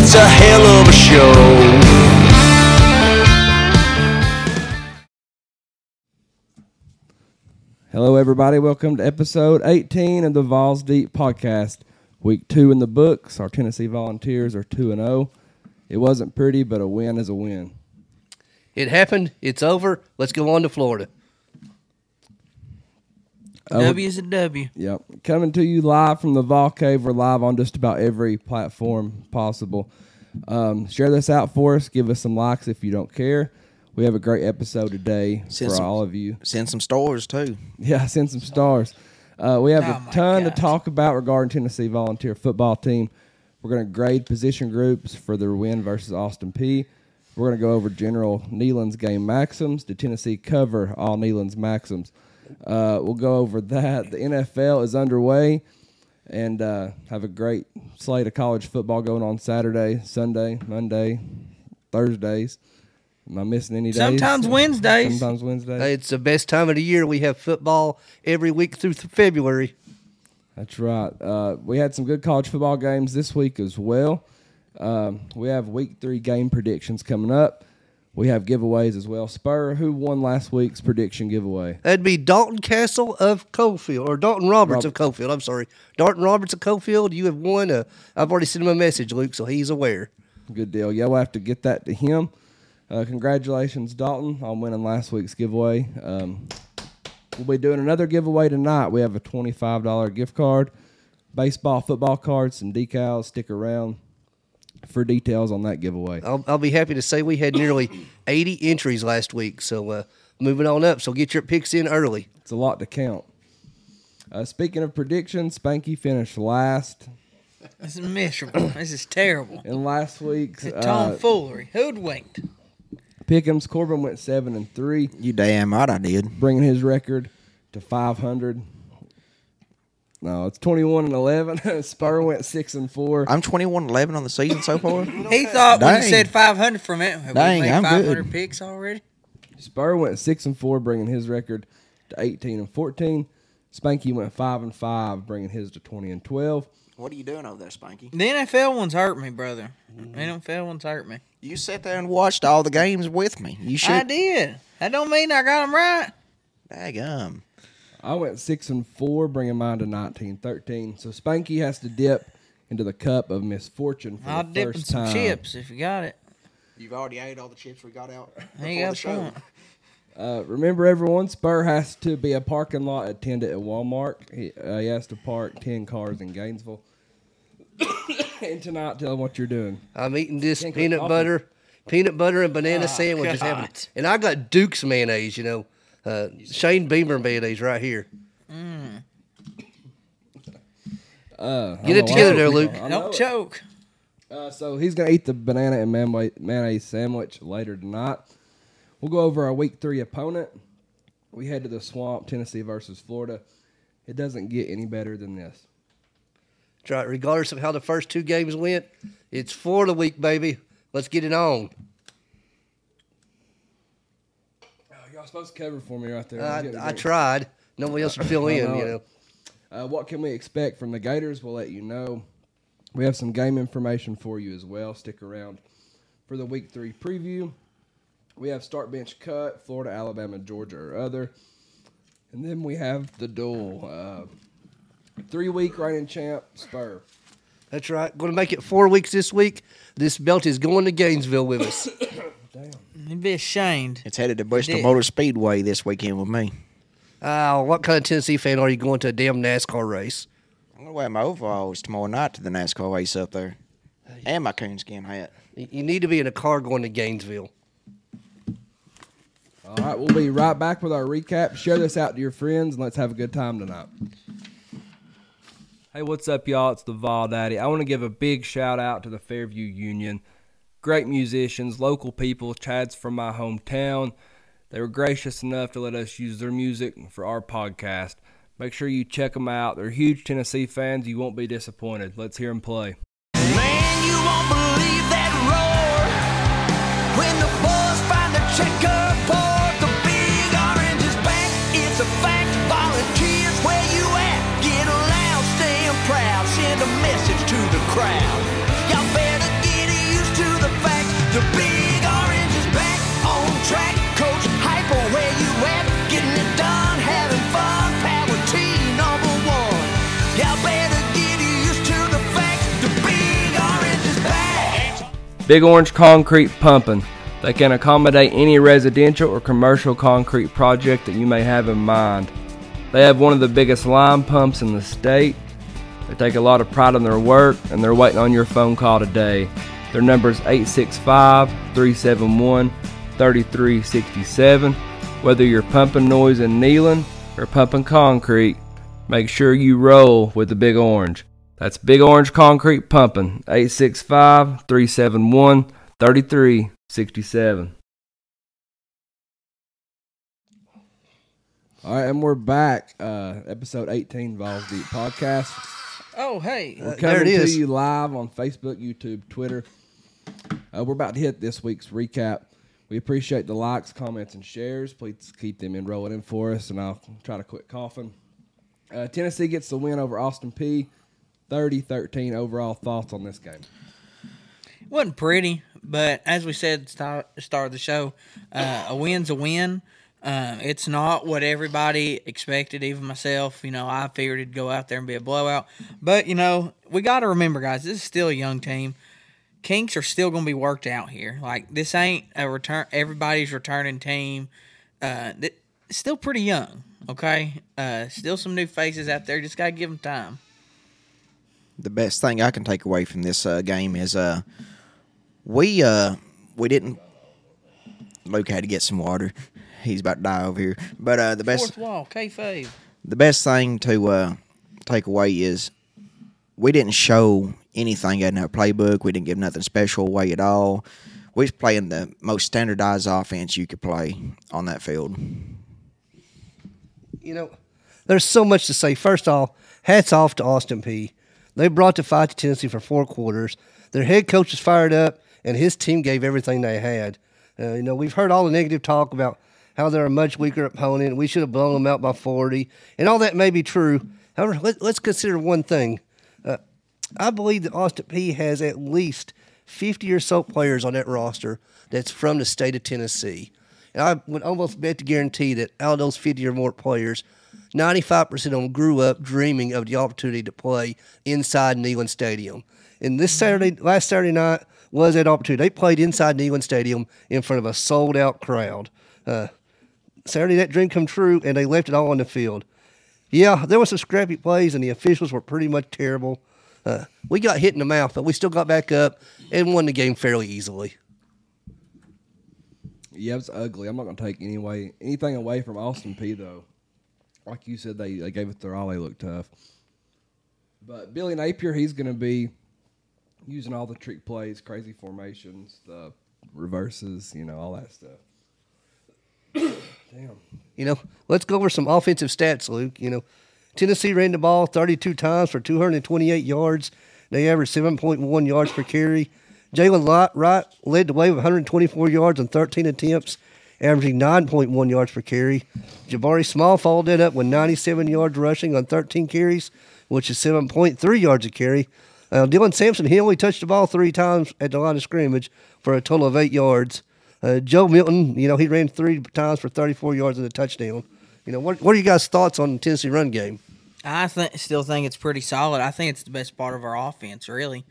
it's a hell of a show. Hello, everybody. Welcome to episode 18 of the Vols Deep podcast. Week two in the books. Our Tennessee Volunteers are 2 and 0. It wasn't pretty, but a win is a win. It happened. It's over. Let's go on to Florida. Uh, W's a W. Yep. Coming to you live from the Vol Cave. We're live on just about every platform possible. Um, share this out for us. Give us some likes if you don't care. We have a great episode today Send for some- all of you. Send some stars too. Yeah, send some stars. Uh, we have Oh a ton to talk about regarding Tennessee volunteer football team. We're going to grade position groups for their win versus Austin Peay. We're going to go over General Neyland's game maxims. Did Tennessee cover all Neyland's maxims? Uh, we'll go over that. The NFL is underway and uh, have a great slate of college football going on Saturday, Sunday, Monday, Thursdays. Am I missing any days? Sometimes Wednesdays. Sometimes Wednesdays. It's the best time of the year. We have football every week through th- February. That's right. Uh, we had some good college football games this week as well. Um, we have week three game predictions coming up. We have giveaways as well. Spur, who won last week's prediction giveaway? That'd be Dalton Castle of Cofield, or Dalton Roberts of Rob- Cofield. I'm sorry. Dalton Roberts of Cofield, you have won. Uh, I've already sent him a message, Luke, so he's aware. Good deal. Yeah, we'll have to get that to him. Uh, congratulations, Dalton, on winning last week's giveaway. Um, we'll be doing another giveaway tonight. We have a $25 gift card, baseball, football cards, some decals. Stick around for details on that giveaway. I'll, I'll be happy to say we had nearly 80 entries last week, so uh, moving on up. So get your picks in early. It's a lot to count. Uh, speaking of predictions, Spanky finished last This is miserable. this is terrible. in last week's It's uh, tomfoolery. Hoodwinked. Pick'ems. Corbin went seven and three, You damn right I did. bringing his record to five hundred. No, it's twenty-one and eleven. Spur went six and four. I'm 21 11 on the season so far. He thought when Dang. he said 500 from it, have Dang, we made I'm 500 good. picks already? Spur went six and four, bringing his record to eighteen and fourteen. Spanky went five and five, bringing his to twenty and twelve. What are you doing over there, Spanky? The NFL ones hurt me, brother. The NFL ones hurt me. You sat there and watched all the games with me. You should. I did. That don't mean I got them right. Daggum. I went six and four, bringing mine to 19-13. So Spanky has to dip into the cup of misfortune for I'll the dip in first some time. chips if you got it. You've already ate all the chips we got out. There you got a point. Uh, remember, everyone, Spur has to be a parking lot attendant at Walmart. He, uh, he has to park 10 cars in Gainesville. and tonight, tell him what you're doing. I'm eating this Can't cook peanut coffee. butter, peanut butter and banana Oh, sandwich. Having- God. and I got Duke's mayonnaise, you know, uh, Shane Beamer mayonnaise right here. Uh, Get it together there. Luke. I know Don't choke. Uh, so he's going to eat the banana and mayonnaise- mayonnaise sandwich later tonight. We'll go over our week three opponent. We head to the swamp, Tennessee versus Florida. It doesn't get any better than this. That's right. Regardless of how the first two games went, it's Florida week, baby. Let's get it on. Oh, y'all supposed to cover for me right there. I'm I, I tried. Nobody else would fill in, know you know. Uh, what can we expect from the Gators? We'll let you know. We have some game information for you as well. Stick around for the week three preview. We have start bench cut, Florida, Alabama, Georgia, or other. And then we have the duel. Uh, three week reigning champ, Spur. That's right. Going to make it four weeks this week. This belt is going to Gainesville with us. Damn. You'd be ashamed. It's headed to Bristol. Motor Speedway this weekend with me. Ah, what kind of Tennessee fan are you going to a damn NASCAR race? I'm going to wear my overalls tomorrow night to the NASCAR race up there. And my coonskin hat. You you need to be in a car going to Gainesville. All right, we'll be right back with our recap. Share this out to your friends and let's have a good time tonight. Hey, what's up, y'all? It's the Vol Daddy. I want to give a big shout out to the Fairview Union. Great musicians, local people. Chad's from my hometown. They were gracious enough to let us use their music for our podcast. Make sure you check them out. They're huge Tennessee fans. You won't be disappointed. Let's hear them play. Man, Big Orange Concrete Pumping. They can accommodate any residential or commercial concrete project that you may have in mind. They have one of the biggest line pumps in the state. They take a lot of pride in their work and they're waiting on your phone call today. Their number is 865 371 3367. Whether you're pumping noise and Neyland or pumping concrete, make sure you roll with the Big Orange. That's Big Orange Concrete Pumping, 865 371 3367. All right, and we're back. Uh, episode 18 Vols Deep Podcast. Oh, hey. We're coming there it to is. you live on Facebook, YouTube, Twitter. Uh, we're about to hit this week's recap. We appreciate the likes, comments, and shares. Please keep them in rolling in for us, and I'll try to quit coughing. Uh, Tennessee gets the win over Austin Peay. 30 13 overall thoughts on this game. It wasn't pretty, but as we said at the start, of the show, uh, a win's a win. Uh, it's not what everybody expected, even myself. You know, I figured it'd go out there and be a blowout. But, you know, we got to remember, guys, this is still a young team. Kinks are still going to be worked out here. Like, this ain't a return, everybody's returning team. Uh, still pretty young, okay? Uh, still some new faces out there. Just got to give them time. The best thing I can take away from this uh, game is uh, we uh, we didn't. Luke had to get some water. He's about to die over here. But uh, the best Fourth wall, kayfabe. the best thing to uh, take away is we didn't show anything in our playbook. We didn't give nothing special away at all. We was playing the most standardized offense you could play on that field. You know, there's so much to say. First off, hats off to Austin Peay. They brought the fight to Tennessee for four quarters. Their head coach was fired up, and his team gave everything they had. Uh, you know, we've heard all the negative talk about how they're a much weaker opponent. We should have blown them out by 40, and all that may be true. However, let, let's consider one thing. Uh, I believe that Austin Peay has at least 50 or so players on that roster that's from the state of Tennessee. And I would almost bet to guarantee that out of those 50 or more players, 95% of them grew up dreaming of the opportunity to play inside Neyland Stadium. And this Saturday, last Saturday night, was that opportunity. They played inside Neyland Stadium in front of a sold out crowd. Uh, Saturday, that dream come true, and they left it all on the field. Yeah, there were some scrappy plays, and the officials were pretty much terrible. Uh, we got hit in the mouth, but we still got back up and won the game fairly easily. Yeah, it's ugly. I'm not going to take any way, anything away from Austin Peay, though. Like you said, they, they gave it their all. They looked tough. But Billy Napier, he's going to be using all the trick plays, crazy formations, the reverses, you know, all that stuff. Damn. You know, let's go over some offensive stats, Luke. You know, Tennessee ran the ball 32 times for 228 yards. They averaged 7.1 yards per carry. Jaylen Wright led the way with 124 yards on 13 attempts, averaging 9.1 yards per carry. Jabari Small followed that up with 97 yards rushing on 13 carries, which is 7.3 yards a carry. Uh, Dylan Sampson, he only touched the ball three times at the line of scrimmage for a total of eight yards. Uh, Joe Milton, you know, he ran three times for 34 yards and a touchdown. You know, what, what are you guys' thoughts on the Tennessee run game? I th- still think it's pretty solid. I think it's the best part of our offense, really.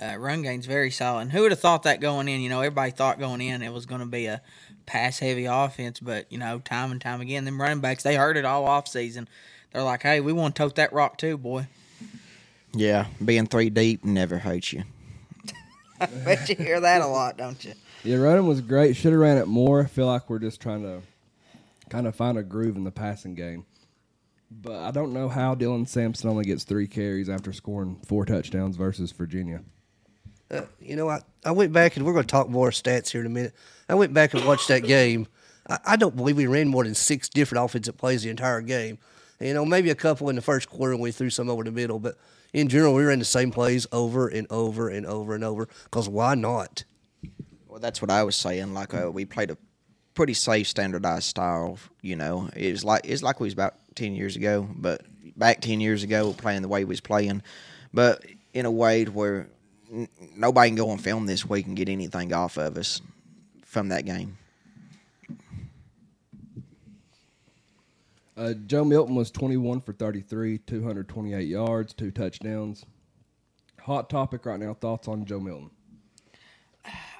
Uh, run game's very solid. And who would have thought that going in? You know, everybody thought going in it was going to be a pass heavy offense, but, you know, time and time again, them running backs, they heard it all off season. They're like, hey, we want to tote that rock too, boy. Yeah, being three deep never hurts you. I bet you hear that a lot, don't you? Yeah, running was great. Should have ran it more. I feel like we're just trying to kind of find a groove in the passing game. But I don't know how Dylan Sampson only gets three carries after scoring four touchdowns versus Virginia. Uh, you know, I, I went back and we're going to talk more stats here in a minute. I went back and watched that game. I, I don't believe we ran more than six different offensive plays the entire game. You know, maybe a couple in the first quarter when we threw some over the middle, but in general, we ran the same plays over and over and over and over. Because why not? Well, that's what I was saying. Like uh, we played a pretty safe, standardized style. You know, it was like it's like we was about ten years ago, but back ten years ago, playing the way we was playing. But in a way where n- nobody can go and film this week and get anything off of us from that game. Uh, Joe Milton was 21 for 33, 228 yards, two touchdowns. Hot topic right now. Thoughts on Joe Milton?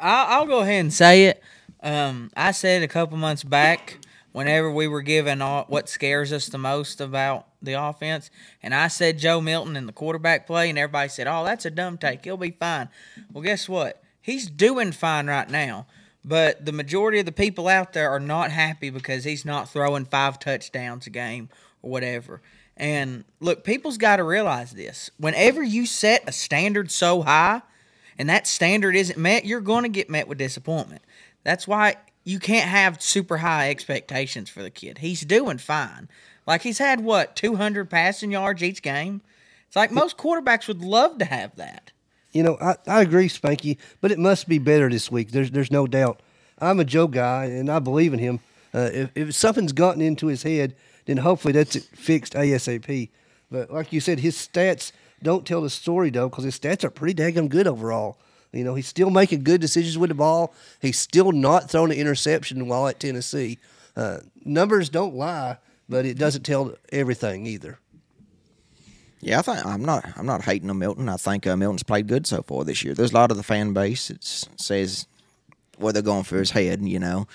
I'll, I'll go ahead and say it. Um, I said a couple months back, whenever we were given all, what scares us the most about the offense, and I said Joe Milton in the quarterback play, and everybody said, "Oh, that's a dumb take. He'll be fine." Well, guess what? He's doing fine right now. But the majority of the people out there are not happy because he's not throwing five touchdowns a game or whatever. And look, people's got to realize this. Whenever you set a standard so high, and that standard isn't met, you're going to get met with disappointment. That's why you can't have super high expectations for the kid. He's doing fine. Like he's had what 200 passing yards each game. It's like most quarterbacks would love to have that. You know, I, I agree, Spanky, but it must be better this week. There's there's no doubt. I'm a Joe guy, and I believe in him. Uh, if, if something's gotten into his head, then hopefully that's fixed ASAP. But like you said, his stats don't tell the story, though, because his stats are pretty daggum good overall. You know, he's still making good decisions with the ball. He's still not throwing an interception while at Tennessee. Uh, numbers don't lie, but it doesn't tell everything either. Yeah, I think I'm not. I'm not hating on Milton. I think uh, Milton's played good so far this year. There's a lot of the fan base that says well they're going for his head, you know.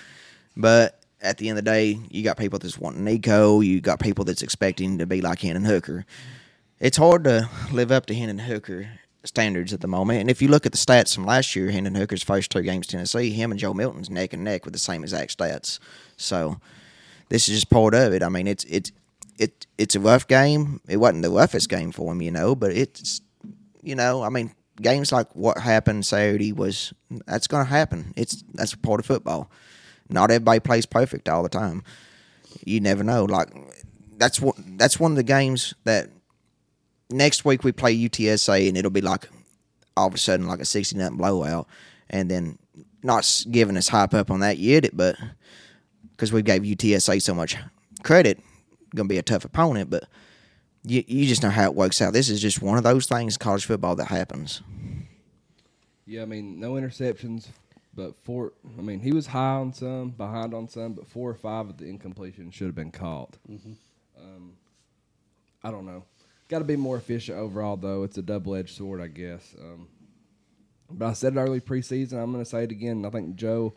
But at the end of the day, you got people that's wanting Nico. You got people that's expecting to be like Hendon Hooker. It's hard to live up to Hendon Hooker standards at the moment. And if you look at the stats from last year, Hendon Hooker's first two games Tennessee, him and Joe Milton's neck and neck with the same exact stats. So this is just part of it. I mean, it's it's it it's a rough game. It wasn't the roughest game for him, you know, but it's you know, I mean, games like what happened Saturday was that's going to happen. It's that's part of football. Not everybody plays perfect all the time. You never know. Like that's what that's one of the games that next week we play UTSA and it'll be like all of a sudden like a sixty nothing blowout, and then not giving us hype up on that yet, but because we gave UTSA so much credit, going to be a tough opponent, but you, you just know how it works out. This is just one of those things college football that happens. Yeah, I mean, no interceptions, but four. I mean, he was high on some, behind on some, but four or five of the incompletion should have been caught. Um, I don't know. Got to be more efficient overall, though. It's a double edged sword, I guess. Um, but I said it early preseason. I'm going to say it again. I think Joe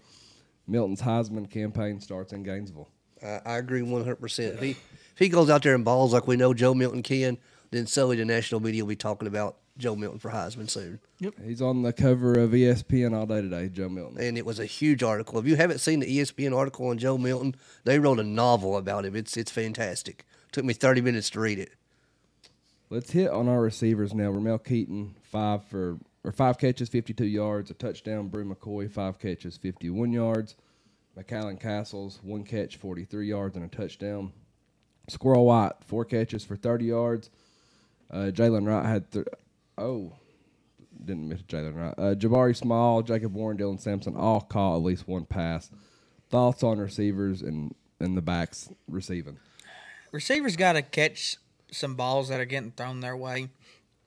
Milton's Heisman campaign starts in Gainesville. I, I agree 100%. He, if he goes out there and balls like we know Joe Milton can, then so the national media will be talking about Joe Milton for Heisman soon. Yep. He's on the cover of ESPN all day today, Joe Milton. And it was a huge article. If you haven't seen the ESPN article on Joe Milton, they wrote a novel about him. It's it's fantastic. Took me 30 minutes to read it. Let's hit on our receivers now. Ramel Keyton, five for or five catches, fifty-two yards, a touchdown. Bru McCoy, five catches, fifty-one yards. McCallan Castles, one catch, forty-three yards, and a touchdown. Squirrel White, four catches for thirty yards. Uh, Jaylen Wright had th- oh, didn't miss Jaylen Wright. Uh, Jabari Small, Jacob Warren, Dylan Sampson all caught at least one pass. Thoughts on receivers and and the backs receiving? Receivers got to catch some balls that are getting thrown their way.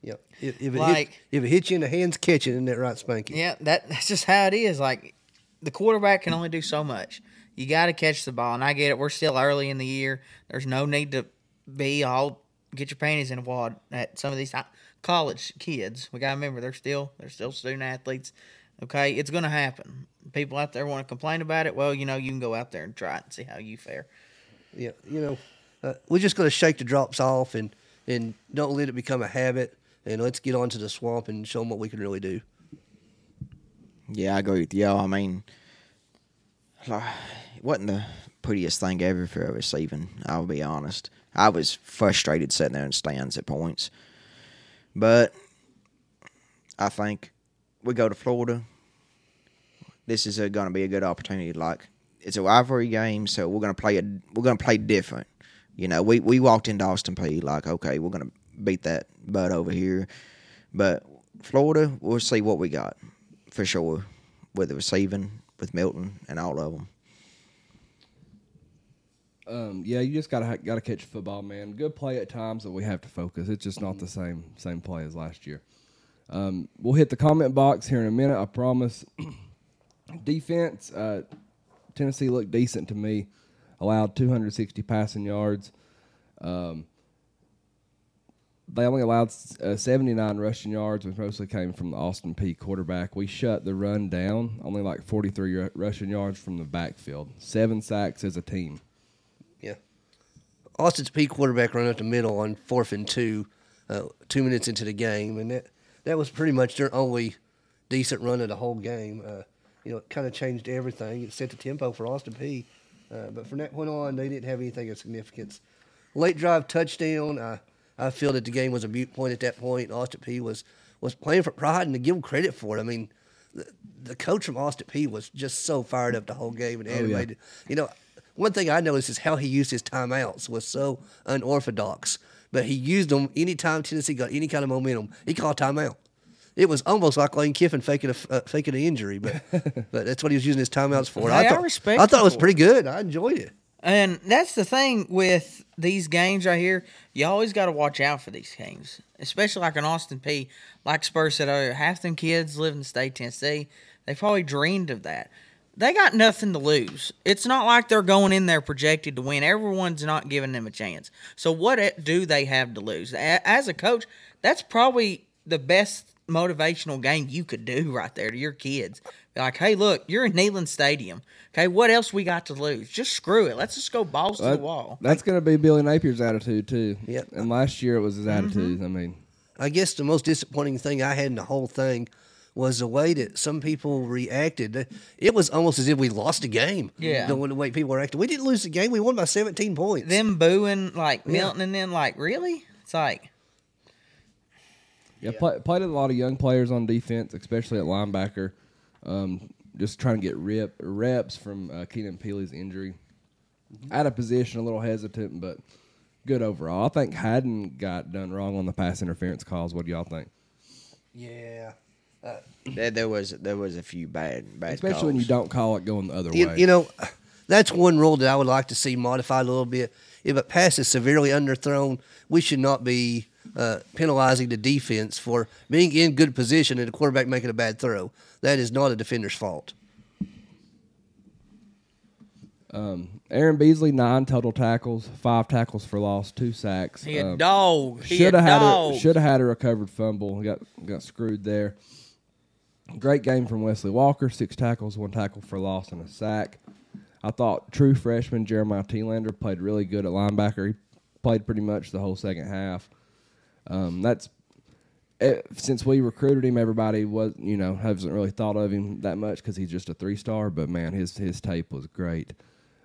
Yep. If, if, it, Like- hit, if it hits you in the hands, catch it. Isn't that right, Spanky? Yeah, that that's just how it is. Like the quarterback can only do so much. You got to catch the ball, and I get it. We're still early in the year. There's no need to be all get your panties in a wad at some of these college kids. We got to remember they're still they're still student athletes. Okay, it's going to happen. People out there want to complain about it. Well, you know, you can go out there and try it and see how you fare. Yeah, you know, uh, we're just going to shake the drops off and and don't let it become a habit. And let's get on to the swamp and show them what we can really do. Yeah, I agree with y'all. I mean, like, it wasn't the prettiest thing ever for a receiving. I'll be honest. I was frustrated sitting there in stands at points, but I think we go to Florida. This is going to be a good opportunity. Like it's a rivalry game, so we're going to play it. We're going to play different. You know, we we walked into Austin Peay like, okay, we're going to beat that butt over here, but Florida, we'll see what we got for sure with the receiving, with Milton and all of them. Um, yeah, you just gotta gotta catch football, man. Good play at times, but we have to focus. It's just not the same same play as last year. Um, we'll hit the comment box here in a minute. I promise. Defense. Uh, Tennessee looked decent to me. Allowed 260 passing yards. Um, they only allowed uh, 79 rushing yards, which mostly came from the Austin Peay quarterback. We shut the run down, only like 43 ru- rushing yards from the backfield. Seven sacks as a team. Yeah. Austin's P quarterback run up the middle on fourth and two, uh, two minutes into the game, and that that was pretty much their only decent run of the whole game. Uh, you know, it kind of changed everything. It set the tempo for Austin Peay. Uh, but from that point on, they didn't have anything of significance. Late drive touchdown. I I feel that the game was a mute point at that point. Austin Peay was was playing for pride, and to give him credit for it. I mean, the, the coach from Austin Peay was just so fired up the whole game and Oh, yeah. animated. You know, one thing I noticed is how he used his timeouts was so unorthodox. But he used them anytime Tennessee got any kind of momentum. He called timeout. It was almost like Lane Kiffin faking a uh, faking an injury, but but that's what he was using his timeouts for. Hey, I thought, respect I thought it was pretty good. I enjoyed it. And that's the thing with these games right here. You always got to watch out for these games, especially like an Austin Peay. Like Spurs said earlier, half them kids live in the state Tennessee. They probably dreamed of that. They got nothing to lose. It's not like they're going in there projected to win. Everyone's not giving them a chance. So what do they have to lose? As a coach, that's probably the best motivational game you could do right there to your kids. Be like, hey, look, you're in Neyland Stadium. Okay, what else we got to lose? Just screw it. Let's just go balls to the wall. That's going to be Billy Napier's attitude too. Yep. And last year it was his mm-hmm. attitude. I mean, I guess the most disappointing thing I had in the whole thing was the way that some people reacted. It was almost as if we lost the game. Yeah. The, the way people were acting. We didn't lose the game. We won by 17 points. Them booing like Milton and then like really? It's like yeah, Play, played a lot of young players on defense, especially at linebacker. Um, just trying to get rip reps from uh, Keenan Pili's injury. Out of position, a little hesitant, but good overall. I think Hadden got done wrong on the pass interference calls. What do y'all think? yeah. There, there was there was a few bad bad Especially when you don't call it going the other You, way. you know, that's one rule that I would like to see modified a little bit. If a pass is severely underthrown, we should not be uh, penalizing the defense for being in good position and the quarterback making a bad throw. That is not a defender's fault. Aaron Beasley nine total tackles, five tackles for loss, two sacks. he a Um, dog. He Should a have had dog. a should have had a recovered fumble. Got got screwed there. Great game from Wesley Walker. Six tackles, one tackle for loss, and a sack. I thought true freshman Jeremiah Telander played really good at linebacker. He played pretty much the whole second half. Um, that's eh, since we recruited him, everybody was you know hasn't really thought of him that much because he's just a three star. But man, his his tape was great.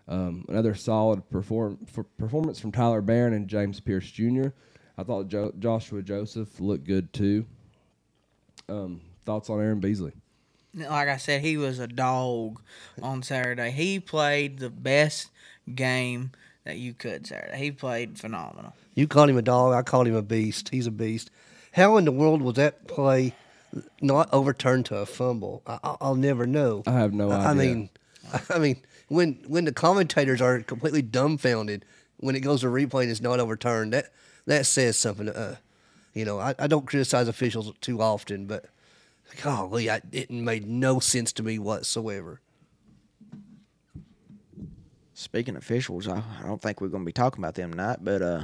Um, another solid perform, for performance from Tyler Barron and James Pierce Jr. I thought jo- Joshua Joseph looked good too. Um, thoughts on Aaron Beasley? like I said, he was a dog on Saturday. He played the best game that you could Saturday. He played phenomenal. You called him a dog. I called him a beast. He's a beast. How in the world was that play not overturned to a fumble? I, I- I'll never know. I have no I, I idea. mean, I mean, when when the commentators are completely dumbfounded when it goes to replay and it's not overturned, that that says something. Uh, you know, I, I don't criticize officials too often, but golly, I, it made no sense to me whatsoever. Speaking of officials, I, I don't think we're going to be talking about them tonight, but uh,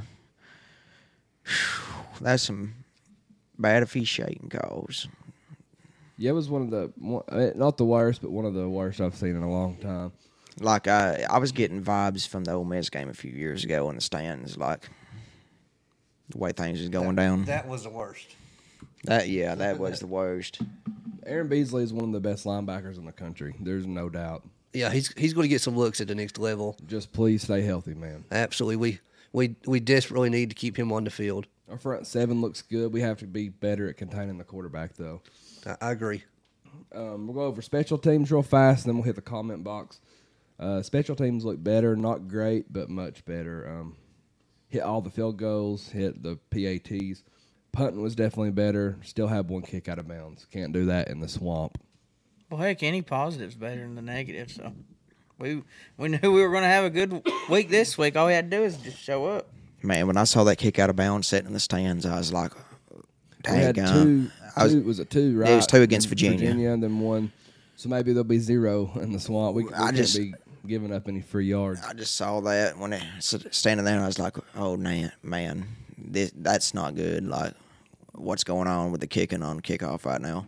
that's some bad officiating calls. Yeah, it was one of the eh, not the worst, but one of the worst I've seen in a long time. Like I, I was getting vibes from the Ole Miss game a few years ago in the stands, like the way things was going down. That was the worst. That yeah, that was the worst. Aaron Beasley is one of the best linebackers in the country. There's no doubt. Yeah, he's he's going to get some looks at the next level. Just please stay healthy, man. Absolutely, we we we desperately need to keep him on the field. Our front seven looks good. We have to be better at containing the quarterback, though. I, I agree. Um, we'll go over special teams real fast, and then we'll hit the comment box. Uh, special teams look better, not great, but much better. Um, hit all the field goals, hit the PATs. Punting was definitely better. Still had one kick out of bounds. Can't do that in the swamp. Well, heck, any positives better than the negative. So we we knew we were going to have a good week this week. All we had to do is just show up. Man, when I saw that kick out of bounds sitting in the stands, I was like, We had "Dang, two- um, I was- two, was it two, right? it was two against Virginia. Virginia, and then one. So maybe there'll be zero in the swamp. We, we I can't just- be giving up any free yards. I just saw that when it standing there, I was like, "Oh man, man, this that's not good." Like, what's going on with the kicking on kickoff right now?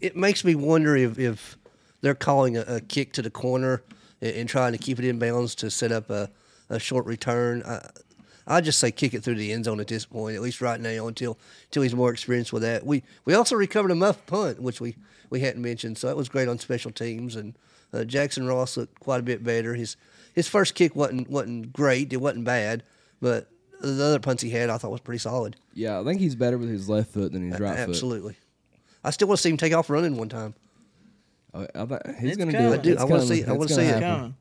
it makes me wonder if, if they're calling a, a kick to the corner and, and trying to keep it in bounds to set up a, a short return. I, I just say kick it through the end zone at this point, at least right now, until until he's more experienced with that. We we also recovered a muff punt, which we, we hadn't mentioned, so that was great on special teams. And uh, Jackson Ross looked quite a bit better. His his first kick wasn't wasn't great, it wasn't bad, but the other punts he had I thought was pretty solid. Yeah, I think he's better with his left foot than his right foot. Absolutely. I still want to see him take off running one time. Oh, I he's It's going to coming. do I it. do- It's I wanna see- I wanna see it. Coming.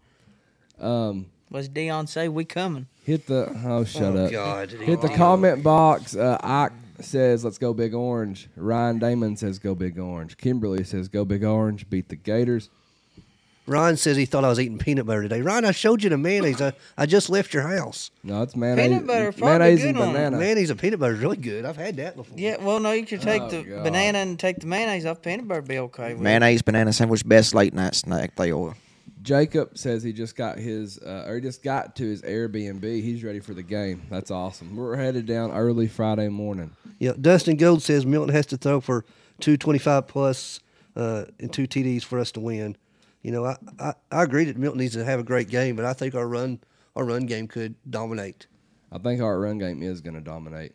Um, What's Dion say? We coming. Hit the oh shut Oh, up. God, Hit the comment box. Uh, Ike says let's go big orange. Ryan Damon says go big orange. Kimberly says go big orange. Beat the Gators. Ryan says he thought I was eating peanut butter today. Ron, I showed you the mayonnaise. I, I just left your house. No, it's mayonnaise. Peanut butter, probably mayonnaise good and on it. banana. Mayonnaise and peanut butter is really good. I've had that before. Yeah, well, no, you could take Oh, the God. banana and take the mayonnaise off peanut butter. Be okay with it. Mayonnaise banana sandwich, best late night snack they are. Jacob says he just got his, uh, or he just got to his Airbnb. He's ready for the game. That's awesome. We're headed down early Friday morning. Yeah, Dustin Gold says Milton has to throw for 225 plus uh, and two TDs for us to win. You know, I, I, I agree that Milton needs to have a great game, but I think our run our run game could dominate. I think our run game is going to dominate.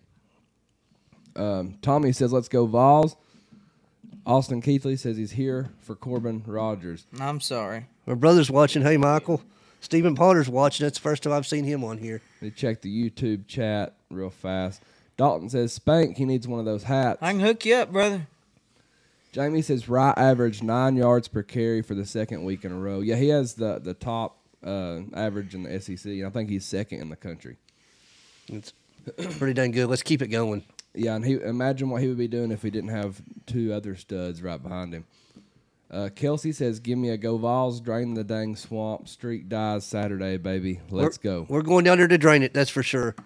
Um, Tommy says, "Let's go Vols." Austin Keithley says he's here for Corbin Rogers. I'm sorry. My brother's watching. Hey, Michael. Stephen Potter's watching. That's the first time I've seen him on here. They check the YouTube chat real fast. Dalton says Spank he needs one of those hats. I can hook you up, brother. Jamie says Wright averaged nine yards per carry for the second week in a row. Yeah, he has the the top uh, average in the SEC, and I think he's second in the country. It's pretty dang good. Let's keep it going. Yeah, and he imagine what he would be doing if he didn't have two other studs right behind him. Uh, Kelsey says, "Give me a go Vols, drain the dang swamp. Streak dies Saturday, baby. Let's We're- go." We're going down there to drain it. That's for sure.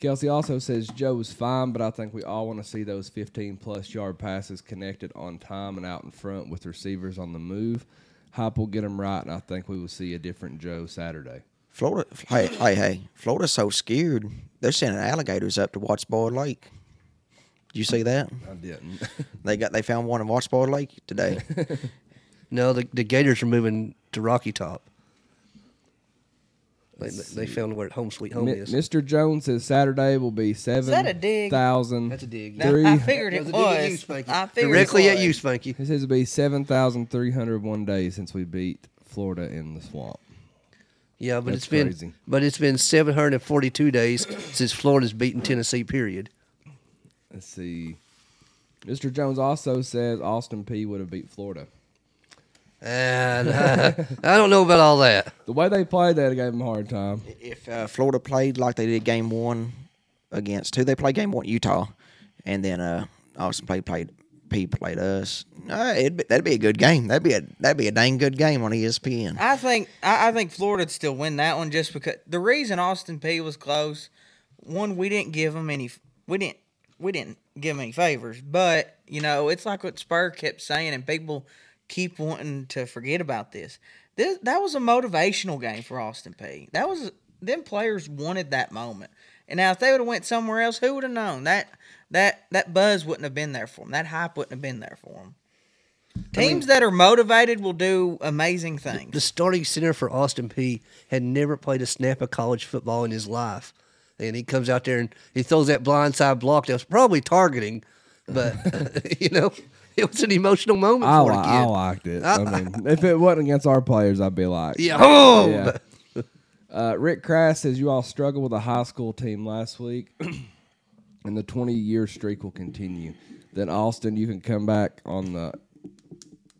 Kelsey also says Joe's fine, but I think we all want to see those 15 plus yard passes connected on time and out in front with receivers on the move. Hype will get them right, and I think we will see a different Joe Saturday. Florida, hey, hey, hey, Florida's so scared. They're sending alligators up to Watts Bar Lake. Did you see that? I didn't. They got they found one in Watts Bar Lake today. No, the, the Gators are moving to Rocky Top. They, they found where home sweet home Mi- is. Mr. Jones says Saturday will be seven that a dig? thousand. That's a dig. Now, I figured it That was a dig at you, was. Spanky. I figured Directly it at you, Spanky. He says it'll be seven thousand three hundred one days since we beat Florida in the swamp. Yeah, but That's it's been crazy. but it's been 742 days since Florida's beaten Tennessee. Period. Let's see. Mr. Jones also says Austin Peay would have beat Florida. And uh, I don't know about all that. The way they played, that gave them a hard time. if uh, Florida played like they did game one against who they played game one Utah, and then uh, Austin played played P played us, uh, it'd be, that'd be a good game. That'd be a that'd be a dang good game on ESPN. I think I, I think Florida'd still win that one just because the reason Austin Peay was close. One, we didn't give them any. We didn't. We didn't give them any favors, but you know, it's like what Spur kept saying, and people keep wanting to forget about this. This that was a motivational game for Austin Peay. That was them players wanted that moment. And now if they would have went somewhere else, who would have known that that that buzz wouldn't have been there for them. That hype wouldn't have been there for them. Teams that are motivated will do amazing things. The starting center for Austin Peay had never played a snap of college football in his life, and he comes out there and he throws that blindside block that was probably targeting, but you know, it was an emotional moment I, for li- a kid. I liked it. I mean, if it wasn't against our players, I'd be like, yeah, oh, Yeah. Uh, Rick Crass says you all struggled with a high school team last week, and the 20 year streak will continue. Then Austin, you can come back on the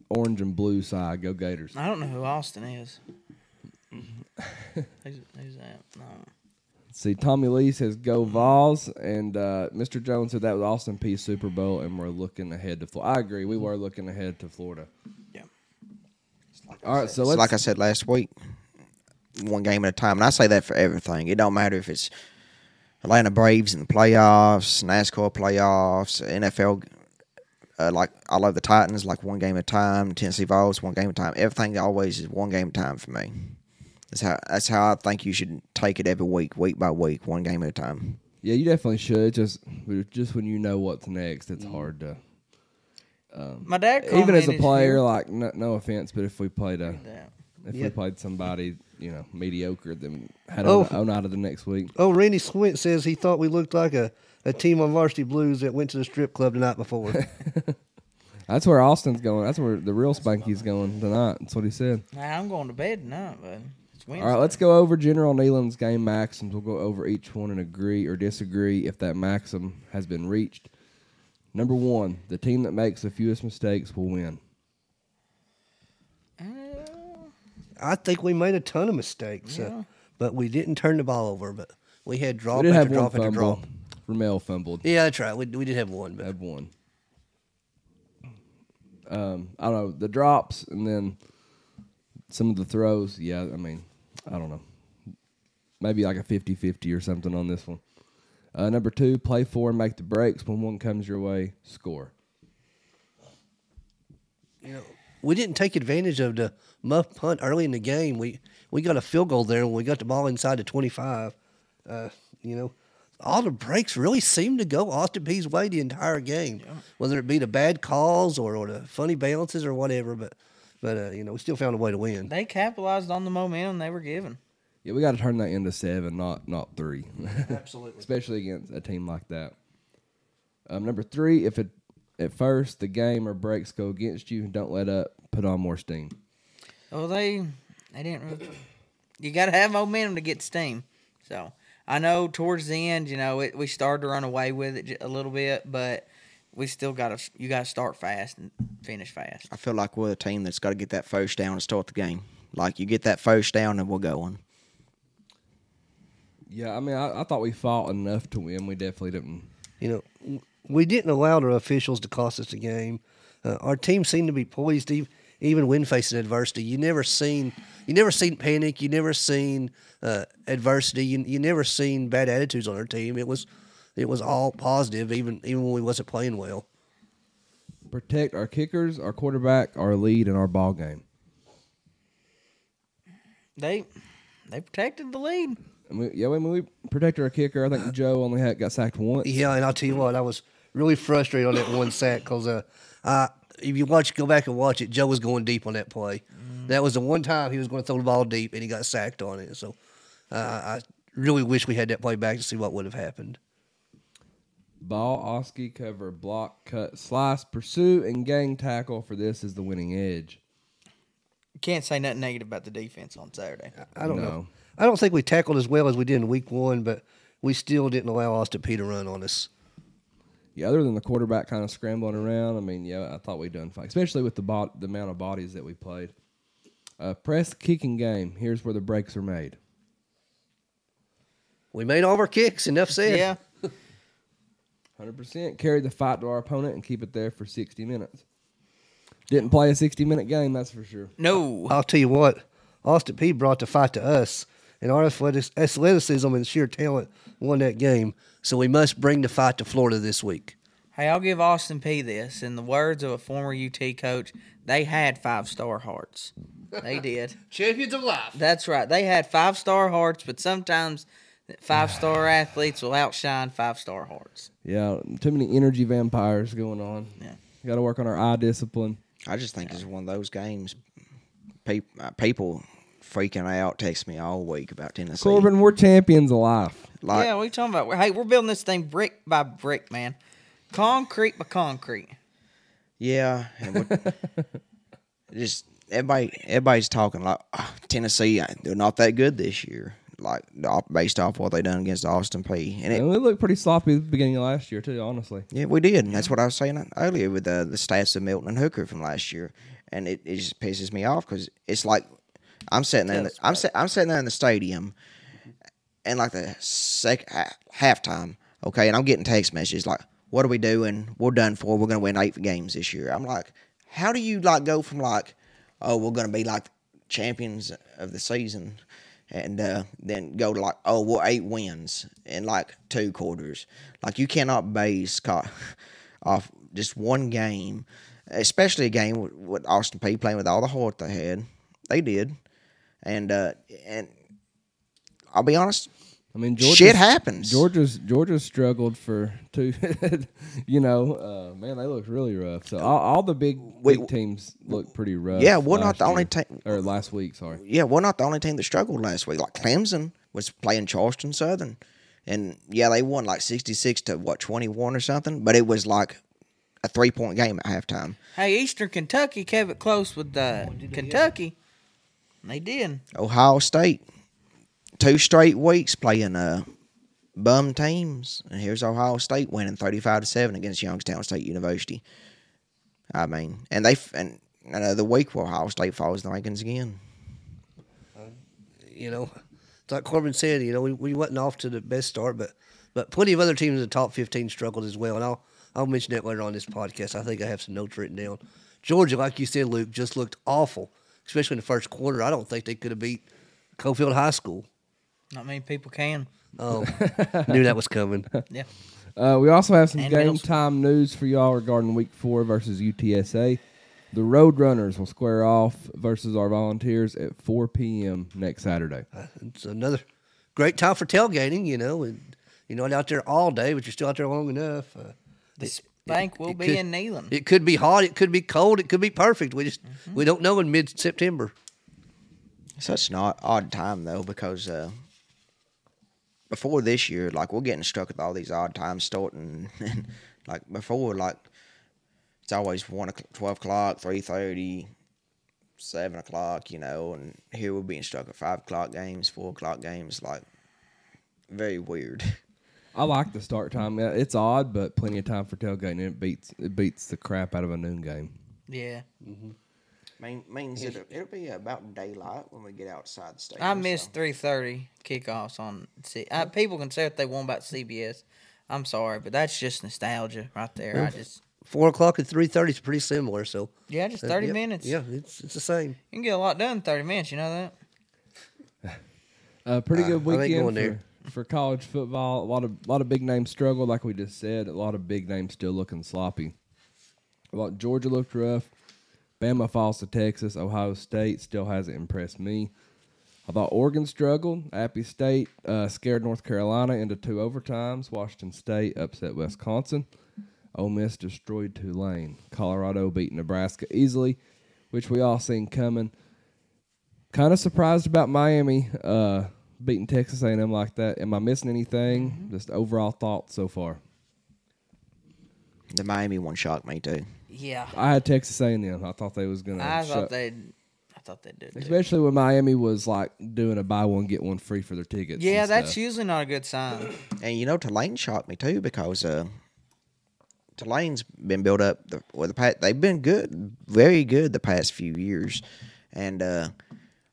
orange and blue side. Go Gators. I don't know who Austin is. who's, who's that? No. See, Tommy Lee says go Vols, and uh, Mr. Jones said that was Austin Peay Super Bowl, and we're looking ahead to Florida. I agree. We were looking ahead to Florida. Yeah. All right, so It's let's like I said last week, one game at a time, and I say that for everything. It don't matter if it's Atlanta Braves in the playoffs, NASCAR playoffs, NFL. Uh, like I love the Titans, like one game at a time. Tennessee Vols, one game at a time. Everything always is one game at a time for me. That's how that's how I think you should take it every week, week by week, one game at a time. Yeah, you definitely should. Just just when you know what's next, it's mm-hmm. hard to. Um, My dad Even as a player, here- like no, no offense, but if we played a Yeah. if Yeah. we played somebody you know mediocre, then had Oh. oh. out of the next week. Oh, Randy Swint says he thought we looked like a, a team on Varsity Blues that went to the strip club the night before. That's where Austin's going. That's where the real Spanky's going tonight. That's what he said. Nah, I'm going to bed tonight, but it's Wednesday. All right, let's go over General Neyland's game maxims. We'll go over each one and agree or disagree if that maxim has been reached. Number one, the team that makes the fewest mistakes will win. I think we made a ton of mistakes, uh, but we didn't turn the ball over. But we had drop we did after have one drop after drop. Ramel fumbled. Yeah, that's right. We, we did have one, but Had one. Um, I don't know the drops and then some of the throws. Yeah, I mean, I don't know. Maybe like a 50-50 or something on this one. Uh, number two, play for and make the breaks. When one comes your way, score. you know, we didn't take advantage of the muff punt early in the game. We we got a field goal there when we got the ball inside the twenty five. Uh, you know, all the breaks really seemed to go Austin Peay's way the entire game, whether it be the bad calls or, or the funny balances or whatever. But but uh, you know, we still found a way to win. They capitalized on the momentum they were given. Yeah, we got to turn that into seven, not not three. Absolutely. especially against a team like that. Um, number three, if it at first the game or breaks go against you, don't let up. Put on more steam. Well, they they didn't. Really, you got to have momentum to get steam. So I know towards the end, you know, it, we started to run away with it a little bit, but we still got to. You got to start fast and finish fast. I feel like we're a team that's got to get that first down and start the game. Like you get that first down and we're going. Yeah, I mean, I, I thought we fought enough to win. We definitely didn't. You know, we didn't allow the officials to cost us the game. Uh, our team seemed to be poised, ev- even when facing adversity. You never seen, you never seen panic. You never seen uh, adversity. You, you never seen bad attitudes on our team. It was, it was all positive, even even when we wasn't playing well. Protect our kickers, our quarterback, our lead, and our ball game. They they protected the lead. And we, yeah, when we protected our kicker, I think Joe only had got sacked once. Yeah, and I'll tell you what, I was really frustrated on that one sack because uh, I, if you watch, go back and watch it, Joe was going deep on that play. That was the one time he was going to throw the ball deep, and he got sacked on it. So uh, I really wish we had that play back to see what would have happened. Ball, Oski, cover, block, cut, slice, pursue, and gang tackle for this is the winning edge. Can't say nothing negative about the defense on Saturday. I don't know. I don't think we tackled as well as we did in week one, but we still didn't allow Austin Peay to run on us. Yeah, other than the quarterback kind of scrambling around, I mean, yeah, I thought we done fine, especially with the bot, the amount of bodies that we played. Uh, press kicking game. Here's where the breaks are made. We made all of our kicks. Enough said. Yeah, Hundred percent. Carry the fight to our opponent and keep it there for sixty minutes. Didn't play a sixty-minute game, that's for sure. no. I'll tell you what, Austin Peay brought the fight to us, and our athleticism and sheer talent won that game. So we must bring the fight to Florida this week. Hey, I'll give Austin Peay this. In the words of a former UT coach, they had five star hearts. They did. Champions of life. That's right. They had five star hearts, but sometimes five star athletes will outshine five star hearts. Yeah, too many energy vampires going on. Yeah. Got to work on our eye discipline. I just think it's one of those games. Pe- uh, people freaking out text me all week about Tennessee. Corbin, we're champions of life. like, yeah, what are you talking about? Hey, we're building this thing brick by brick, man. Concrete by concrete. Yeah, just everybody, everybody's talking like "Ah, Tennessee. uh, They're not that good this year, like based off what they done against Austin Peay. And it, And we looked pretty sloppy at the beginning of last year too, honestly. yeah, we did, and that's what I was saying earlier with the the stats of Milton and Hooker from last year, and it, it just pisses me off because it's like I'm sitting there, in the, I'm sit, I'm sitting there in the stadium, and like the sec ha- halftime, okay, and I'm getting text messages like, "What are we doing? We're done for. We're gonna win eight games this year." I'm like, how do you like go from like, oh, we're gonna be like champions of the season, and uh, then go to like oh well eight wins in like two quarters. Like you cannot base co- off just one game, especially a game with, Austin Peay playing with all the heart they had. They did, and uh, and I'll be honest, I mean, Georgia's, shit happens. Georgia's Georgia's struggled for two. you know, uh, man, they look really rough. So all, all the big Wait, big teams look pretty rough. Yeah, we're not last the only team- or last week. Sorry. yeah, we're not the only team that struggled last week. Like Clemson was playing Charleston Southern, and yeah, they won like sixty six to what twenty one or something. But it was like a three point game at halftime. Hey, Eastern Kentucky kept it close with uh, Kentucky. They did. Ohio State, two straight weeks playing uh bum teams, and here's Ohio State winning thirty five to seven against Youngstown State University. I mean, and they and another week where Ohio State falls the rankings again. you know, it's like Corbin said, you know, we, we wasn't off to the best start, but but plenty of other teams in the top 15 struggled as well. And I'll, I'll mention that later on this podcast. I think I have some notes written down. Georgia, like you said, Luke, just looked awful, especially in the first quarter. I don't think they could have beat Cofield High School. Not many people can. Oh, knew that was coming. Yeah. Uh, we also have some And game middle school. time news for y'all regarding Week Four versus UTSA. The Roadrunners will square off versus our Volunteers at 4 p.m. next Saturday. It's another great time for tailgating, you know, and you're not out there all day, but you're still out there long enough. Uh, The spank will it be could- in Neyland. It could be hot, it could be cold, it could be perfect. We just we don't know in mid September. Such an odd, odd time though, because uh, before this year, like we're getting stuck with all these odd times starting, and like before, like it's always one o'clock, twelve o'clock, three thirty, seven o'clock, you know, and here we're being stuck at five o'clock games, four o'clock games, like very weird. I like the start time. Yeah, It's odd, but plenty of time for tailgating. It beats it beats the crap out of a noon game. yeah. Mm-hmm. Mean, means it'll, it'll be about daylight when we get outside the stadium. I so- missed three thirty kickoffs on. C- I, people can say what they want about CBS. I'm sorry, but that's just nostalgia right there. I just Four o'clock and three thirty is pretty similar. So yeah, just uh, thirty yep, minutes. Yeah, it's it's the same. you can get a lot done in thirty minutes. You know that. Uh, pretty Uh, good I ain't weekend for, for college football. A lot of lot of big names struggled, like we just said. A lot of big names still looking sloppy. Well, Georgia looked rough. Bama falls to Texas. Ohio State still hasn't impressed me. I thought Oregon struggled. Appy State uh, scared North Carolina into two overtimes. Washington State upset Wisconsin. Ole Miss destroyed Tulane. Colorado beat Nebraska easily, which we all seen coming. Kind of surprised about Miami uh, beating Texas A&M like that. Am I missing anything? Just overall thoughts so far. The Miami one shocked me too. Yeah, I had Texas A&M. I thought they was gonna. I shut- thought they'd. I thought they'd do. it, too. especially when Miami was like doing a buy one get one free for their tickets. Yeah, that's stuff. usually not a good sign. And you know, Tulane shocked me too because uh, Tulane's been built up. The, well, the past, they've been good, very good the past few years, and uh,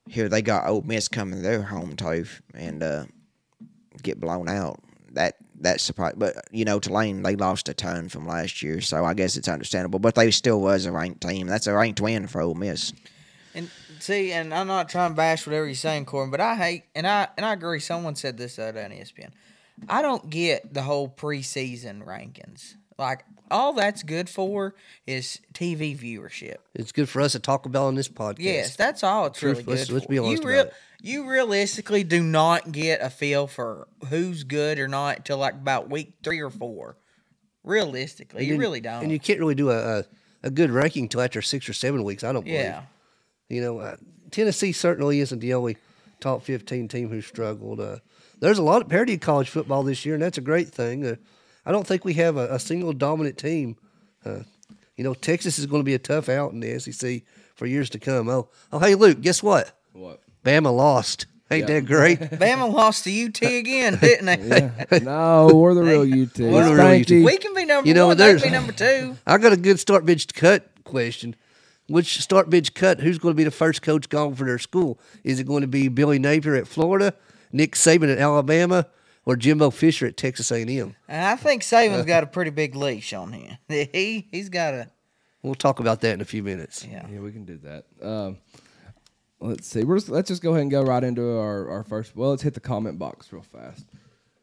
here they got Ole Miss coming to their home turf and uh, get blown out. That that's surprising, but you know, Tulane they lost a ton from last year, so I guess it's understandable. But they still was a ranked team. That's a ranked win for Ole Miss. And see, and I'm not trying to bash whatever you're saying, Corbin, but I hate, and I and I agree. Someone said this the other day on ESPN. I don't get the whole preseason rankings. Like all that's good for is TV viewership. It's good for us to talk about on this podcast. Yes, that's all it's Truth, really let's- good let's be honest you about it. You realistically do not get a feel for who's good or not till like about week three or four. Realistically, you And- really don't. And you can't really do a, a, a good ranking till after six or seven weeks. I don't believe. yeah. You know, uh, Tennessee certainly isn't the only top 15 team who struggled. Uh, there's a lot of parity in college football this year, and that's a great thing. Uh, I don't think we have a, a single dominant team. Uh, you know, Texas is going to be a tough out in the SEC for years to come. Oh, oh, hey, Luke, guess what? What? Bama lost. Ain't Yeah. that great? Bama lost to UT again, didn't they? no, we're the real UT. We're the real UT. We can be number You know, one. They can be number two. I got a good start bench cut question. Which start bench cut? Who's going to be the first coach gone for their school? Is it going to be Billy Napier at Florida, Nick Saban at Alabama, or Jimbo Fisher at Texas A&M? And I think Saban's got a pretty big leash on him. He he's got a We'll talk about that in a few minutes. yeah. Yeah, we can do that. Um, let's see. We're just, let's just go ahead and go right into our, our first. Well, let's hit the comment box real fast.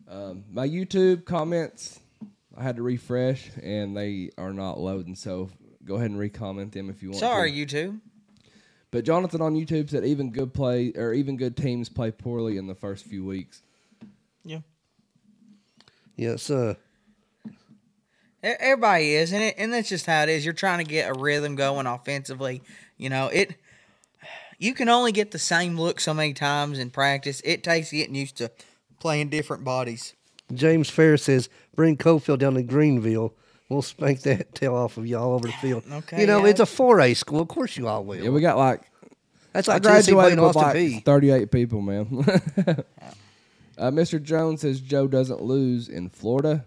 Um, my YouTube comments, I had to refresh, and they are not loading. So go ahead and recomment them if you want. Sorry, to. you two. But Jonathan on YouTube said even good play or even good teams play poorly in the first few weeks. Yeah. Yes, uh, E- Everybody is, and it, and that's just how it is. You're trying to get a rhythm going offensively. You know it. You can only get the same look so many times in practice. It takes getting used to playing different bodies. James Fair says, bring Cofield down to Greenville. We'll spank that tail off of y'all over the field. Okay, You know, yeah. it's a 4A school. Of course you all will. Yeah, we got like That's like Tennessee graduated with like P. 38 people, man. uh, Mr. Jones says Joe doesn't lose in Florida.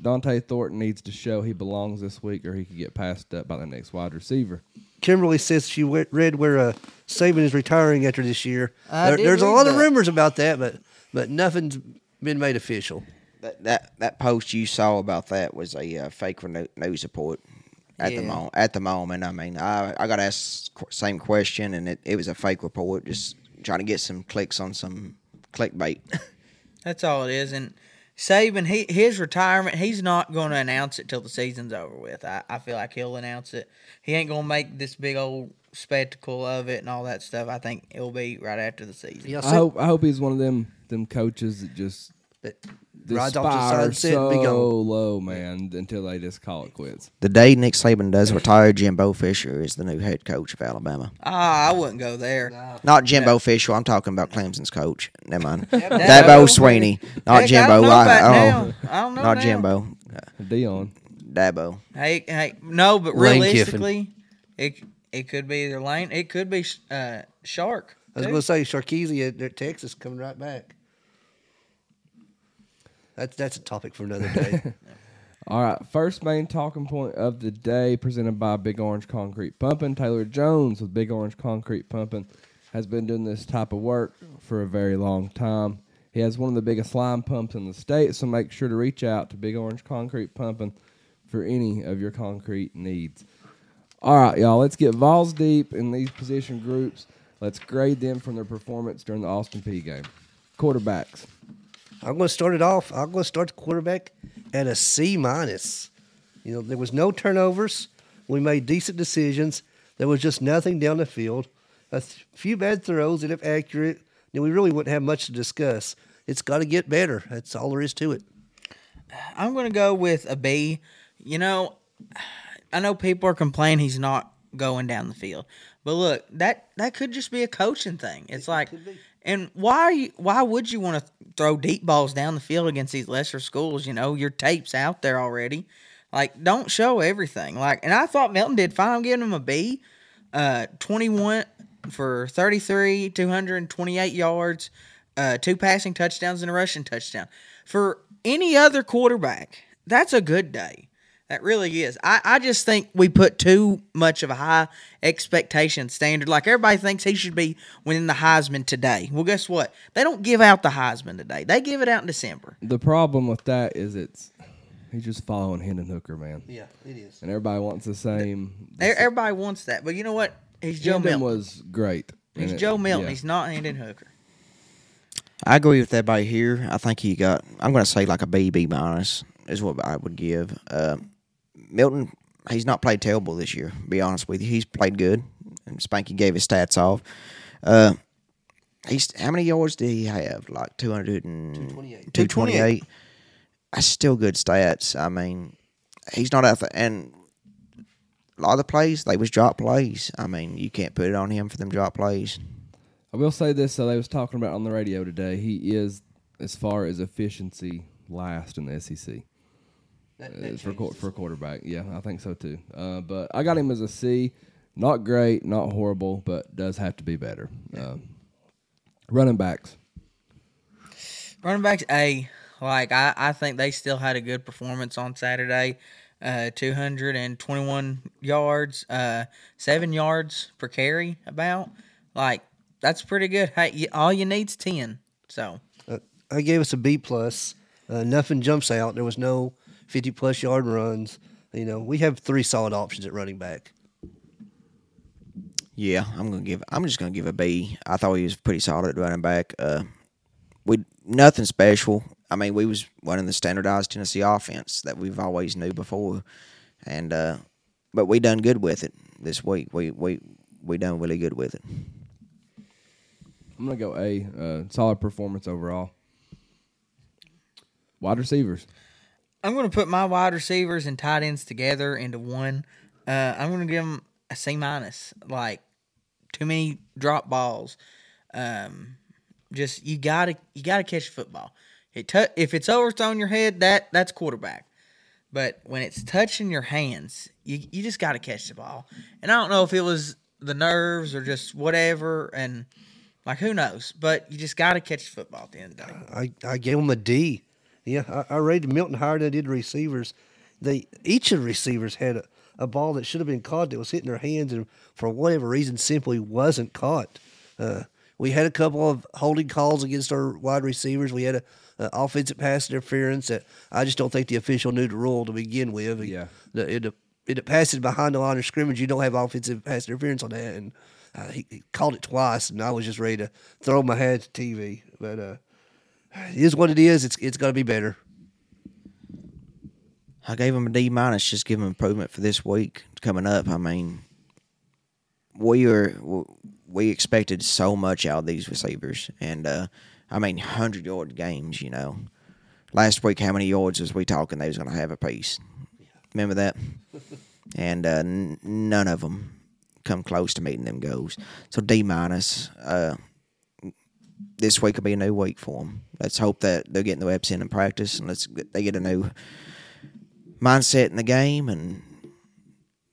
Dante Thornton needs to show he belongs this week, or he could get passed up by the next wide receiver. Kimberly says she we- read where uh, Saban is retiring after this year. There- there's a read lot of rumors about that, but but nothing's been made official. That that, that post you saw about that was a uh, fake reno- news report. At the moment, at the moment, I mean, I I got asked qu- same question, and it, it was a fake report, just trying to get some clicks on some clickbait. That's all it is. And Saban, he his retirement, he's not going to announce it till the season's over with. I, I feel like he'll announce it. He ain't going to make this big old spectacle of it and all that stuff. I think it'll be right after the season. Yeah, I hope I hope he's one of them them coaches that just that the rides off to the spire sunset so and be gone. low, man, until they just call it quits. the day Nick Saban does retire, Jimbo Fisher is the new head coach of Alabama. Ah, I wouldn't go there. Not Jimbo Fisher. I'm talking about Clemson's coach. Never mind. Dabo. Dabo Swinney, not Heck, Jimbo. I don't know I- about oh, now. I don't know not now. Jimbo. Deion. Dabo. Hey, hey, no, but Lane realistically, it it could be either Lane, it could be uh, Shark. I was too. going to say Sharkeezy at, at Texas coming right back. That's that's a topic for another day. All right, first main talking point of the day presented by Big Orange Concrete Pumping. Taylor Jones with Big Orange Concrete Pumping has been doing this type of work for a very long time. He has one of the biggest line pumps in the state, so make sure to reach out to Big Orange Concrete Pumping for any of your concrete needs. All right, y'all, let's get balls deep in these position groups. Let's grade them from their performance during the Austin Peay game. Quarterbacks. I'm going to start it off. I'm going to start the quarterback at a C minus. You know, there was no turnovers. We made decent decisions. There was just nothing down the field. A th- few bad throws, and if accurate, then we really wouldn't have much to discuss. It's got to get better. That's all there is to it. I'm going to go with a B. You know, I know people are complaining he's not going down the field, but look, that that could just be a coaching thing. It's like, and why? Why would you want to throw deep balls down the field against these lesser schools? You know, your tape's out there already. Like, don't show everything. Like, and I thought Milton did fine. I'm giving him a B. Uh, 21 for 33, 228 yards, uh, two passing touchdowns and a rushing touchdown. For any other quarterback, that's a good day. That really is. I, I just think we put too much of a high expectation standard. Like everybody thinks he should be winning the Heisman today. Well, guess what? They don't give out the Heisman today. They give it out in December. The problem with that is it's he's just following Hendon Hooker, man. Yeah, it is. and everybody wants the same. E- Everybody wants that, but you know what? He's Joe Hendon Milton. was great. He's and it- Joe Milton. yeah. He's not Hendon Hooker. I agree with everybody here. I think he got. I'm going to say like a B, B minus is what I would give. Uh, Milton, he's not played terrible this year. Be honest with you, he's played good. And Spanky gave his stats off. Uh, he's how many yards did he have? Like 200 and 228. 228. That's still good stats. I mean, he's not out there. And a lot of the plays, they was drop plays. I mean, you can't put it on him for them drop plays. I will say this: so they was talking about on the radio today. He is, as far as efficiency, last in the SEC That, uh, that for qu- changes. for quarterback. Yeah, I think so too. Uh, but I got him as a C. Not great, not horrible, but does have to be better. Um, running backs. Running backs A. Like I, I think they still had a good performance on Saturday. Uh, 221 yards, uh, seven yards per carry. About like that's pretty good. Hey, you, all you need's ten. So Uh, I gave us a B plus. Uh, nothing jumps out. There was no fifty plus yard runs. You know, we have three solid options at running back. Yeah, I'm gonna give. I'm just gonna give a B. I thought he was pretty solid at running back. Uh, we nothing special. I mean, we was running the standardized Tennessee offense that we've always knew before, and uh, but we done good with it this week. We we we done really good with it. I'm gonna go A. Uh, solid performance overall. Wide receivers. I'm going to put my wide receivers and tight ends together into one. Uh, I'm going to give them a C minus. Like too many drop balls. Um, just you gotta you gotta catch football. It tu- if it's overthrown your head, that that's quarterback. But when it's touching your hands, you you just gotta catch the ball. And I don't know if it was the nerves or just whatever, and like who knows. But you just gotta catch football at the end of the day. I, I gave him a D. Yeah, I, I rated Milton higher than I did receivers. They each of the receivers had a, a ball that should have been caught that was hitting their hands and for whatever reason simply wasn't caught. Uh, we had a couple of holding calls against our wide receivers. We had a, a offensive pass interference that I just don't think the official knew the rule to begin with. Yeah. The, it, it passes behind the line of scrimmage. You don't have offensive pass interference on that, and uh, he, he called it twice, and I was just ready to throw my head to TV. But uh, it is what it is. It's it's going to be better. I gave him a D minus. Just give him improvement for this week coming up. I mean, we are we expected so much out of these receivers, and uh, I mean, hundred yard games. You know, last week how many yards was we talking they was going to have a piece? Remember that? and uh, n- none of them come close to meeting them goals. So D minus. Uh, this week will be a new week for them. Let's hope that they're getting the reps in and practice, and let's they get a new mindset in the game, and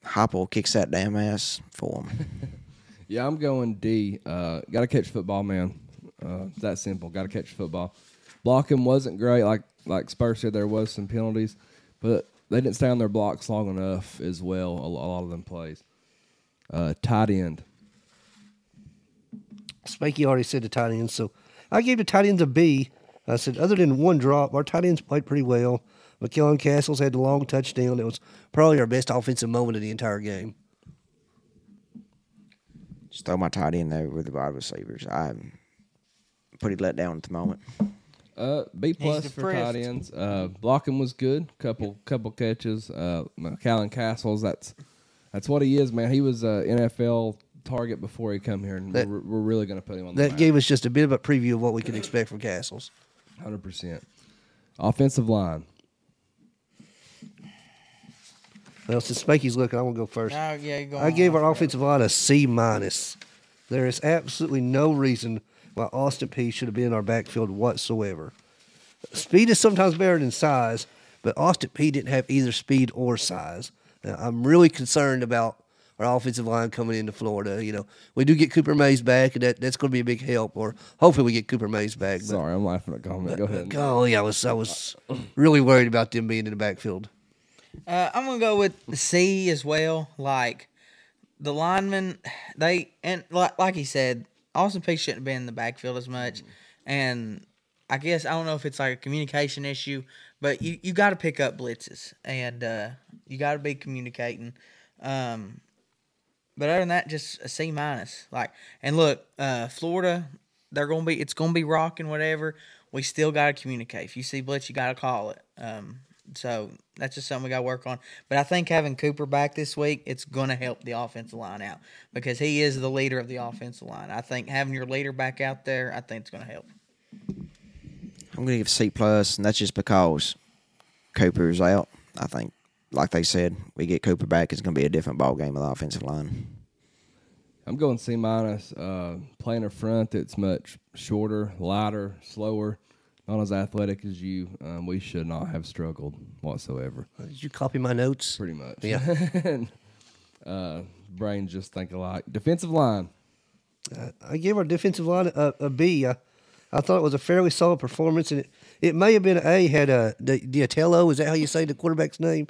Heupel kicks that damn ass for them. Yeah, I'm going D. Uh, got to catch football, man. Uh, it's that simple. Got to catch football. Blocking wasn't great. Like like Spurs said, there was some penalties, but they didn't stay on their blocks long enough as well. A, a lot of them plays. Uh, tight end. Spanky already said the tight ends, so I gave the tight ends a B. I said, other than one drop, our tight ends played pretty well. McCallan Castles had the long touchdown. That was probably our best offensive moment of the entire game. Just throw my tight end there with the wide receivers. I'm pretty let down at the moment. Uh, B plus for tight ends. Uh, blocking was good. Couple couple catches. Uh, McCallan Castles. That's that's what he is, man. He was a NFL target before he come here, and That- we're, we're really going to put him on the That map. gave us just a bit of a preview of what we can expect from Castles. Hundred percent. Offensive line. Well, since Spanky's looking, I'm gonna go first. Yeah, go I on. gave our offensive line a C minus. There is absolutely no reason why Austin Peay should have been in our backfield whatsoever. Speed is sometimes better than size, but Austin Peay didn't have either speed or size. Now, I'm really concerned about our offensive line coming into Florida. You know, we do get Cooper Mays back, and that, that's going to be a big help. Or hopefully we get Cooper Mays back. But, Sorry, I'm laughing at comment. Go ahead. golly, I was I was really worried about them being in the backfield. Uh, I'm gonna go with C as well. Like the linemen, they and like, like he said, Austin Peay shouldn't have been in the backfield as much. And I guess I don't know if it's like a communication issue, but you you got to pick up blitzes and uh, you got to be communicating. Um, but other than that, just a C minus. Like, and look, uh, Florida, they're gonna be it's gonna be rocking whatever. We still gotta communicate. If you see blitz, you gotta call it. Um, so that's just something we gotta work on. But I think having Cooper back this week, it's gonna help the offensive line out because he is the leader of the offensive line. I think having your leader back out there, I think it's gonna help. I'm to give C plus, and that's just because Cooper's out. I think, like they said, we get Cooper back, it's going to be a different ball game with the offensive line. I'm going C minus. Uh, playing a front that's much shorter, lighter, slower, not as athletic as you. Um, we should not have struggled whatsoever. Did you copy my notes? Pretty much. Yeah. And, uh, brains just think alike. Defensive line. I gave our defensive line a, a B. I, I thought it was a fairly solid performance, and it, it may have been an A had a Di- Diatello, is that how you say the quarterback's name?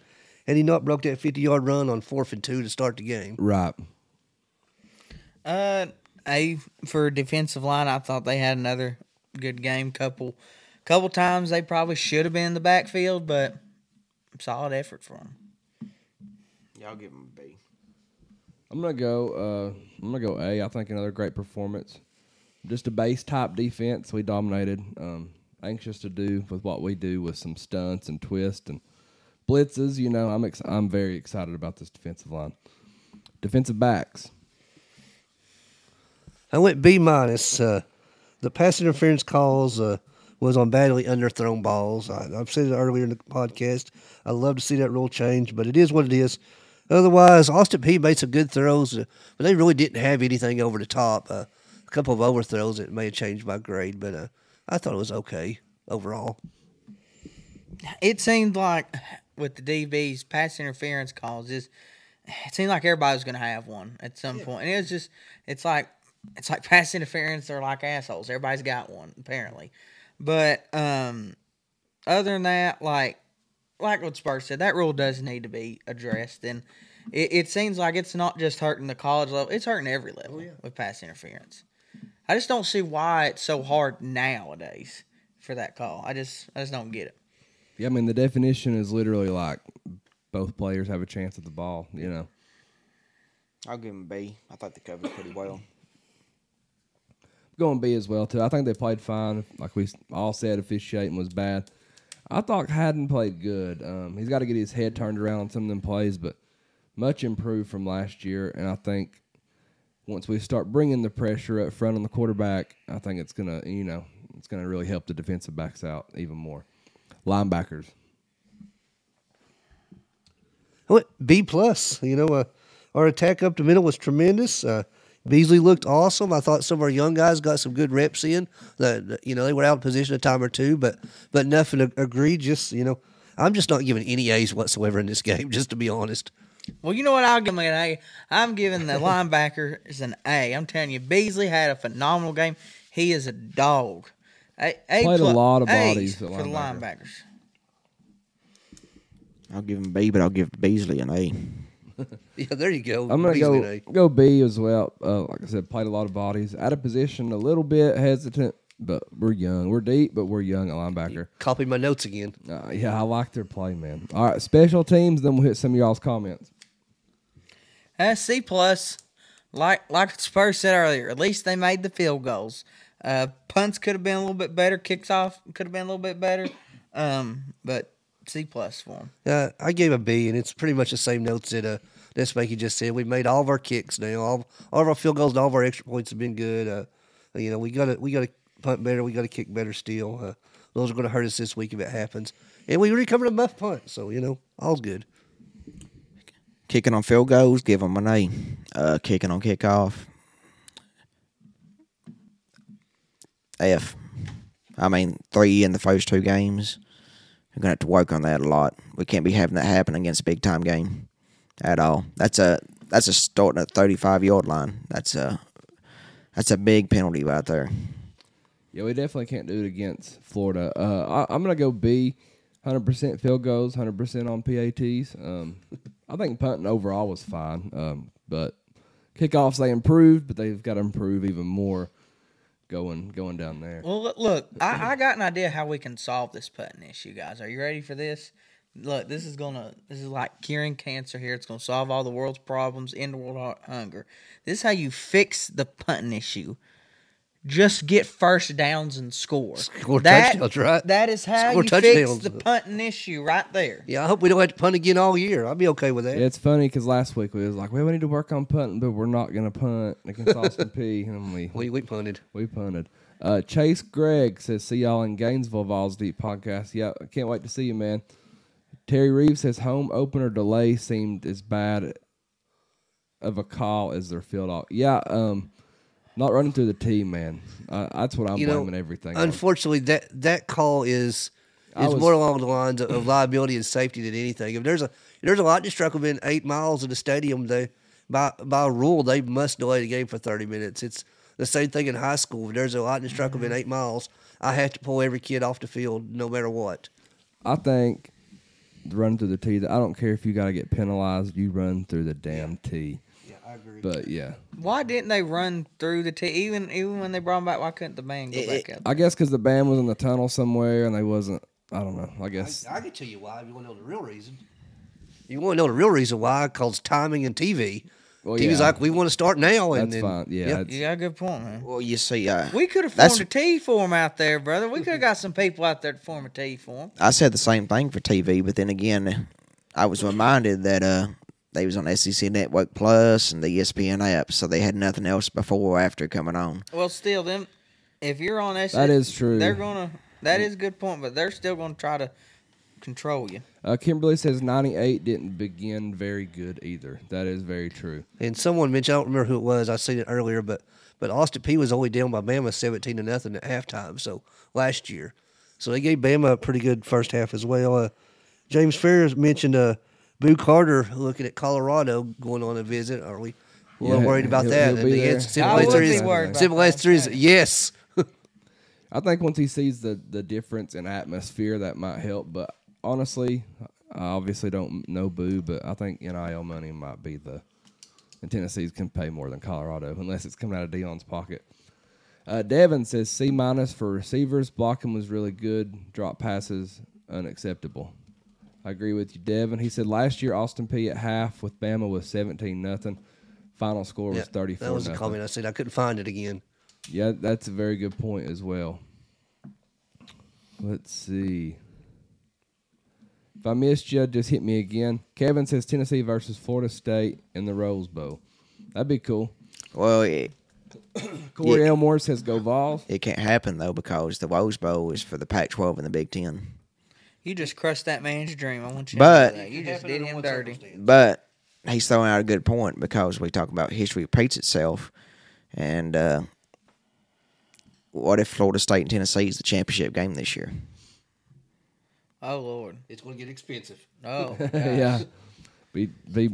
Had he not broke that 50 yard run on fourth and two to start the game. Right. Uh, A for defensive line. I thought they had another good game. Couple, couple times they probably should have been in the backfield, but solid effort for them. Y'all give them a B. I'm gonna go. Uh, I'm gonna go A. I think another great performance. Just a base type defense. We dominated. Um, anxious to do with what we do with some stunts and twists and blitzes. You know, I'm ex- I'm very excited about this defensive line. Defensive backs. I went B minus. Uh, the pass interference calls uh, was on badly underthrown balls. I, I've said it earlier in the podcast. I love to see that rule change, but it is what it is. Otherwise, Austin Peay made some good throws, uh, but they really didn't have anything over the top. Uh, a couple of overthrows that may have changed my grade, but uh, I thought it was okay overall. It seemed like with the DBs, pass interference calls is. It seemed like everybody was going to have one at some point. point, and it was just. It's like it's like pass interference. They're like assholes. Everybody's got one apparently, but um, other than that, like like what Spurs said, that rule does need to be addressed, and it, it seems like it's not just hurting the college level; it's hurting every level with pass interference. I just don't see why it's so hard nowadays for that call. I just I just don't get it. Yeah, I mean the definition is literally like both players have a chance at the ball. You know. I'll give them B. I thought they covered pretty well. going B as well too. I think they played fine. Like we all said, officiating was bad. I thought Hadden played good. Um, he's got to get his head turned around on some of them plays, but much improved from last year. And I think once we start bringing the pressure up front on the quarterback, I think it's gonna, you know, it's gonna really help the defensive backs out even more. Linebackers. I went B plus. You know, uh, our attack up the middle was tremendous. Uh, Beasley looked awesome. I thought some of our young guys got some good reps in. That that, you know they were out of position a time or two, but but nothing egregious. You know, I'm just not giving any A's whatsoever in this game, just to be honest. Well, you know what? I'll give him an A. I'm giving the linebackers an A. I'm telling you, Beasley had a phenomenal game. He is a dog. A, a Played a lot of bodies for at the linebacker. linebackers. I'll give him B, but I'll give Beasley an A. Yeah, there you go. I'm gonna Beasley an go A. go B as well. Uh, like I said, played a lot of bodies. Out of position, a little bit hesitant, but we're young. We're deep, but we're young at linebacker. Copy my notes again. Uh, yeah, I like their play, man. All right, special teams. Then we'll hit some of y'all's comments. Uh, C plus, like like Spurs said earlier. At least they made the field goals. Uh, punts could have been a little bit better. Kicks off could have been a little bit better. Um, but C plus for them. Uh, I gave a B, and it's pretty much the same notes that uh, that Spanky just said. We've made all of our kicks now. All, all of our field goals and all of our extra points have been good. Uh, you know, we got to we got to punt better. We got to kick better still. Uh, those are going to hurt us this week if it happens. And we recovered a muff punt, so you know, all's good. Kicking on field goals, give them an A. Uh, kicking on kickoff, F. I mean, three in the first two games. We're gonna have to work on that a lot. We can't be having that happen against a big time game at all. That's a that's a starting at thirty five yard line. That's a that's a big penalty right there. Yeah, we definitely can't do it against Florida. Uh, I, I'm gonna go B. Hundred percent field goals, hundred percent on PATs. Um, I think punting overall was fine, um, but kickoffs they improved, but they've got to improve even more going going down there. Well, look, I, I got an idea how we can solve this putting issue, guys. Are you ready for this? Look, this is gonna this is like curing cancer here. It's gonna solve all the world's problems, end world hunger. This is how you fix the punting issue. Just get first downs and score. Score That- touchdowns, right? That is how Score you fix the punting issue right there. Yeah, I hope we don't have to punt again all year. I'll be okay with that. Yeah, it's funny because last week we was like, well, we need to work on punting, but we're not gonna punt against Austin Peay. And we We we punted. we punted. Uh, Chase Gregg says, "See y'all in Gainesville, Vols Deep podcast. Yeah, I can't wait to see you, man." Terry Reeves says, "Home opener delay seemed as bad of a call as their field off. Yeah, um, not running through the team, man. Uh, that's what I'm You know, blaming everything. on. Unfortunately, that that call is is was- more along the lines of, of liability and safety than anything. If there's a if there's a lightning strike within eight miles of the stadium, they by by rule they must delay the game for thirty minutes. It's the same thing in high school. If there's a lightning strike within eight miles, I have to pull every kid off the field no matter what. I think running through the tee. I don't care if you got to get penalized. You run through the damn tee. Yeah, I agree. But yeah, Why didn't they run through the t- even even when they brought them back? Why couldn't the band go It- back up? I guess because the band was in the tunnel somewhere and they wasn't. I don't know. I guess I, I can tell you why if you want to know the real reason. You want to know the real reason why? Because timing and TV. Well, TV's yeah. like, we want to start now. And That's then, fine. Yeah, Yep. that's- You got a good point, man. Well, you see, uh, We could have That's- formed a T for him out there, brother. We could have got some people out there to form a T for him. I said the same thing for TV, but then again, I was reminded that uh, they was on SEC Network Plus and the E ESPN app, so they had nothing else before or after coming on. Well, still, them. If you're on S, That is true. They're gonna. That is a good point, but they're still gonna try to control you. Uh, Kimberly says 98 didn't begin very good either. That is very true. And someone mentioned, I don't remember who it was. I seen it earlier, but but Austin Peay was only down by Bama seventeen to nothing at halftime. So last year, so they gave Bama a pretty good first half as well. Uh, James Ferris mentioned uh, Boo Carter looking at Colorado going on a visit. Are we a little Yeah, worried about he'll- that? he'll And the there. answer- simple answer is simple answer is yes. I think once he sees the, the difference in atmosphere, that might help. But honestly, I obviously don't know Boo, but I think NIL money might be the. And Tennessee's can pay more than Colorado unless it's coming out of Deion's pocket. Uh, Devin says C minus for receivers. Blocking was really good. Drop passes unacceptable. I agree with you, Devin. He said last year Austin Peay at half with Bama was seventeen nothing. Final score was Yeah, thirty four. That was a comment I said. I couldn't find it again. Yeah, that's a very good point as well. Let's see. If I missed you, just hit me again. Kevin says Tennessee versus Florida State in the Rose Bowl. That'd be cool. Well, it, Corey Yeah. Elmore says go Vols. it can't happen though because the Rose Bowl is for the Pac-12 and the Big Ten. You just crushed that man's dream. I want you But- to know that. You just did him dirty. But he's throwing out a good point because we talk about history repeats itself, and uh, what if Florida State and Tennessee is the championship game this year? Oh Lord. It's going to get expensive. Oh. yeah, be be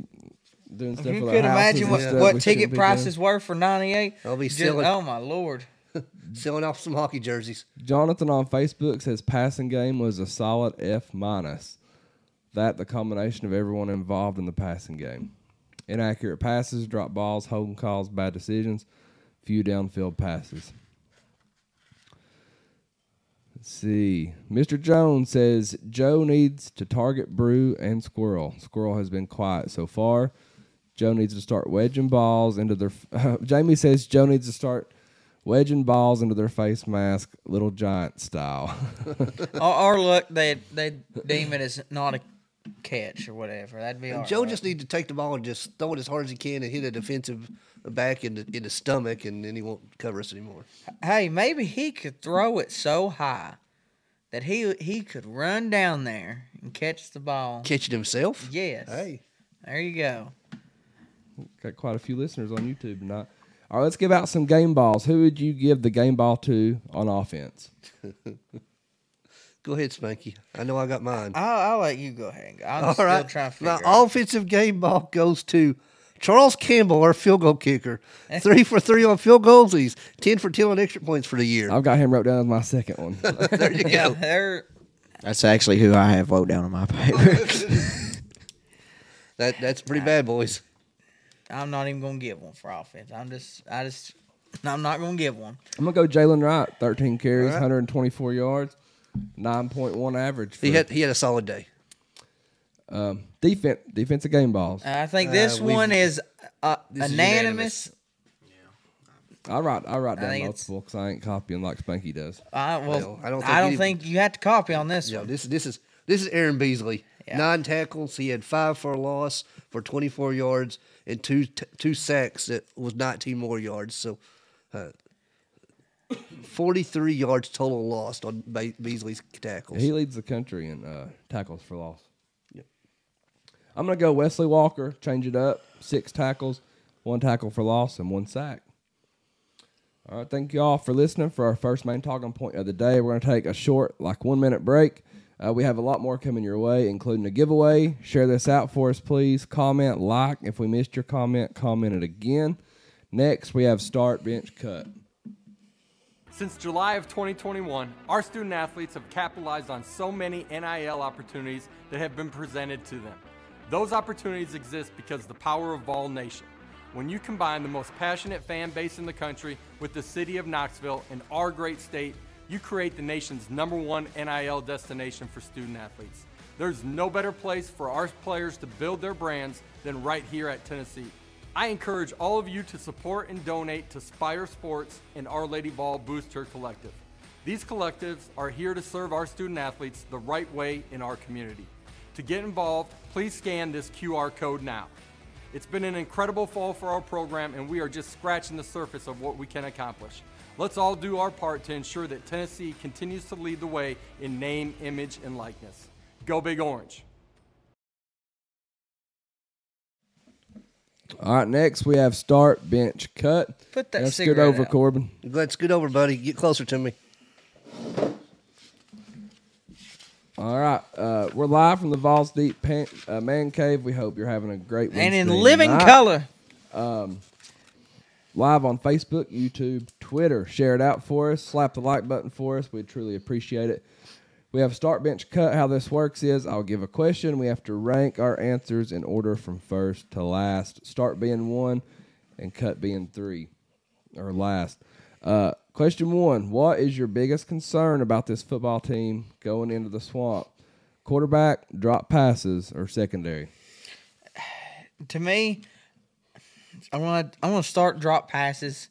doing If stuff you for could houses imagine and what, stuff we what shouldn't ticket be prices doing. were for '98, I'll be just, selling- oh my lord! Selling off some hockey jerseys. Jonathan on Facebook says passing game was a solid F minus. That the combination of everyone involved in the passing game. Inaccurate passes, drop balls, holding calls, bad decisions, few downfield passes. Let's see. Mr. Jones says Joe needs to target Bru and Squirrel. Squirrel has been quiet so far. Joe needs to start wedging balls into their. Jamie says Joe needs to start wedging balls into their face mask, little giant style. or, or look, they they deem it as not a catch or whatever. That'd be all Joe right. just needs to take the ball and just throw it as hard as he can and hit a defensive back in the, in the stomach, and then he won't cover us anymore. Hey, maybe he could throw it so high that he he could run down there and catch the ball. Catch it himself. Yes. Hey, There you go. Got quite a few listeners on YouTube tonight. All right, let's give out some game balls. Who would you give the game ball to on offense? go ahead, Spanky. I know I got mine. I'll, I'll let you go ahead. and go. I'm All still right. trying to My out. offensive game ball goes to Charles Campbell, our field goal kicker. three for three on field goals. He's ten for ten on extra points for the year. I've got him wrote down as my second one. there you Yeah, go. they're That's actually who I have wrote down on my paper. That that's pretty bad, boys. I'm not even gonna give one for offense. I'm just I just I'm not gonna give one. I'm gonna go Jaylen Wright, 13 carries, All right. 124 yards, 9.1 average. For He had he had a solid day. um, defense, defensive game balls. I think Uh, this we've- one is uh, This is unanimous. I write, I write down think it's- multiple because I ain't copying like Spanky does. I, well, Well, I I don't I don't think think, you have to copy on this Yeah, one. this this is this is Aaron Beasley. Yeah. Nine tackles. He had five for a loss for 24 yards and two t- two sacks that was 19 more yards. So, uh, 43 yards total lost on Be- Beasley's tackles. He leads the country in uh, tackles for loss. Yep. I'm gonna go Wesley Walker. Change it up. Six tackles, one tackle for loss, and one sack. All right, thank you all for listening for our first main talking point of the day. We're gonna take a short, like one minute break. Uh, we have a lot more coming your way, including a giveaway. Share this out for us, please. Comment, like. If we missed your comment, comment it again. Next, we have start, bench, cut. Since July of 2021, our student athletes have capitalized on so many NIL opportunities that have been presented to them. Those opportunities exist because of the power of Vol Nation. When you combine the most passionate fan base in the country with the city of Knoxville and our great state, you create the nation's number one NIL destination for student athletes. There's no better place for our players to build their brands than right here at Tennessee. I encourage all of you to support and donate to Spyre Sports and Our Lady Vol Booster Collective. These collectives are here to serve our student athletes the right way in our community. To get involved, please scan this QR code now. It's been an incredible fall for our program, and we are just scratching the surface of what we can accomplish. Let's all do our part to ensure that Tennessee continues to lead the way in name, image, and likeness. Go Big Orange. All right, next we have start, bench, cut. Put that Let's get cigarette over, out. Corbin. Let's get over, buddy. Get closer to me. All right, uh, we're live from the Vols Deep Pan, uh, Man Cave. We hope you're having a great And in living night. color. Live on Facebook, YouTube, Twitter. Share it out for us. Slap the like button for us. We'd truly appreciate it. We have start bench cut. How this works is I'll give a question. We have to rank our answers in order from first to last. Start being one and cut being three or last. Uh, question one What is your biggest concern about this football team going into the swamp? Quarterback, drop passes, or secondary? to me, I want I want to start drop passes.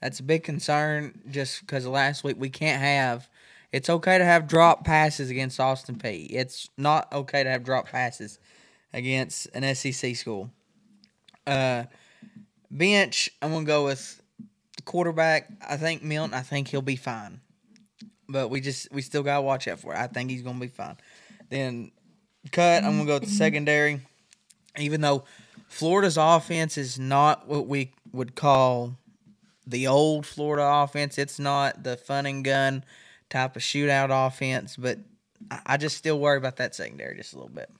That's a big concern just because last week we can't have. It's okay to have drop passes against Austin Peay. It's not okay to have drop passes against an SEC school. Uh, bench, I'm gonna go with the quarterback. I think Milton. I think he'll be fine, but we just we still gotta watch out for it. I think he's gonna be fine. Then cut. I'm gonna go with the secondary even though Florida's offense is not what we would call the old Florida offense, it's not the fun and gun type of shootout offense, but I just still worry about that secondary just a little bit.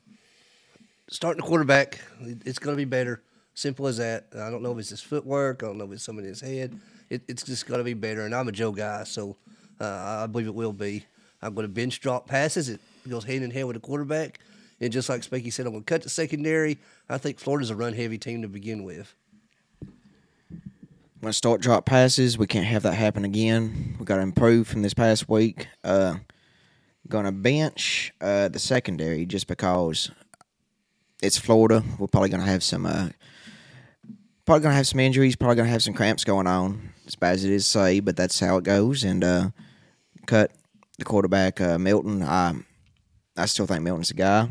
Starting the quarterback, it's going to be better. Simple as that. I don't know if it's his footwork. I don't know if it's something in his head. It, it's just going to be better. And I'm a Joe guy, so uh, I believe it will be. I'm going to bench drop passes. It goes hand in hand with the quarterback. And just like Spanky said, I'm going to cut the secondary. I think Florida's a run heavy team to begin with. When start drop passes, we can't have that happen again. We got to improve from this past week. Uh, gonna bench uh, the secondary just because it's Florida. We're probably gonna have some. Uh, probably gonna have some injuries. Probably gonna have some cramps going on. As bad as it is to say, but that's how it goes. And uh, cut the quarterback uh, Milton. I I still think Milton's a guy.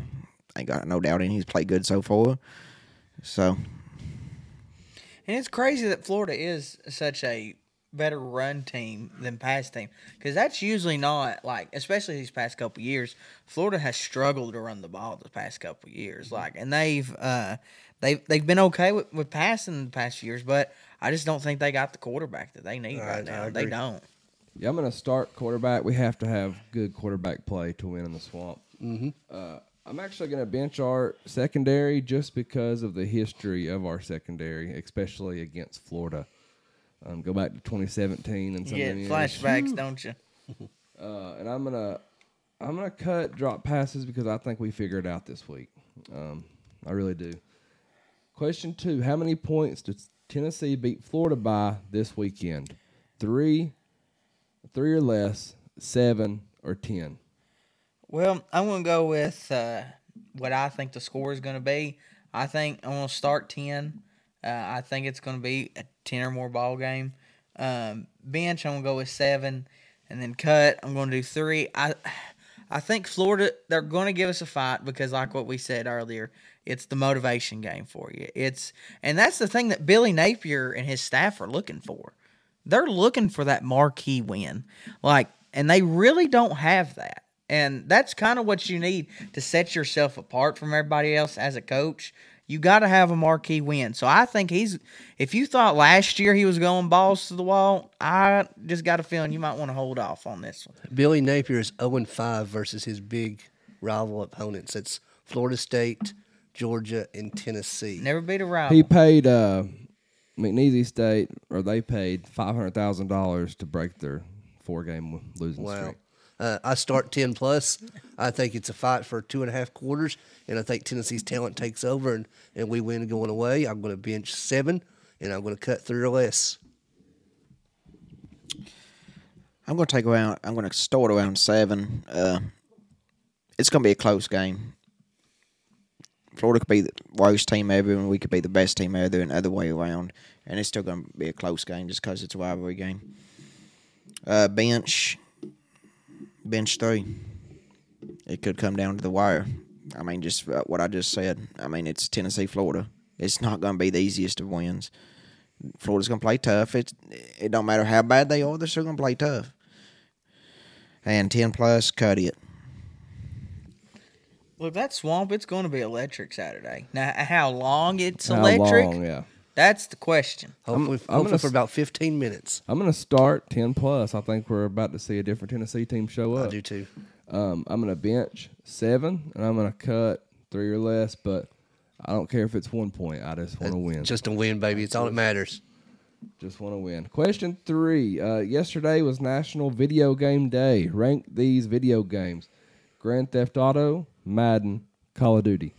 Ain't got no doubt in. He's played good so far. So And it's crazy that Florida is such a better run team than pass team because that's usually not like, especially these past couple years. Florida has struggled to run the ball the past couple years, like, and they've uh, they've they've been okay with, with passing the past years, but I just don't think they got the quarterback that they need I- right now. They don't. Yeah, I'm going to start quarterback. We have to have good quarterback play to win in the swamp. Mm-hmm. Uh, I'm actually going to bench our secondary just because of the history of our secondary, especially against Florida. Um, go back to 2017 and some You of get flashbacks, don't you? Uh, and I'm gonna I'm gonna cut drop passes because I think we figured it out this week. Um, I really do. Question two: How many points does Tennessee beat Florida by this weekend? Three, three or less, seven or ten. Well, I'm going to go with uh, what I think the score is going to be. I think I'm going to start 10. Uh, I think it's going to be a 10 or more ball game. Um, bench, I'm going to go with 7. And then cut, I'm going to do 3. I I think Florida, they're going to give us a fight because, like what we said earlier, it's the motivation game for you. It's And that's the thing that Billy Napier and his staff are looking for they're looking for that marquee win. Like, and they really don't have that. And that's kind of what you need to set yourself apart from everybody else as a coach. You got to have a marquee win. So I think he's, if you thought last year he was going balls to the wall, I just got a feeling you might want to hold off on this one. Billy Napier is 0 5 versus his big rival opponents. It's Florida State, Georgia, and Tennessee. Never beat a rival. He paid uh, McNeese State, or they paid five hundred thousand dollars to break their four game losing Wow. streak. Uh, I start 10 plus. I think it's a fight for two and a half quarters, and I think Tennessee's talent takes over and, and we win going away. I'm going to bench seven, and I'm going to cut three or less. I'm going to take around. I'm going to start around seven. Uh, it's going to be a close game. Florida could be the worst team ever, and we could be the best team ever, and other way around. And it's still going to be a close game just because it's a rivalry game. Uh, bench, bench three. It could come down to the wire. I mean, just uh, what I just said. I mean, it's Tennessee, Florida. It's not going to be the easiest of wins. Florida's going to play tough. It it don't matter how bad they are; they're still going to play tough. And ten plus, cut it. Look, that swamp, it's going to be electric Saturday. Now, how long it's How electric, long, yeah. That's the question. Hopefully, I'm hopefully gonna for about 15 minutes. I'm going to start 10 plus. I think we're about to see a different Tennessee team show up. I do too. Um, I'm going to bench seven, and I'm going to cut three or less, but I don't care if it's one point. I just want to win. Just, Just a win, baby. It's all that matters. just want to win. Question three. Uh, yesterday was National Video Game Day. Rank these video games Grand Theft Auto, Madden, Call of Duty.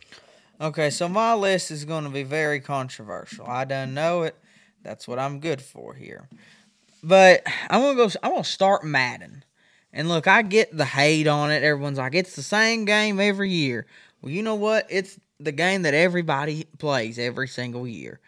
Okay, so my list is going to be very controversial. I don't know it. That's what I'm good for here. But I'm gonna go. I'm gonna start Madden. And look, I get the hate on it. Everyone's like, it's the same game every year. Well, you know what? It's the game that everybody plays every single year.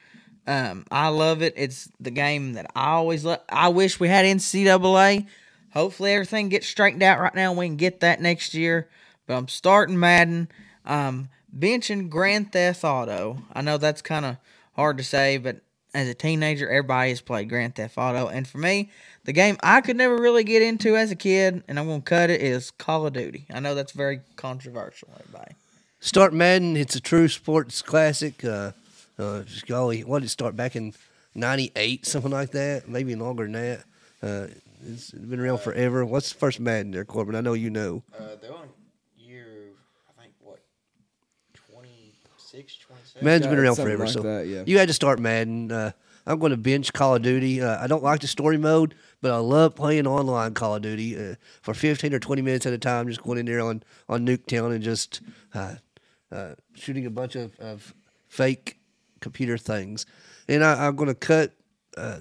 Um, I love it. It's the game that I always love. I wish we had NCAA. Hopefully, everything gets straightened out right now. We can get that next year. But I'm starting Madden. Um, benching Grand Theft Auto. I know that's kind of hard to say, but as a teenager, everybody has played Grand Theft Auto. And for me, the game I could never really get into as a kid, and I'm going to cut it, is Call of Duty. I know that's very controversial, everybody. Start Madden. It's a true sports classic. Uh, uh, golly, what did it start back in '98, something like that? Maybe longer than that. Uh, it's been around forever. What's the first Madden there, Corbin? I know you know. Uh, they're on year, I think, what, 26, 27? Madden's been around forever, like so that, yeah. you had to start Madden. Uh, I'm going to bench Call of Duty. Uh, I don't like the story mode, but I love playing online Call of Duty uh, for 15 or 20 minutes at a time. Just going in there on on Nuketown and just uh, uh, shooting a bunch of, of fake computer things. And I, I'm going to cut. Uh,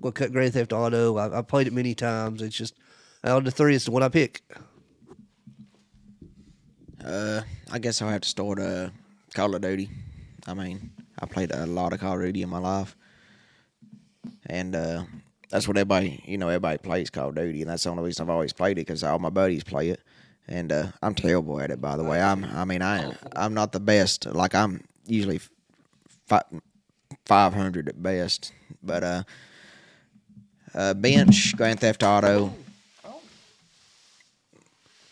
going to cut Grand Theft Auto. I, I played it many times. It's just out of the three, it's the one I pick. Uh, I guess I'll have to start uh, Call of Duty. I mean, I played a lot of Call of Duty in my life, and uh, that's what everybody, you know, everybody plays Call of Duty, and that's the only reason I've always played it because all my buddies play it, and uh, I'm terrible at it. By the way, I'm, I mean, I, I'm not the best. Like I'm usually fi- 500 at best, but uh, uh, bench Grand Theft Auto.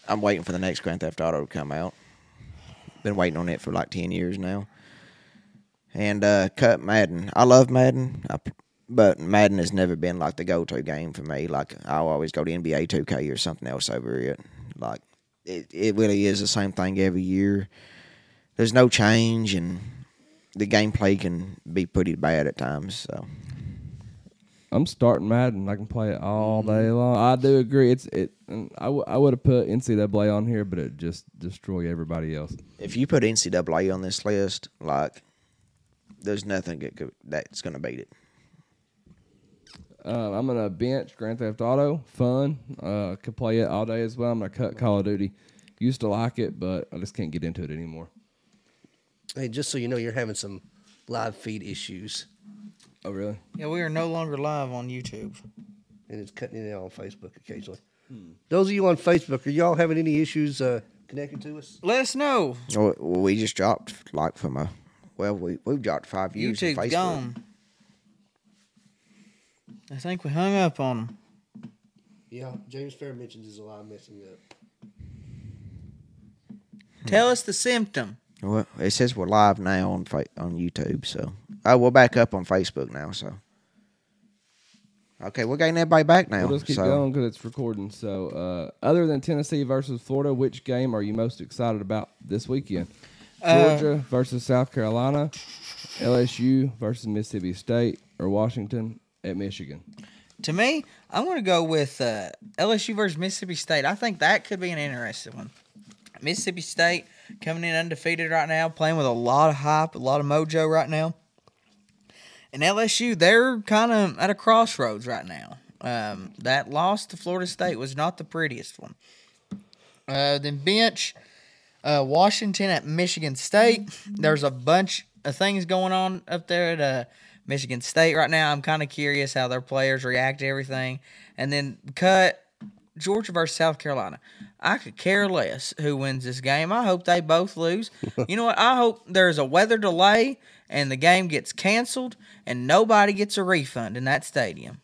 I'm waiting for the next Grand Theft Auto to come out. Been waiting on it for like ten years now. And uh, cut Madden. I love Madden, I, but Madden has never been like the go-to game for me. Like I'll always go to NBA 2K or something else over it. Like it, it really is the same thing every year. There's no change, and the gameplay can be pretty bad at times. So I'm starting Madden. I can play it all day long. I do agree. It's it. And I, w- I would have put NCAA on here, but it just destroy everybody else. if you put NCAA on this list, like there's nothing that could, that's going to beat it. Uh, I'm gonna bench Grand Theft Auto. Fun. Uh, could play it all day as well. I'm gonna cut Call of Duty. Used to like it, but I just can't get into it anymore. Hey, just so you know, you're having some live feed issues, Oh really? Yeah, we are no longer live on YouTube. and it's cutting in and out on Facebook occasionally. Those of you on Facebook, are y'all having any issues uh, connecting to us? Let us know. Well, we just dropped like from a well, we we've dropped five views. on YouTube's Facebook. gone. I think we hung up on them. Yeah, James Fair mentions his live messing up. Tell us the symptom. Well, it says we're live now on fa- on YouTube, so oh, we're back up on Facebook now. So okay, we're getting everybody back now. We'll just keep so going because it's recording. So, uh, other than Tennessee versus Florida, which game are you most excited about this weekend? Uh, Georgia versus South Carolina, LSU versus Mississippi State, or Washington at Michigan. To me, I'm going to go with uh, LSU versus Mississippi State. I think that could be an interesting one. Mississippi State coming in undefeated right now, playing with a lot of hype, a lot of mojo right now. And LSU, they're kind of at a crossroads right now. Um, that loss to Florida State was not the prettiest one. Uh, then bench, Uh, Washington at Michigan State. There's a bunch of things going on up there at uh, Michigan State right now. I'm kind of curious how their players react to everything. And then cut Georgia versus South Carolina. I could care less who wins this game. I hope they both lose. you know what? I hope there's a weather delay and the game gets canceled and nobody gets a refund in that stadium.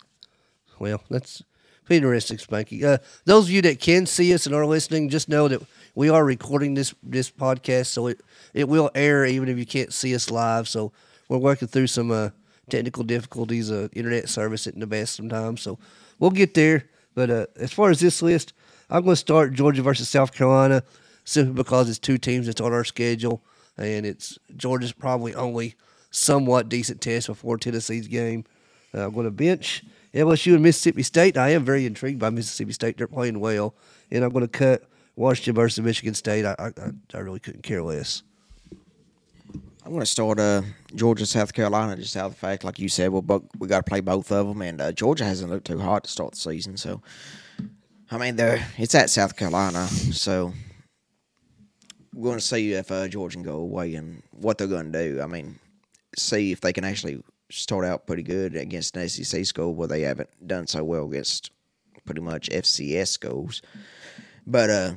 Well, that's interesting, Spanky. Uh, those of you that can see us and are listening, just know that we are recording this this podcast, so it it will air even if you can't see us live. So we're working through some uh, technical difficulties. Uh, internet service isn't the best sometimes, so we'll get there. But uh, as far as this list, I'm going to start Georgia versus South Carolina simply because it's two teams that's on our schedule, and it's Georgia's probably only somewhat decent test before Tennessee's game. Uh, I'm going to bench LSU and Mississippi State. I am very intrigued by Mississippi State. They're playing well, and I'm going to cut Washington versus Michigan State. I I, I really couldn't care less. I'm going to start uh, Georgia, South Carolina, just out of the fact, like you said, well, we got to play both of them, and uh, Georgia hasn't looked too hot to start the season. So, I mean, they're it's at South Carolina, so we're going to see if uh, Georgia can go away and what they're going to do. I mean, see if they can actually start out pretty good against an SEC school where they haven't done so well against pretty much FCS schools. But uh,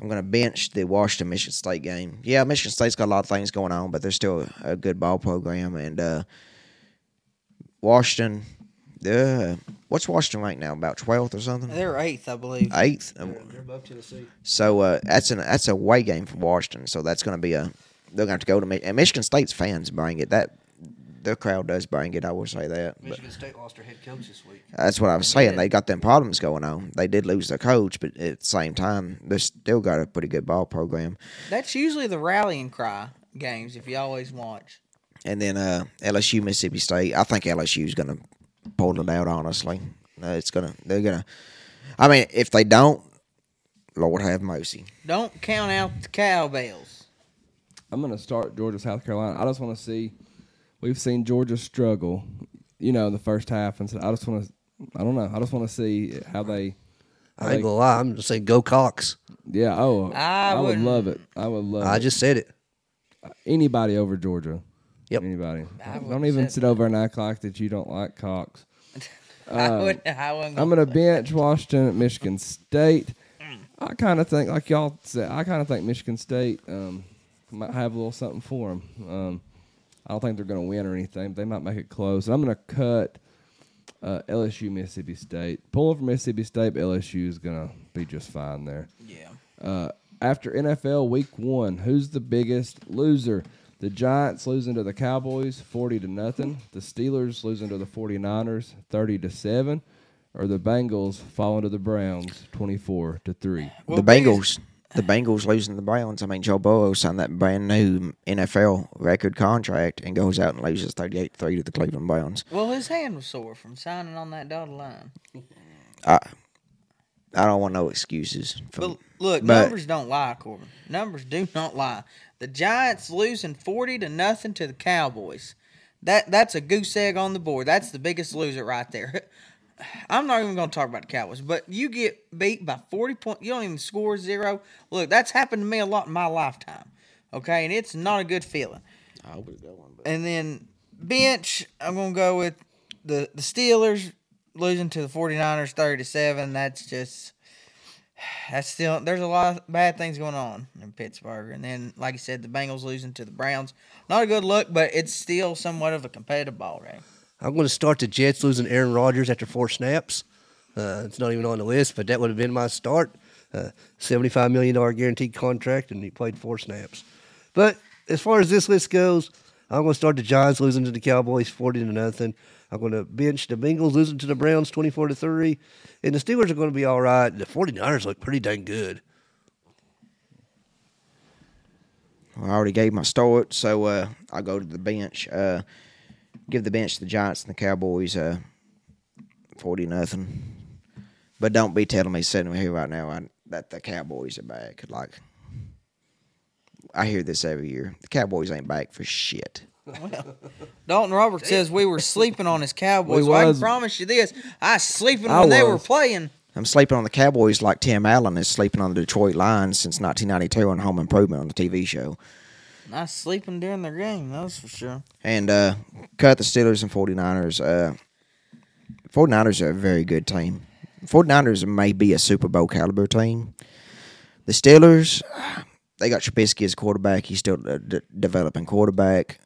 I'm going to bench the Washington Michigan State game. Yeah, Michigan State's got a lot of things going on, but they're still a, a good ball program. And uh, Washington, uh, what's Washington right now? About 12th or something? They're eighth, I believe. Eighth. They're above Tennessee. So uh, that's an that's a away game for Washington. So that's going to be a they're going to have to go to Mi- and Michigan State's fans bring it. That their crowd does bring it. I will say that. But Michigan State lost their head coach this week. that's what I was saying. They got them problems going on. They did lose their coach, but at the same time, they still got a pretty good ball program. That's usually the rallying cry games if you always watch. And then uh, LSU, Mississippi State. I think LSU is going to pull it out. Honestly, it's gonna. They're gonna. I mean, if they don't, Lord have mercy. Don't count out the cowbells. I'm going to start Georgia, South Carolina. I just want to see. We've seen Georgia struggle, you know, in the first half, and so I just want to. I don't know. I just want to see how they. how I ain't they- gonna lie. I'm just saying, go Cox. Yeah. Oh, I I, would love it. I would love. I it. just said it. anybody over Georgia. Yep. Anybody. I Don't even say sit over and act like that you don't like Cox. I would. I wouldn't. I'm gonna bench Washington at Michigan State. I kind of think, like y'all said, I kind of think Michigan State um, might have a little something for them. Um, I don't think they're going to win or anything. But they might make it close. And I'm going to cut uh, LSU Mississippi State. Pulling for Mississippi State, but LSU is going to be just fine there. Yeah. Uh, after NFL Week One, who's the biggest loser? The Giants losing to the Cowboys, forty to nothing. The Steelers losing to the 49ers, thirty to seven, or the Bengals falling to the Browns, twenty-four to three. Well, the Bengals, the Bengals losing the Browns. I mean, Joe Burrow signed that brand new NFL record contract and goes out and loses 38-3 to the Cleveland Browns. Well, his hand was sore from signing on that dotted line. I, I don't want no excuses. For, But look, but- numbers don't lie, Corbin. Numbers do not lie. The Giants losing forty to nothing to the Cowboys. That that's a goose egg on the board. That's the biggest loser right there. I'm not even going to talk about the Cowboys, but you get beat by 40 points. You don't even score zero. Look, that's happened to me a lot in my lifetime. Okay, and it's not a good feeling. I would go one, but And then bench, I'm going to go with the the Steelers losing to the 49ers 30 to 7. That's just that's still there's a lot of bad things going on in Pittsburgh. And then like I said, the Bengals losing to the Browns. Not a good look, but it's still somewhat of a competitive ball game. I'm going to start the Jets losing Aaron Rodgers after four snaps. Uh, it's not even on the list, but that would have been my start. Uh, $75 million guaranteed contract, and he played four snaps. But as far as this list goes, I'm going to start the Giants losing to the Cowboys 40 to nothing. I'm going to bench the Bengals losing to the Browns 24 to 3. And the Steelers are going to be all right. The 49ers look pretty dang good. I already gave my start, so uh, I'll go to the bench. Uh, give the bench to the Giants and the Cowboys, uh, forty nothing. But don't be telling me sitting here right now I, that the Cowboys are back. Like I hear this every year. The Cowboys ain't back for shit. Dalton Roberts says we were sleeping on his Cowboys. We Well, I was. can promise you this: I was sleeping I when they were was. playing. I'm sleeping on the Cowboys like Tim Allen is sleeping on the Detroit Lions since 1992 on Home Improvement on the TV show. Not sleeping during their game, that's for sure. And uh, cut the Steelers and 49ers. Uh, 49ers are a very good team. 49ers may be a Super Bowl caliber team. The Steelers, they got Trubisky as quarterback. He's still a d- developing quarterback.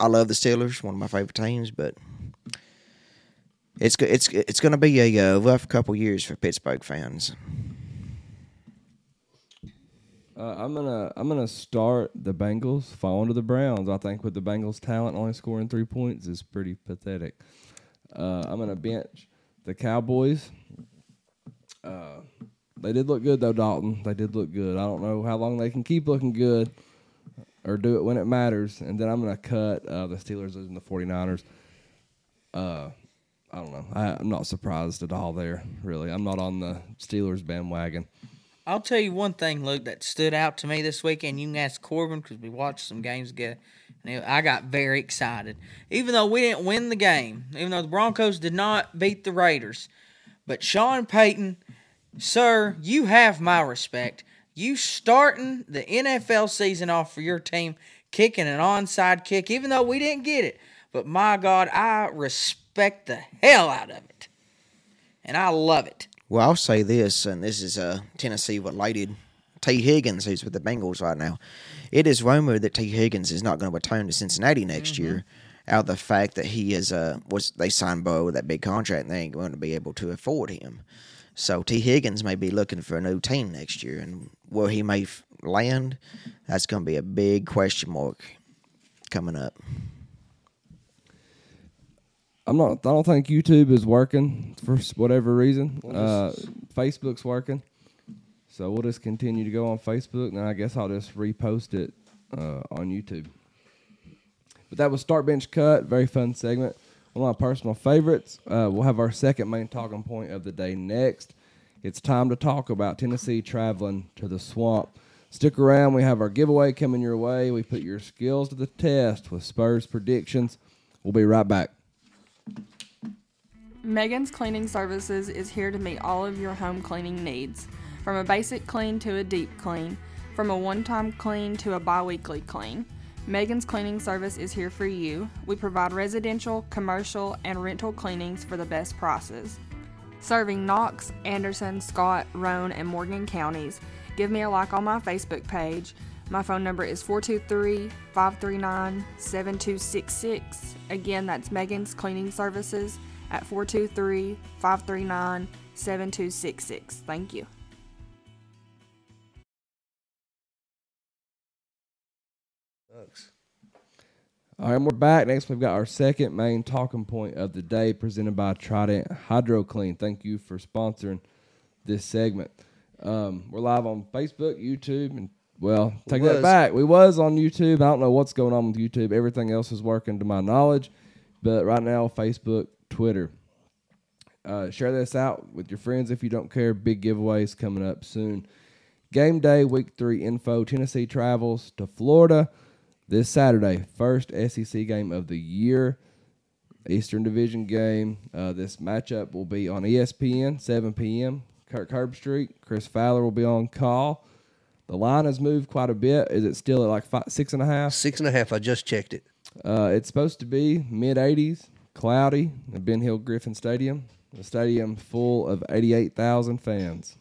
I love the Steelers, one of my favorite teams, but it's it's it's going to be a uh, rough couple years for Pittsburgh fans. Uh, I'm gonna I'm gonna start the Bengals falling to the Browns. I think with the Bengals' talent, only scoring three points is pretty pathetic. Uh, I'm gonna bench the Cowboys. Uh, they did look good though, Dalton. They did look good. I don't know how long they can keep looking good or do it when it matters. And then I'm gonna cut uh, the Steelers losing the 49ers. Uh, I don't know. I, I'm not surprised at all there. Really, I'm not on the Steelers bandwagon. I'll tell you one thing, Luke, that stood out to me this weekend. You can ask Corbin because we watched some games together. And I got very excited. Even though we didn't win the game, even though the Broncos did not beat the Raiders, but Sean Payton, sir, you have my respect. You starting the NFL season off for your team, kicking an onside kick, even though we didn't get it. But my God, I respect the hell out of it. And I love it. Well, I'll say this, and this is uh, Tennessee related. Tee Higgins, who's with the Bengals right now, it is rumored that Tee Higgins is not going to return to Cincinnati next year, out of the fact that he is uh was they signed Bo with that big contract and they ain't going to be able to afford him. So Tee Higgins may be looking for a new team next year, and where he may f- land, that's going to be a big question mark coming up. I'm not. I don't think YouTube is working for whatever reason. Uh, Facebook's working, so we'll just continue to go on Facebook, and I guess I'll just repost it uh, on YouTube. But that was start bench cut. Very fun segment. One of my personal favorites. Uh, we'll have our second main talking point of the day next. It's time to talk about Tennessee traveling to the swamp. Stick around. We have our giveaway coming your way. We put your skills to the test with Spurs predictions. We'll be right back. Megan's Cleaning Services is here to meet all of your home cleaning needs. From a basic clean to a deep clean, from a one time clean to a bi weekly clean. Megan's Cleaning Service is here for you. We provide residential, commercial, and rental cleanings for the best prices. Serving Knox, Anderson, Scott, Roane, and Morgan counties. Give me a like on my Facebook page. My phone number is 423 539 7266. Again, that's Megan's Cleaning Services at 423 539 7266. Thank you. All right, and we're back. Next, we've got our second main talking point of the day presented by Trident HydroClean. Thank you for sponsoring this segment. Um, we're live on Facebook, YouTube, and well, take that back. We was on YouTube. I don't know what's going on with YouTube. Everything else is working to my knowledge, but right now, Facebook, Twitter. Uh, share this out with your friends if you don't care. Big giveaways coming up soon. Game day, week three info. Tennessee travels to Florida this Saturday. First SEC game of the year. Eastern Division game. Uh, this matchup will be on ESPN, 7 p.m. Kirk Herbstreit. Chris Fowler will be on call. The line has moved quite a bit. Is it still at like five, six and a half? Six and a half. I just checked it. Uh, it's supposed to be mid 80s, cloudy at Ben Hill Griffin Stadium. The stadium full of 88,000 fans.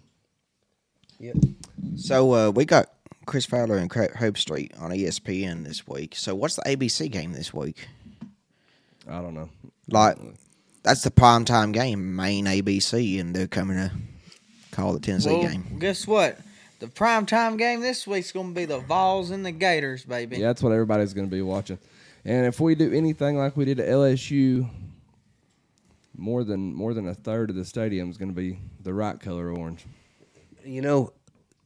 Yep. So uh, we got Chris Fowler and Hope Street on ESPN this week. So what's the ABC game this week? I don't know. Like that's the prime time game, main ABC, and they're coming to call the Tennessee Well, game. guess what? The prime time game this week's going to be the Vols and the Gators, baby. Yeah, that's what everybody's going to be watching. And if we do anything like we did at LSU, more than more than a third of the stadium is going to be the right color orange. You know,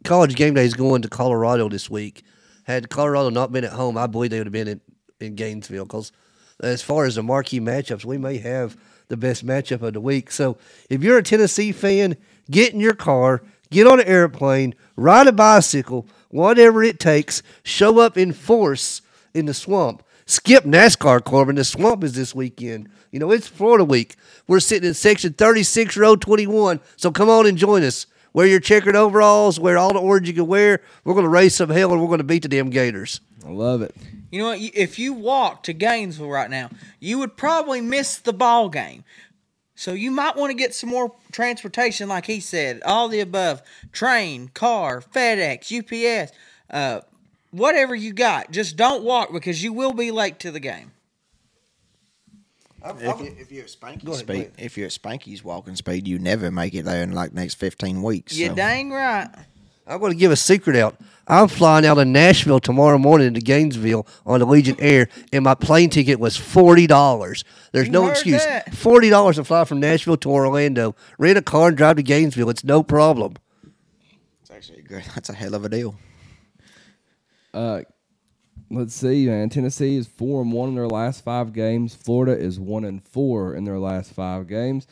college game day is going to Colorado this week. Had Colorado not been at home, I believe they would have been in, in Gainesville. Because as far as the marquee matchups, we may have the best matchup of the week. So if you're a Tennessee fan, get in your car, get on an airplane, ride a bicycle, whatever it takes, show up in force in the swamp. skip NASCAR, Corbin. The swamp is this weekend. You know, it's Florida week. We're sitting in section 36, row 21. So come on and join us. Wear your checkered overalls, wear all the orange you can wear. We're going to raise some hell and we're going to beat the damn Gators. I love it. You know what? If you walk to Gainesville right now, you would probably miss the ball game. So you might want to get some more transportation, like he said, all the above: train, car, FedEx, UPS, uh, whatever you got. Just don't walk because you will be late to the game. If, you, if you're at Spanky's Go speed, ahead. if you're at Spanky's walking speed, you never make it there in like next fifteen weeks. You so. dang right. I'm going to give a secret out. I'm flying out of Nashville tomorrow morning to Gainesville on Allegiant Air, and my plane ticket was forty dollars. There's no heard excuse. that. Forty dollars to fly from Nashville to Orlando. Rent a car and drive to Gainesville. It's no problem. It's actually a good. That's a hell of a deal. Uh, let's see, man. Tennessee is four and one in their last five games. Florida is one and four in their last five games.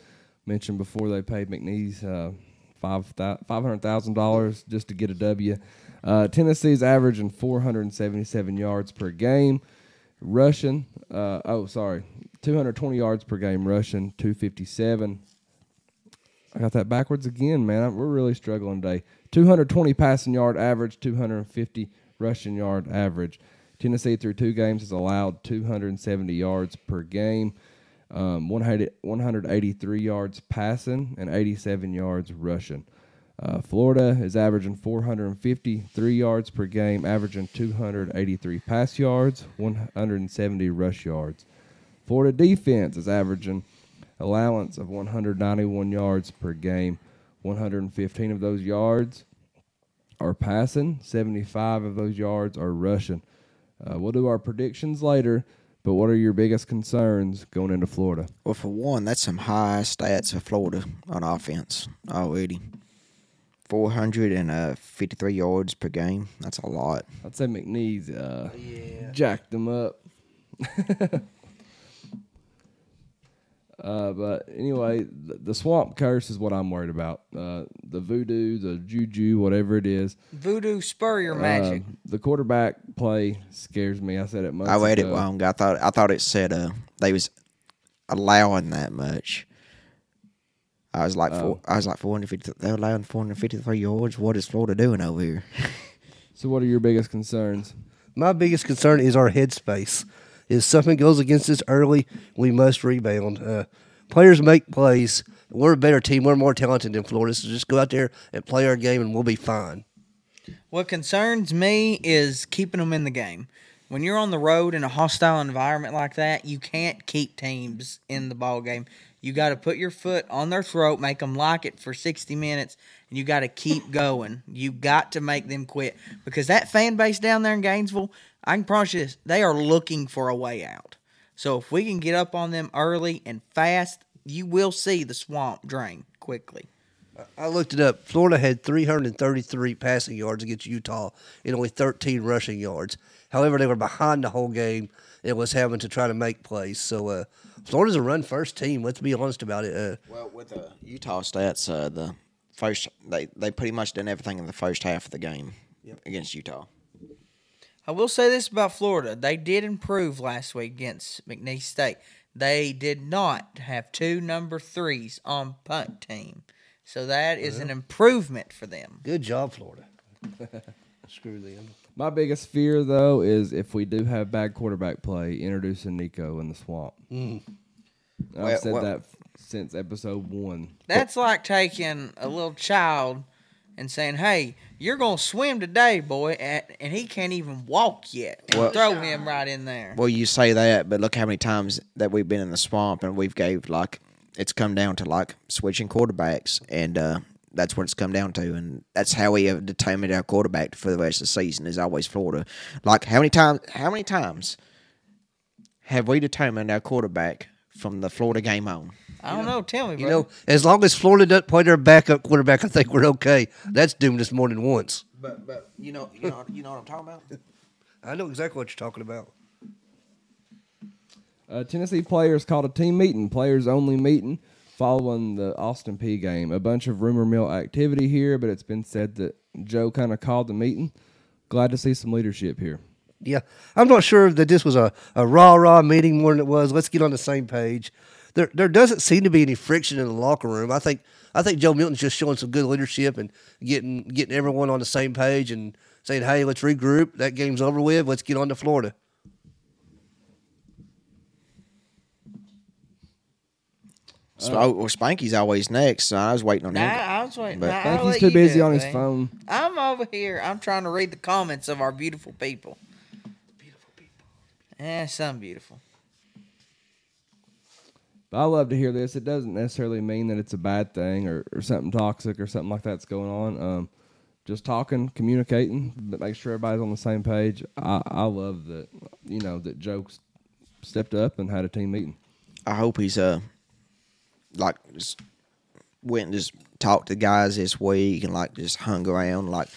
Mentioned before they paid McNeese uh, five hundred thousand dollars just to get a W. Uh, Tennessee's averaging four hundred and seventy seven yards per game. Rushing, uh, oh sorry, two hundred twenty yards per game. rushing, two fifty seven. I got that backwards again, man. We're really struggling today. 220 passing yard average, 250 rushing yard average. Tennessee through two games has allowed 270 yards per game, um, 183 yards passing, and 87 yards rushing. Uh, Florida is averaging 453 yards per game, averaging 283 pass yards, 170 rush yards. Florida defense is averaging allowance of 191 yards per game. 115 of those yards are passing, 75 of those yards are rushing. Uh, we'll do our predictions later, but what are your biggest concerns going into Florida? Well, for one, that's some high stats for Florida on offense already. 453 yards per game. That's a lot. I'd say McNeese uh, jacked them up. uh, but anyway, the, the swamp curse is what I'm worried about. Uh, the voodoo, the juju, whatever it is. Voodoo Spurrier magic. Uh, the quarterback play scares me. I said it months I read it ago. wrong. I thought I thought it said uh they was allowing that much. I was like four, I was like 450. They're allowing 453 yards. What is Florida doing over here? So, what are your biggest concerns? My biggest concern is our headspace. If something goes against us early, we must rebound. Uh, players make plays. We're a better team. We're more talented than Florida. So just go out there and play our game, and we'll be fine. What concerns me is keeping them in the game. When you're on the road in a hostile environment like that, you can't keep teams in the ball game. You got to put your foot on their throat, make them like it for 60 minutes, and you got to keep going. You got to make them quit because that fan base down there in Gainesville, I can promise you this, they are looking for a way out. So if we can get up on them early and fast, you will see the swamp drain quickly. I looked it up. Florida had 333 passing yards against Utah and only 13 rushing yards. However, they were behind the whole game and was having to try to make plays. So uh, Florida's a run first team. Let's be honest about it. Uh, Well, with the Utah stats, uh, the first they they pretty much done everything in the first half of the game against Utah. I will say this about Florida. They did improve last week against McNeese State. They did not have two number threes on punt team. So that is an improvement for them. good job, Florida. Screw them. My biggest fear, though, is if we do have bad quarterback play, introducing Nico in the swamp. Mm. I've Well- said well- that since episode one. That's like taking a little child and saying, "Hey, you're gonna swim today, boy," and, and he can't even walk yet, and Well- throw him right in there. Well, you say that, but look how many times that we've been in the swamp and we've gave like it's come down to like switching quarterbacks, and uh, that's what it's come down to, and that's how we have determined our quarterback for the rest of the season is always Florida. Like how many times? How many times have we determined our quarterback from the Florida game on? I don't know. Tell me, You bro. know, as long as Florida doesn't play their backup quarterback, I think we're okay. That's doomed us more than once. But but you know you know you know what I'm talking about. I know exactly what you're talking about. Uh, Tennessee players called a team meeting, players only meeting, following the Austin Peay game. A bunch of rumor mill activity here, but it's been said that Joe kind of called the meeting. Glad to see some leadership here. Yeah, I'm not sure that this was a, a rah rah meeting more than it was. Let's get on the same page. There there doesn't seem to be any friction in the locker room. I think I think Joe Milton's just showing some good leadership and getting getting everyone on the same page and saying, "Hey, let's regroup. That game's over with. Let's get on to Florida." So, oh, well, Spanky's always next, so I was waiting on Nah, him. I was waiting. But- Nah, I I'll think he's let too busy on his man. phone. I'm over here. I'm trying to read the comments of our beautiful people. Beautiful people. Yeah, some beautiful. But I love to hear this. It doesn't necessarily mean that it's a bad thing or, or something toxic or something like that's going on. Um, just talking, communicating, but make sure everybody's on the same page. I, I love that, you know, that Joe stepped up and had a team meeting. I hope he's uh like just went and just talked to guys this week and like just hung around like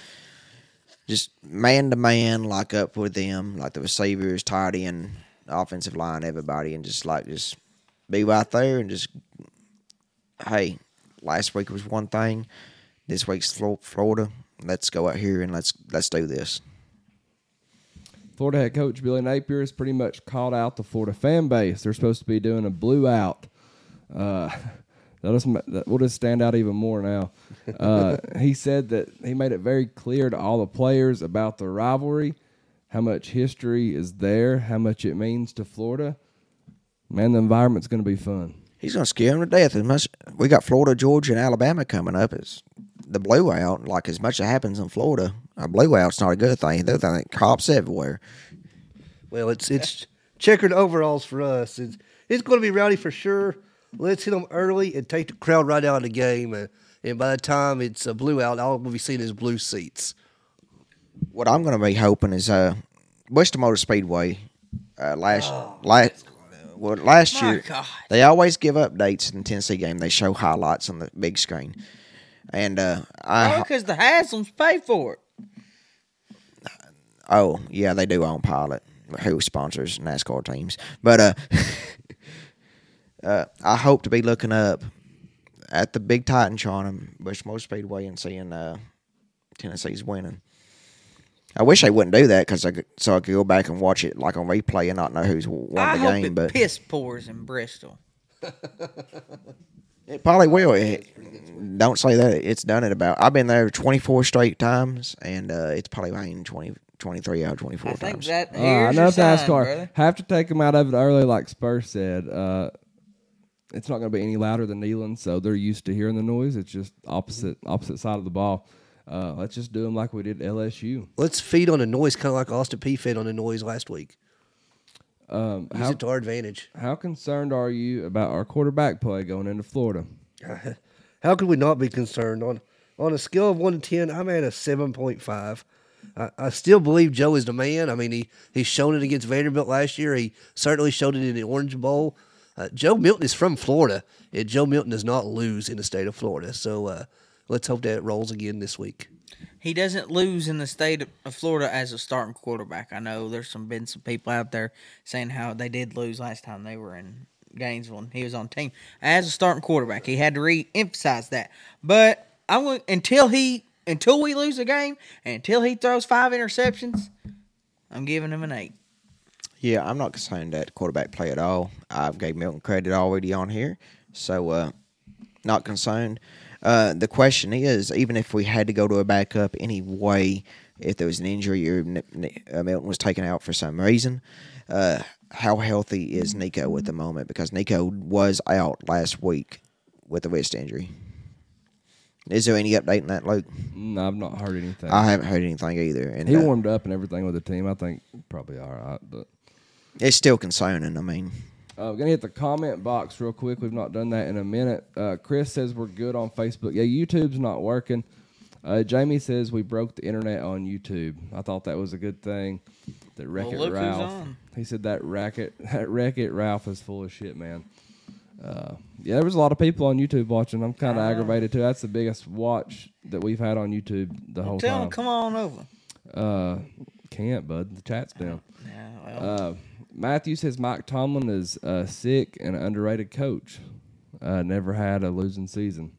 just man to man like up with them like the receivers, tight end, offensive line, everybody, and just like just be right there and just hey, last week was one thing, this week's Florida. Let's go out here and let's let's do this. Florida head coach Billy Napier has pretty much called out the Florida fan base. They're supposed to be doing a blue out. Uh, that'll just, ma- that will just stand out even more now. Uh, he said that he made it very clear to all the players about the rivalry, how much history is there, how much it means to Florida. Man, the environment's going to be fun. He's gonna scare them to death. As much we got Florida, Georgia, and Alabama coming up. Is the blue out like as much as happens in Florida? A blue out's not a good thing. They're thinking cops everywhere. Well, it's it's checkered overalls for us. It's it's going to be rowdy for sure. Let's hit them early and take the crowd right out of the game. And, and by the time it's a blue out, all we'll be seeing is blue seats. What I'm gonna be hoping is uh, Western Motor Speedway. Uh, last last well last My year God. they always give updates in the Tennessee game. They show highlights on the big screen, and uh, I because the Haslams pay for it. Oh, yeah, they do own Pilot, who sponsors NASCAR teams. But uh, uh, I hope to be looking up at the Big Titan Charm, Bushmore Speedway, and seeing uh, Tennessee's winning. I wish they wouldn't do that because I could, so I could go back and watch it like on replay and not know who's won I the hope game. it But piss pours in Bristol. it probably will. It- don't say that. It's done it about. I've been there 24 straight times, and uh, it's probably rained 20, 23 out of 24 I think times. that Uh, here's enough your sign, NASCAR. brother. Have to take them out of it early, like Spurs said. Uh, it's not going to be any louder than Neyland, so they're used to hearing the noise. It's just opposite opposite side of the ball. Uh, let's just do them like we did LSU. Let's feed on the noise, kind of like Austin Peay fed on the noise last week. Um, Use how, it to our advantage. how concerned are you about our quarterback play going into Florida? How could we not be concerned? On on a scale of one to ten, I'm at a seven point five. I, I still believe Joe is the man. I mean, he he's shown it against Vanderbilt last year. He certainly showed it in the Orange Bowl. Uh, Joe Milton is from Florida, and Joe Milton does not lose in the state of Florida. So uh, let's hope that it rolls again this week. He doesn't lose in the state of Florida as a starting quarterback. I know there's some been some people out there saying how they did lose last time they were in Gainesville and he was on team as a starting quarterback. He had to re-emphasize that. But I'm until he until we lose the game and until he throws five interceptions, I'm giving him an eight. Yeah, I'm not concerned at quarterback play at all. I've gave Milton credit already on here, so uh, not concerned. Uh, the question is, even if we had to go to a backup anyway, if there was an injury or uh, Milton was taken out for some reason, uh, how healthy is Nico at the moment? Because Nico was out last week with a wrist injury. Is there any update in that, Luke? No, I've not heard anything. I haven't heard anything either, and he uh, warmed up and everything with the team. I think probably all right, but it's still concerning. I mean, Uh, we're gonna hit the comment box real quick. We've not done that in a minute. Uh, Chris says we're good on Facebook. Yeah, YouTube's not working. Uh, Jamie says we broke the internet on YouTube. I thought that was a good thing. That Wreck It who's Ralph. He said that racket that Wreck It Ralph is full of shit, man. Uh, yeah, there was a lot of people on YouTube watching. I'm kind of aggravated too. That's the biggest watch that we've had on YouTube the whole Tell time. him come on over. Uh, can't, bud. The chat's down. Yeah, well, Uh, Matthew says Mike Tomlin is uh, sick and an underrated coach. Uh, never had a losing season.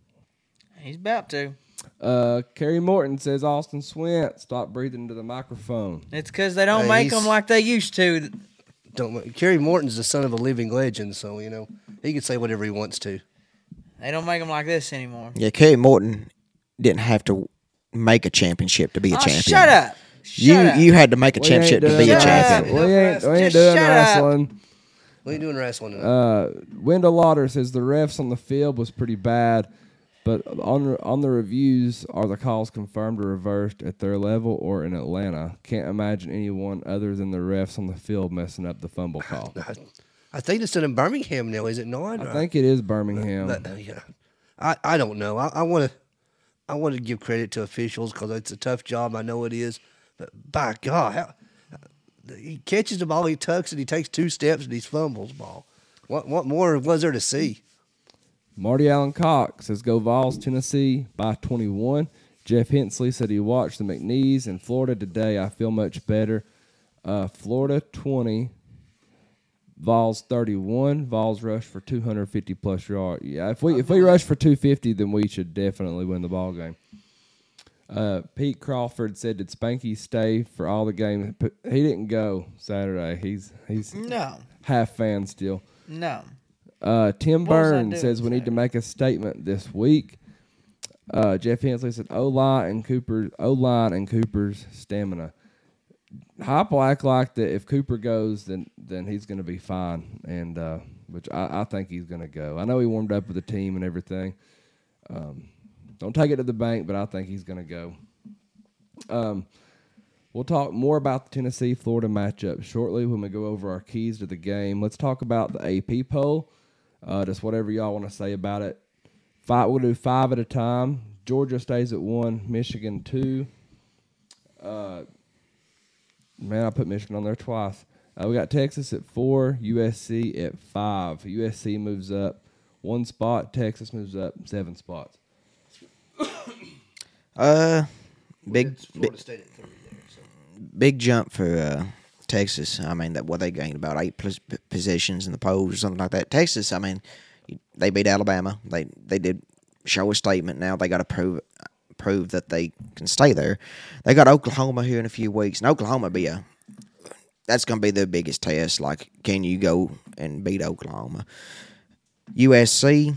he's about to. Uh, Kerry Morton says Austin Swint, stop breathing into the microphone. It's because they don't Hey, make he's- them like they used to. Don't Kerry Morton's the son of a living legend, so you know he can say whatever he wants to. They don't make them like this anymore. Yeah, Kerry Morton didn't have to make a championship to be a Oh, champion. shut up. Shut You up. you had to make a We championship to be a champion. We ain't, we ain't doing shut wrestling. What are you doing wrestling? tonight? Uh, Wendell Lauder says the refs on the field was pretty bad, but on on the reviews, are the calls confirmed or reversed at their level or in Atlanta? Can't imagine anyone other than the refs on the field messing up the fumble call. I, I think it's in Birmingham now, is it not? I think it is Birmingham. But, uh, yeah, I, I don't know. I want to I want to give credit to officials because it's a tough job. I know it is, but by God, how, he catches the ball, he tucks it, he takes two steps, and he fumbles the ball. What what more was there to see? Marty Allen Cox says go Vols, Tennessee by 21. Jeff Hensley said he watched the McNeese in Florida today. I feel much better. Uh, Florida 20, Vols 31. Vols rush for 250 plus yards. Yeah, if we if we rush for 250, then we should definitely win the ball game. Uh, Pete Crawford said did Spanky stay for all the games? He didn't go Saturday. He's he's No. half fan still. No. Uh, Tim What was I Burns says we need to make a statement this week. Uh, Jeff Hensley said O line and Cooper O line and Cooper's stamina. Hop will act like that if Cooper goes, then then he's going to be fine, and uh, which I, I think he's going to go. I know he warmed up with the team and everything. Um, don't take it to the bank, but I think he's going to go. Um, We'll talk more about the Tennessee Florida matchup shortly when we go over our keys to the game. Let's talk about the AP poll. Uh, just whatever y'all want to say about it. Five, we'll do five at a time. Georgia stays at one, Michigan two. Uh, man, I put Michigan on there twice. Uh, we got Texas at four, USC at five. USC moves up one spot. Texas moves up seven spots. Uh, big big, State at three there. So. big jump for uh, Texas. I mean, that what they gained about eight pos- p- positions in the polls or something like that. Texas, I mean, they beat Alabama. They they did show a statement. Now they got to prove prove that they can stay there. They got Oklahoma here in a few weeks, and Oklahoma be a that's going to be the biggest test. Like, can you go and beat Oklahoma? USC,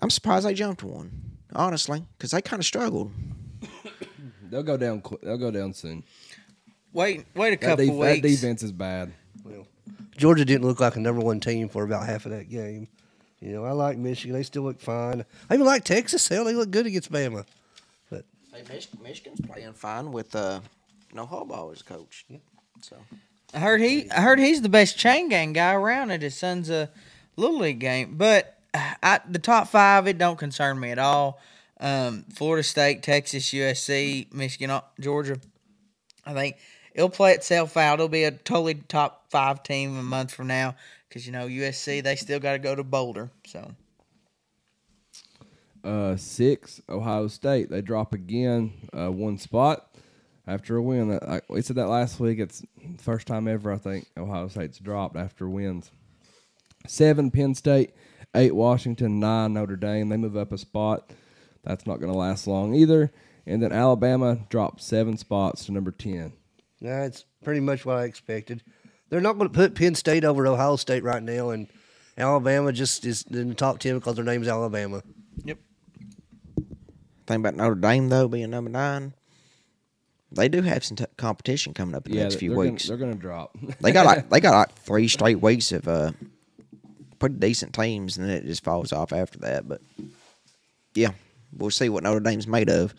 I'm surprised they jumped one, honestly, because they kind of struggled. They'll go down. qu- They'll go down soon. Wait, wait a That, couple def- that weeks. defense is bad. Well, Georgia didn't look like a number one team for about half of that game. You know, I like Michigan; they still look fine. I even like Texas. Hell, they look good against Bama. But Hey, Mich- Michigan's playing fine with uh, no Harbaugh as coach. So I heard he. I heard he's the best chain gang guy around at his son's uh, little league game. But I, the top five, it don't concern me at all. Um, Florida State, Texas, USC, Michigan, uh, Georgia. I think it'll play itself out. It'll be a totally top five team a month from now because you know USC they still got to go to Boulder. So Uh, six, Ohio State. They drop again, uh, one spot after a win. I, we said that last week. It's first time ever I think Ohio State's dropped after wins. Seven, Penn State. Eight, Washington. Nine, Notre Dame. They move up a spot. That's not going to last long either. And then Alabama dropped seven spots to number ten. that's pretty much what I expected. They're not going to put Penn State over Ohio State right now, and Alabama just is in the top ten because their name's Alabama. Yep. Thing about Notre Dame though being number nine, they do have some t- competition coming up in the Yeah, next few they're weeks. Gonna, they're going to drop. they got like they got like three straight weeks of uh pretty decent teams, and then it just falls off after that. But yeah, we'll see what Notre Dame's made of.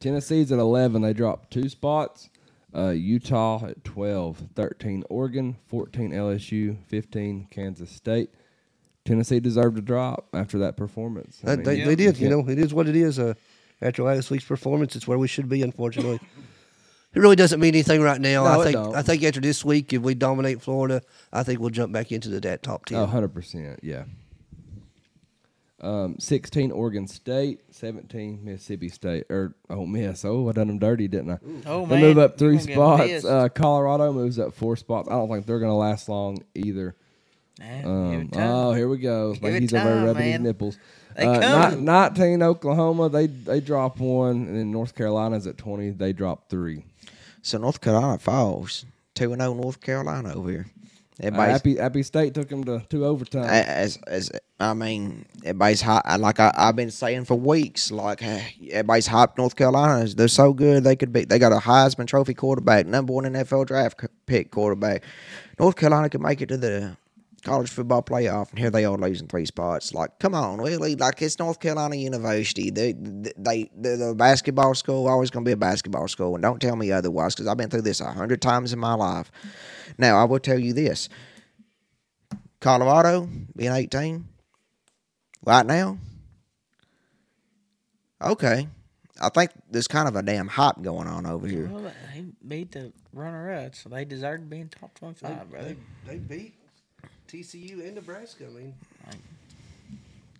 Tennessee's at 11. They dropped two spots. Uh, Utah at 12. 13 Oregon. 14 LSU. 15 Kansas State. Tennessee deserved to drop after that performance. I mean, they, Yeah. they did. You can't- know, it is what it is. Uh, after last week's performance, it's where we should be. Unfortunately, it really doesn't mean anything right now. No, I it think. don't. I think after this week, if we dominate Florida, I think we'll jump back into the that top ten. Oh, 100%. Yeah. Um, 16 Oregon State. 17 Mississippi State. Or, oh, Miss. Oh, I done them dirty, didn't I? Oh, They man, move up three spots. Uh, Colorado moves up four spots. I don't think they're going to last long either. Give Um, oh, here we go. Like it he's over there time, rubbing his nipples. They Uh, coming. 19 Oklahoma, they they drop one, and then North Carolina's at 20, they drop three. So North Carolina falls two and zero North Carolina over here. Uh, Everybody's Appy, Appy State took them to two overtime. as as I mean, everybody's hot. Like I, I've been saying for weeks, like eh, everybody's hyped North Carolina. They're so good. They could be. They got a Heisman Trophy quarterback, number one NFL draft pick quarterback. North Carolina could make it to the college football playoff, and here they are losing three spots. Like, come on, really? Like it's North Carolina University. They they they're the basketball school. Always going to be a basketball school, and don't tell me otherwise because I've been through this a hundred times in my life. Now I will tell you this. Colorado being 18 right now. Okay. I think there's kind of a damn hype going on over here. Well, they beat the runner up, so they deserve to be in top 25, brother. They beat TCU and Nebraska. I mean,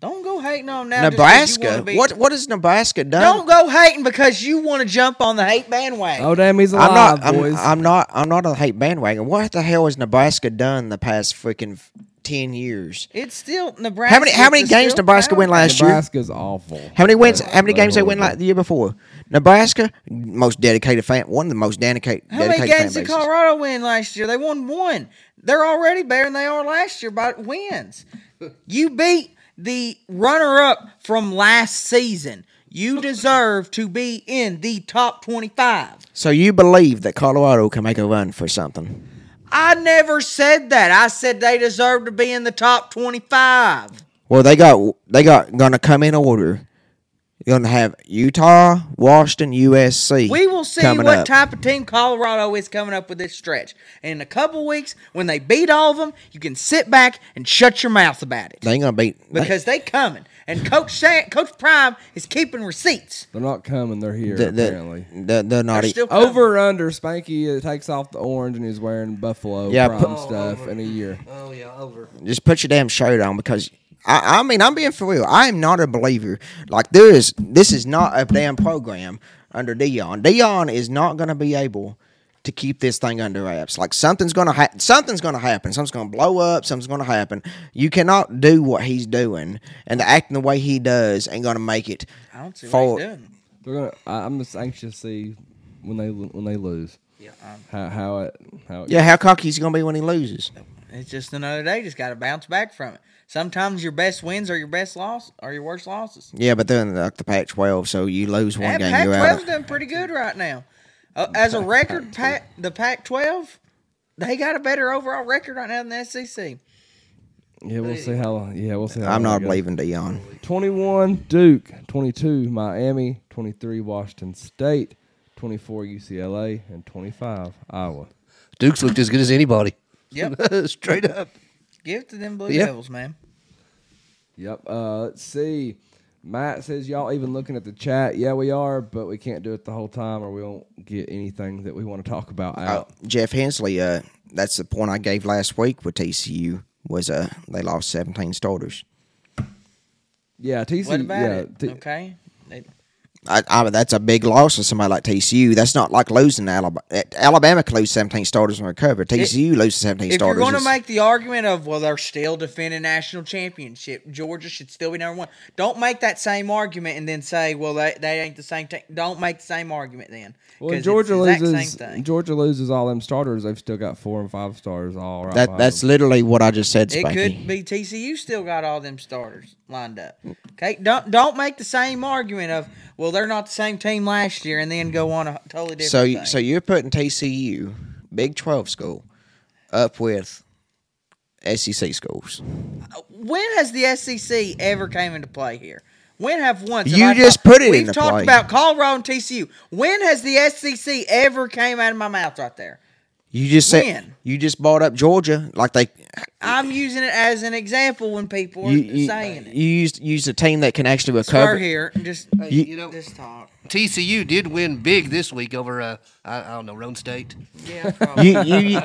Don't go hating on them now. just 'cause you wanna Nebraska. be- What what has Nebraska done? Don't go hating because you want to jump on the hate bandwagon. oh, damn, he's alive, I'm not. I'm, boys. I'm not. I'm not a hate bandwagon. What the hell has Nebraska done the past freaking ten years? It's still Nebraska. How many how many games still Nebraska win powerful. last year? Nebraska's awful. How many wins? They're- How many games they win like the year before? Nebraska, most dedicated fan, one of the most dedicated. How many dedicated games fan did. Colorado win last year? They won one. They're already better than they are last year by wins. You beat the runner up from last season. You deserve to be in the top 25. So you believe that Colorado can make a run for something? I never said that. I said they deserve to be in the top 25. Well, they got they got gonna come in order. You're gonna have Utah, Washington, USC. We will see what up. type of team Colorado is coming up with this stretch. And in a couple weeks, when they beat all of them, you can sit back and shut your mouth about it They ain't gonna beat they- because they coming. And Coach Sa- Coach Prime is keeping receipts. They're not coming. They're here, they- they- apparently. They're, they're not. They're e- still coming. Over or under, Spanky uh, takes off the orange and he's wearing Buffalo Yeah, prime put- stuff in a year. oh yeah, over. just put your damn shirt on because I, I mean I'm being for real. I am not a believer. Like there is this is not a damn program under Deion. Deion is not going to be able to keep this thing under wraps. Like something's going to ha- something's going to happen. Something's going to blow up. Something's going to happen. You cannot do what he's doing and the acting the way he does ain't going to make it. I don't see For- what he's doing. They're gonna. I, I'm just anxious to see when they when they lose Yeah, um, how how it how it Yeah, how cocky is he going to be when he loses? it's just another day. Just got to bounce back from it. Sometimes your best wins are your best loss, or your worst losses. Yeah, but then like the Pac-12, so you lose one And game, you're out. Pac-12's doing pretty good right now. Uh, as a record, Pac, the Pac-12, they got a better overall record right now than the SEC. Yeah, we'll see how. Yeah, we'll see how. I'm not believing Deion. 21 Duke, 22 Miami, 23 Washington State, 24 UCLA, and 25 Iowa. Duke's looked as good as anybody. Yep, Straight up. give it to them Blue Yeah. Devils, man. Yep. Uh, let's see. Matt says y'all even looking at the chat. Yeah, we are, but we can't do it the whole time, or we won't get anything that we want to talk about Uh, out. Jeff Hensley, uh, that's the point I gave last week with TCU was uh they lost 17 starters. yeah, TCU. What about yeah, it? T- okay. They, I, I, that's a big loss for somebody like TCU. That's not like losing Alabama. Alabama could lose 17 starters and recover. TCU loses 17 if you're going to make the argument of well, they're still defending national championship, Georgia should still be number one. Don't make that same argument and then say, well, they, they ain't the same team. Don't make the same argument then. well, 'Cause if Georgia it's loses. Same thing. Georgia loses all them starters. They've still got four and five stars all right. that, that's them. literally what I just said, It could be TCU still got all them starters lined up. Okay, don't don't make the same argument of well they're not the same team last year and then go on a totally different. So, you- so you're putting TCU, Big 12 school, up with SEC schools. when has the SEC ever came into play here? When have once? You just put it We've talked play. about Colorado and TCU. When has the SEC ever came out of my mouth right there? You just said When? you just bought up Georgia like they I'm using it as an example when people are you, you, saying it. you used used a team that can actually Swear recover. here, just You- you know, just talk. TCU did win big this week over uh, I, I don't know Roan State. you you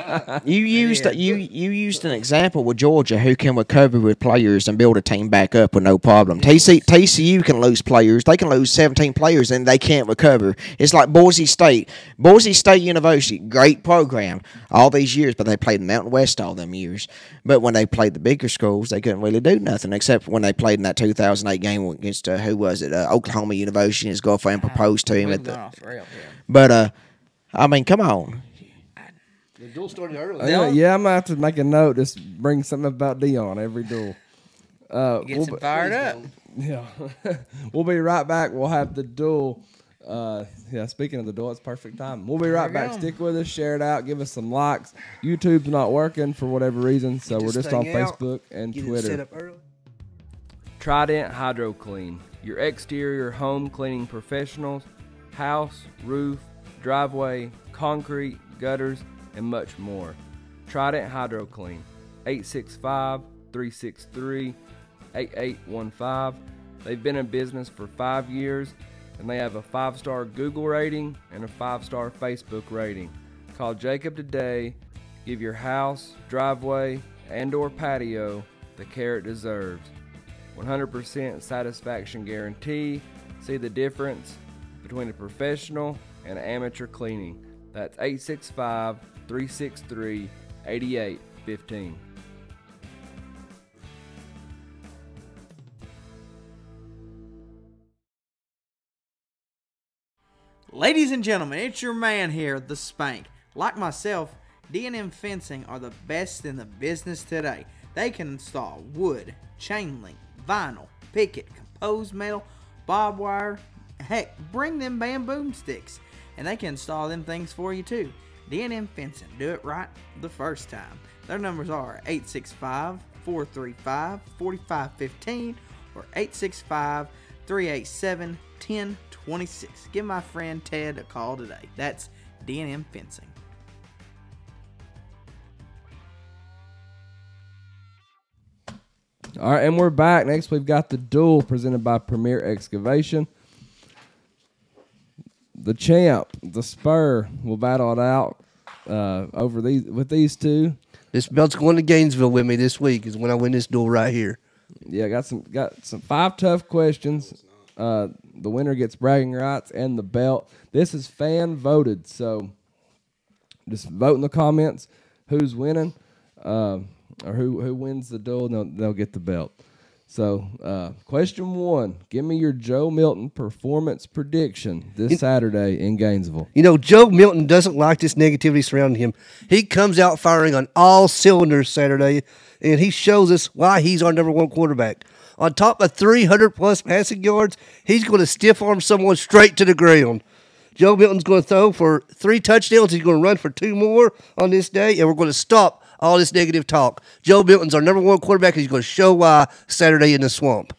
you used you you used an example with Georgia who can recover with players and build a team back up with no problem. TC, TCU can lose players; they can lose seventeen players and they can't recover. It's like Boise State, Boise State University, great program all these years, but they played in Mountain West all them years. But when they played the bigger schools, they couldn't really do nothing except when they played in that two thousand eight game against uh, who was it? Uh, Oklahoma University. His girlfriend proposed to him at went the. off the rail here. But uh, I mean, come on. The duel started early. Yeah, yeah, I'm gonna have to make a note. Just bring something about Deion every duel. Uh, Gets we'll him be- fired up. Yeah, we'll be right back. We'll have the duel. Uh, yeah, speaking of the duel, it's perfect time. We'll be right we back. go. Stick with us, share it out, give us some likes. YouTube's not working for whatever reason, so Get we're just on out, Facebook and Get Twitter. set up early. Trident Hydro Clean, your exterior home cleaning professionals, house, roof, driveway, concrete, gutters, and much more. Trident Hydro Clean, 865 363 8815. They've been in business for five years and they have a five star Google rating and a five star Facebook rating. Call Jacob today. Give your house, driveway, and or patio the care it deserves. 100% satisfaction guarantee. See the difference between a professional and amateur cleaning. That's 865 363 8815. Ladies and gentlemen, it's your man here, the Spank. Like myself, D&M Fencing are the best in the business today. They can install wood, chain link, vinyl, picket, composed metal, barbed wire, heck, bring them bamboo sticks, and they can install them things for you too. D&M Fencing, do it right the first time. Their numbers are 865 435 4515 or 865 387 1026. Give my friend Ted a call today. That's D&M Fencing. All right, and we're back. Next, we've got the duel presented by Premier Excavation. The champ, the Spur, will battle it out uh, over these with these two. This belt's going to Gainesville with me this week. Is when I win this duel right here. Yeah, got some got some five tough questions. Uh, the winner gets bragging rights and the belt. This is fan voted, so just vote in the comments who's winning uh, or who who wins the duel. They'll, they'll get the belt. So, uh, question one: Give me your Joe Milton performance prediction this Saturday in Gainesville. You know, Joe Milton doesn't like this negativity surrounding him. He comes out firing on all cylinders Saturday, and he shows us why he's our number one quarterback. On top of 300 plus passing yards, he's going to stiff arm someone straight to the ground. Joe Milton's going to throw for three touchdowns. He's going to run for two more on this day, and we're going to stop all this negative talk. Joe Milton's our number one quarterback. and He's going to show why Saturday in the swamp.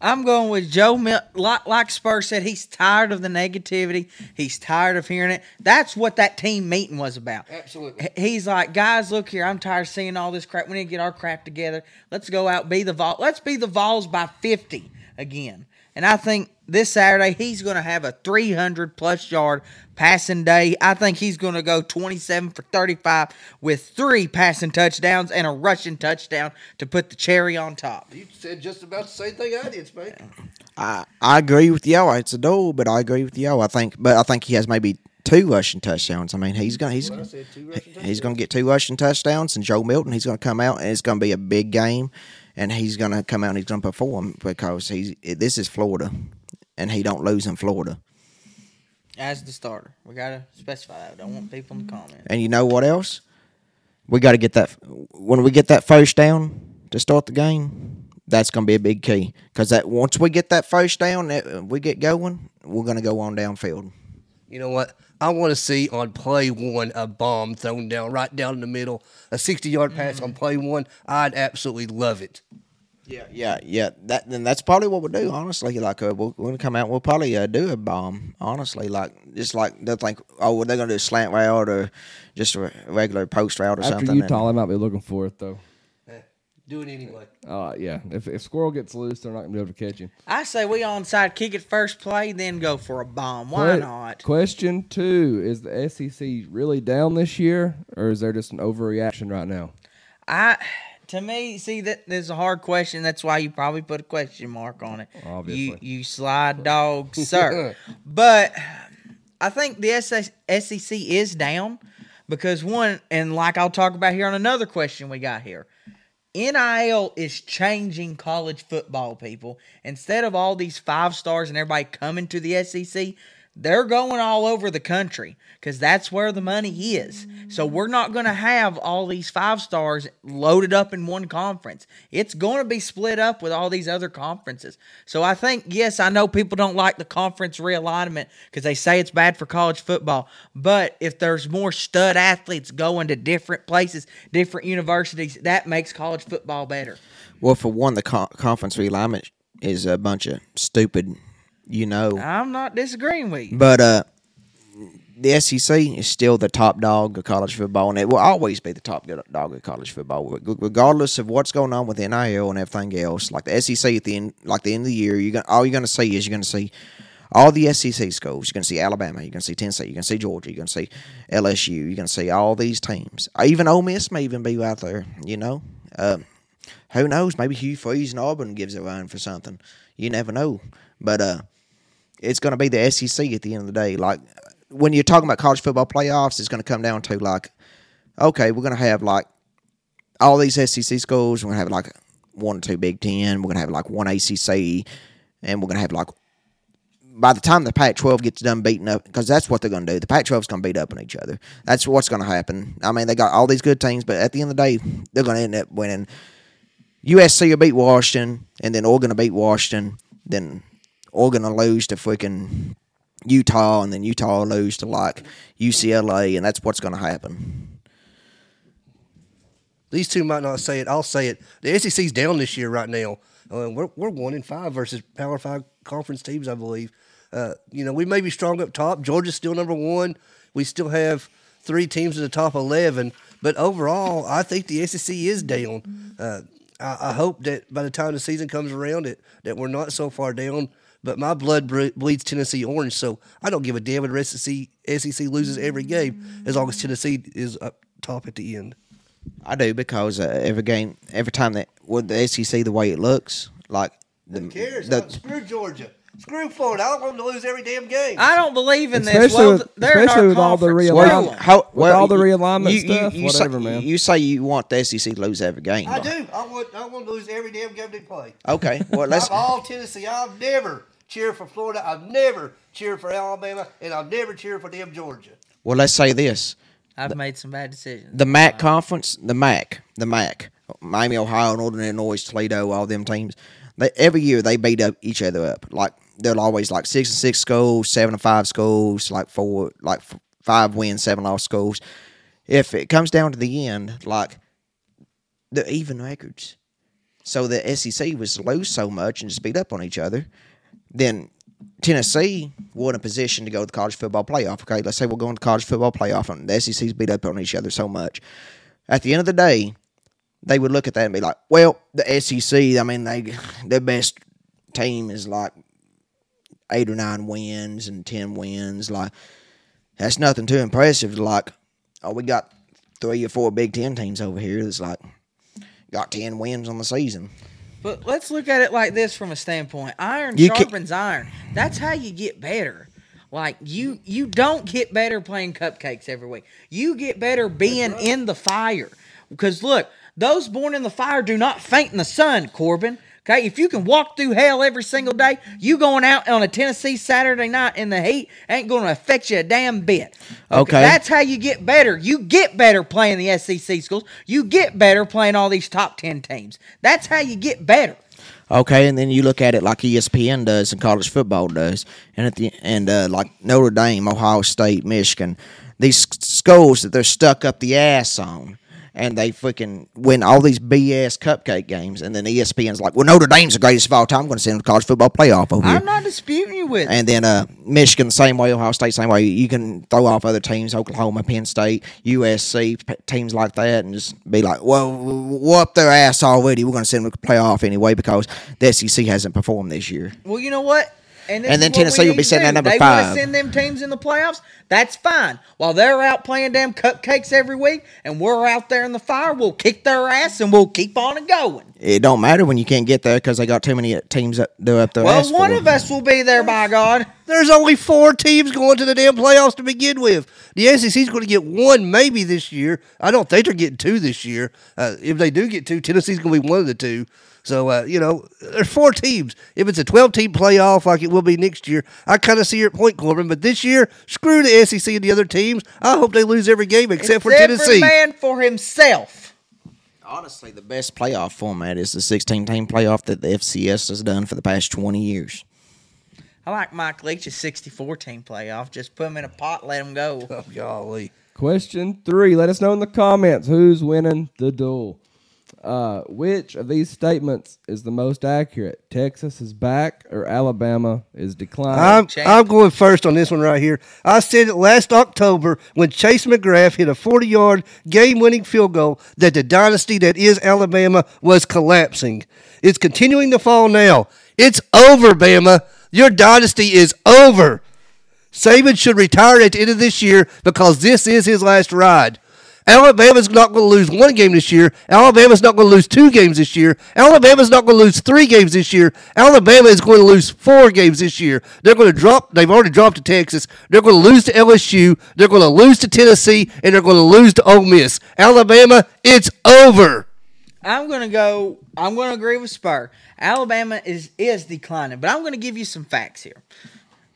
I'm going with Joe Mil- like, like Spurs said, he's tired of the negativity. He's tired of hearing it. That's what that team meeting was about. Absolutely. He's like, guys, look here. I'm tired of seeing all this crap. We need to get our crap together. Let's go out, be the Vol. Let's be the Vols by 50 again. And I think this Saturday he's going to have a 300 plus yard passing day. I think he's going to go 27 for 35 with three passing touchdowns and a rushing touchdown to put the cherry on top. You said just about the same thing I did, Spank. I, I agree with y'all. It's a duel, but I agree with y'all. I think, but I think he has maybe two rushing touchdowns. I mean, he's gonna he's he's gonna get two rushing touchdowns, and Joe Milton he's gonna come out and it's gonna be a big game, and he's gonna come out and he's gonna perform because he's this is Florida, and he don't lose in Florida. As the starter, we gotta specify that. Don't want people in the comments. And you know what else? We got to get that when we get that first down to start the game. That's going to be a big key because that once we get that first down, that we get going, we're going to go on downfield. You know what? I want to see on play one a bomb thrown down right down in the middle, a 60 yard pass on play one. I'd absolutely love it. Yeah, yeah, yeah. That then that's probably what we'll do. Honestly, like uh, we'll, we'll come out, we'll probably uh, do a bomb. Honestly, like just like they'll think, oh, they're gonna do a slant route or just a regular post route or something. After something. Utah, I might be looking for it though. Do it anyway. Uh, yeah. If, if Squirrel gets loose, they're not going to be able to catch him. I say we onside kick it first play, then go for a bomb. Why Que- not? Question two Is the SEC really down this year, or is there just an overreaction right now? I to me, see that there's a hard question. That's why you probably put a question mark on it. Obviously. You you slide dog, sir. but I think the SEC is down because one, and like I'll talk about here on another question we got here. NIL is changing college football, people. Instead of all these five stars and everybody coming to the SEC, they're going all over the country because that's where the money is. So we're not going to have all these five stars loaded up in one conference. It's going to be split up with all these other conferences. So I think, yes, I know people don't like the conference realignment because they say it's bad for college football. But if there's more stud athletes going to different places, different universities, that makes college football better. Well, for one, the co- conference realignment is a bunch of stupid, you know. I'm not disagreeing with you. But uh, the SEC is still the top dog of college football, and it will always be the top dog of college football, regardless of what's going on with the NIL and everything else. Like the SEC at the end, like the end of the year, you got all you're going to see is you're going to see all the SEC schools. You're going to see Alabama, you're going to see Tennessee, you're going to see Georgia, you're going to see LSU, you're going to see all these teams. Even Ole Miss may even be out there. You know, uh, who knows? Maybe Hugh Freeze and Auburn gives a run for something. You never know, but uh it's going to be the SEC at the end of the day. Like when you're talking about college football playoffs, it's going to come down to like, okay, we're going to have like all these SEC schools. We're going to have like one or two Big Ten. We're going to have like one ACC, and we're going to have like. By the time the Pac-12 gets done beating up, because that's what they're going to do. The Pac-12 is going to beat up on each other. That's what's going to happen. I mean, they got all these good teams, but at the end of the day, they're going to end up winning. USC will beat Washington, and then Oregon will beat Washington. Then Oregon will lose to freaking Utah, and then Utah will lose to like UCLA, and that's what's going to happen. These two might not say it. I'll say it. The SEC's down this year right now. Uh, we're we're one in five versus Power Five conference teams, I believe. Uh, you know, we may be strong up top. Georgia's still number one. We still have three teams in the top eleven. But overall, I think the SEC is down. Uh, I, I hope that by the time the season comes around, that that we're not so far down. But my blood bleeds Tennessee orange, so I don't give a damn if the SEC, SEC loses every game as long as Tennessee is up top at the end. I do because uh, every game, every time that with the SEC the way it looks, like the, Who cares? the- screw Georgia. Screw Florida. I don't want them to lose every damn game. I don't believe in this. Especially Well, with- they're in especially with all the realignment. Screw how, well, all the you- realignment you- stuff, you whatever, say, man. You say you want the SEC to lose every game. I do. I want. I want to lose every damn game they play. Okay, well let's. I'm all Tennessee. I've never cheered for Florida. I've never cheered for Alabama, and I've never cheered for them Georgia. Well, let's say this: I've made some bad decisions. the MAC conference, the MAC, the MAC, Miami, Ohio, Northern Illinois, Toledo, all them teams. They, every year they beat up each other up. Like they're always like six and six schools, seven and five schools, like four, like five wins, seven loss schools. If it comes down to the end, like they're even records. So the SEC was to lose so much and just beat up on each other. Then Tennessee were in a position to go to the college football playoff. Okay, let's say we're going to college football playoff, and the SEC's beat up on each other so much. At the end of the day, they would look at that and be like, "Well, the SEC. I mean, they their best team is like eight or nine wins and ten wins. Like that's nothing too impressive. Like, oh, we got three or four Big Ten teams over here that's like got ten wins on the season. But let's look at it like this from a standpoint: iron You ca- sharpens iron. That's how you get better. Like you, you don't get better playing cupcakes every week. You get better being in the fire. Because look, those born in the fire do not faint in the sun. Corbin. Okay, if you can walk through hell every single day, you going out on a Tennessee Saturday night in the heat ain't going to affect you a damn bit. Okay. that's how you get better. You get better playing the SEC schools. You get better playing all these top ten teams. That's how you get better. Okay, and then you look at it like ESPN does and college football does, and at the and uh, like Notre Dame, Ohio State, Michigan, these schools that they're stuck up the ass on, and they freaking win all these BS cupcake games, and then ESPN's like, "Well, Notre Dame's the greatest of all time. I'm going to send them to college football playoff over here." I'm not disputing you with. And then uh, Michigan, the same way, Ohio State, same way. You can throw off other teams, Oklahoma, Penn State, USC, p- teams like that, and just be like, well, whoop their ass already. We're going to send them to playoff anyway because the SEC hasn't performed this year. Well, you know what? This And then is what we Tennessee will be to sitting do. at number they five. want to send them teams in the playoffs. That's fine. While they're out playing damn cupcakes every week, and we're out there in the fire, we'll kick their ass and we'll keep on and going. It don't matter when you can't get there because they got too many teams that do up there. Well, ass one for. of us will be there, by God. There's only four teams going to the damn playoffs to begin with. The SEC's going to get one maybe this year. I don't think they're getting two this year. Uh, if they do get two, Tennessee's going to be one of the two. So uh, you know, there's four teams. If it's a 12 team playoff like it will be next year, I kind of see your point, Corbin. But this year, screw the SEC and the other teams. I hope they lose every game except for Tennessee. Every man for himself. Honestly, the best playoff format is the 16 team playoff that the FCS has done for the past 20 years. I like Mike Leach's 64 team playoff. Just put them in a pot, let them go. Oh, golly. Question three. Let us know in the comments who's winning the duel. Uh, which of these statements is the most accurate? Texas is back or Alabama is declining? I'm, I'm going first on this one right here. I said it last October when Chase McGrath hit a 40 yard game winning field goal that the dynasty that is Alabama was collapsing. It's continuing to fall now. It's over, Bama. Your dynasty is over. Saban should retire at the end of this year because this is his last ride. Alabama's not going to lose one game this year. Alabama's not going to lose two games this year. Alabama's not going to lose three games this year. Alabama is going to lose four games this year. They're going to drop. They've already dropped to Texas. They're going to lose to LSU. They're going to lose to Tennessee, and they're going to lose to Ole Miss. Alabama, it's over. I'm gonna go. I'm gonna agree with Spur. Alabama is is declining, but I'm gonna give you some facts here.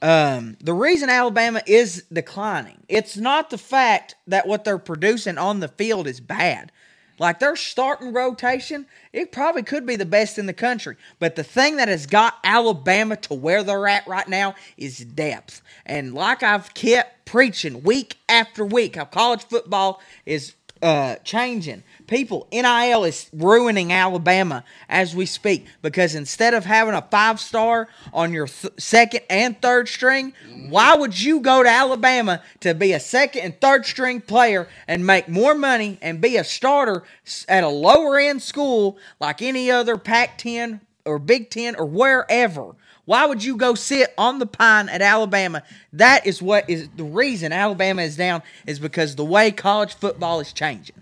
Um, the reason Alabama is declining, it's not the fact that what they're producing on the field is bad. Like their starting rotation, it probably could be the best in the country. But the thing that has got Alabama to where they're at right now is depth. And like I've kept preaching week after week, how college football is uh, changing. People, NIL is ruining Alabama as we speak because instead of having a five star on your th- second and third string, why would you go to Alabama to be a second and third string player and make more money and be a starter at a lower end school like any other Pac 10 or Big 10 or wherever? Why would you go sit on the pine at Alabama? That is what is the reason Alabama is down is because the way college football is changing.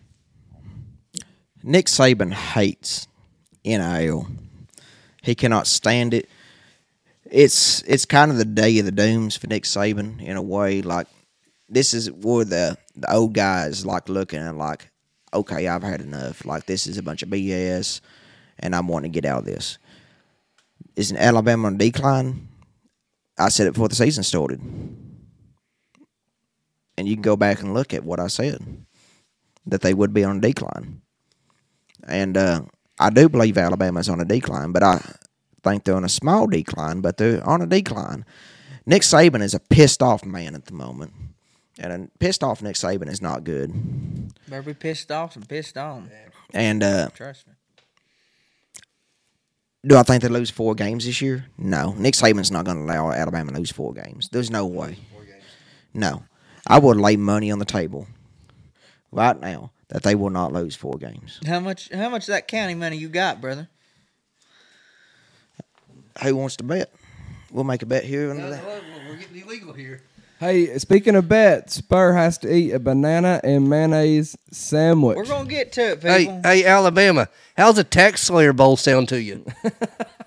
Nick Saban hates NIL. He cannot stand it. It's it's kind of the day of the dooms for Nick Saban in a way. Like this is where the the old guys like looking at like, okay, I've had enough. Like this is a bunch of BS, and I'm wanting to get out of this. Is an Alabama on decline? I said it before the season started, and you can go back and look at what I said that they would be on decline. And uh, I do believe Alabama's on a decline, but I think they're on a small decline, but they're on a decline. Nick Saban is a pissed off man at the moment. And a pissed off Nick Saban is not good. Better be pissed off and pissed on. And uh, Trust me. do I think they lose four games this year? No. Nick Saban's not going to allow Alabama to lose four games. There's no way. No. I would lay money on the table right now that they will not lose four games. How much? How much of that county money you got, brother? Who wants to bet? We'll make a bet here under that. We're getting illegal here. Hey, speaking of bets, Spur has to eat a banana and mayonnaise sandwich. We're gonna get to it, Hey, hey, Alabama, how's a TaxSlayer bowl sound to you?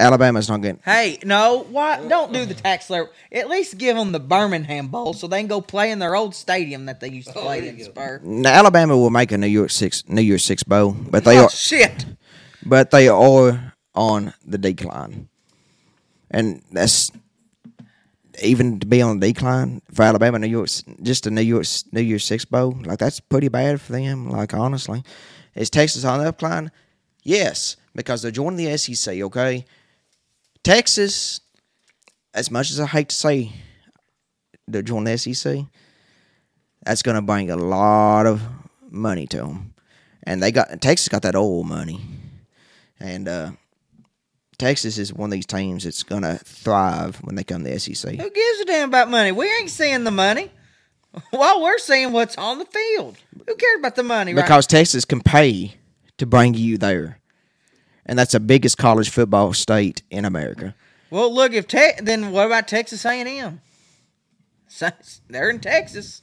Alabama's not getting. Hey, no, why? Don't do the TaxSlayer. At least give them the Birmingham Bowl so they can go play in their old stadium that they used to play in. Spur. Now, Alabama will make a New York six New Year's Six bowl, but they oh are shit! but they are on the decline, and that's even to be on the decline for Alabama. New York, just a New York New Year's Six bowl, like that's pretty bad for them. Like honestly, is Texas on the upline? Yes, because they're joining the SEC. Okay, Texas, as much as I hate to say, they're joining the SEC. That's going to bring a lot of money to them. and they got Texas got that old money, and uh, Texas is one of these teams that's gonna thrive when they come to the SEC. Who gives a damn about money? We ain't seeing the money. Well, we're seeing what's on the field. Who cares about the money? right Because Texas can pay to bring you there, and that's the biggest college football state in America. Well, look, if te- then what about Texas A and M? They're in Texas.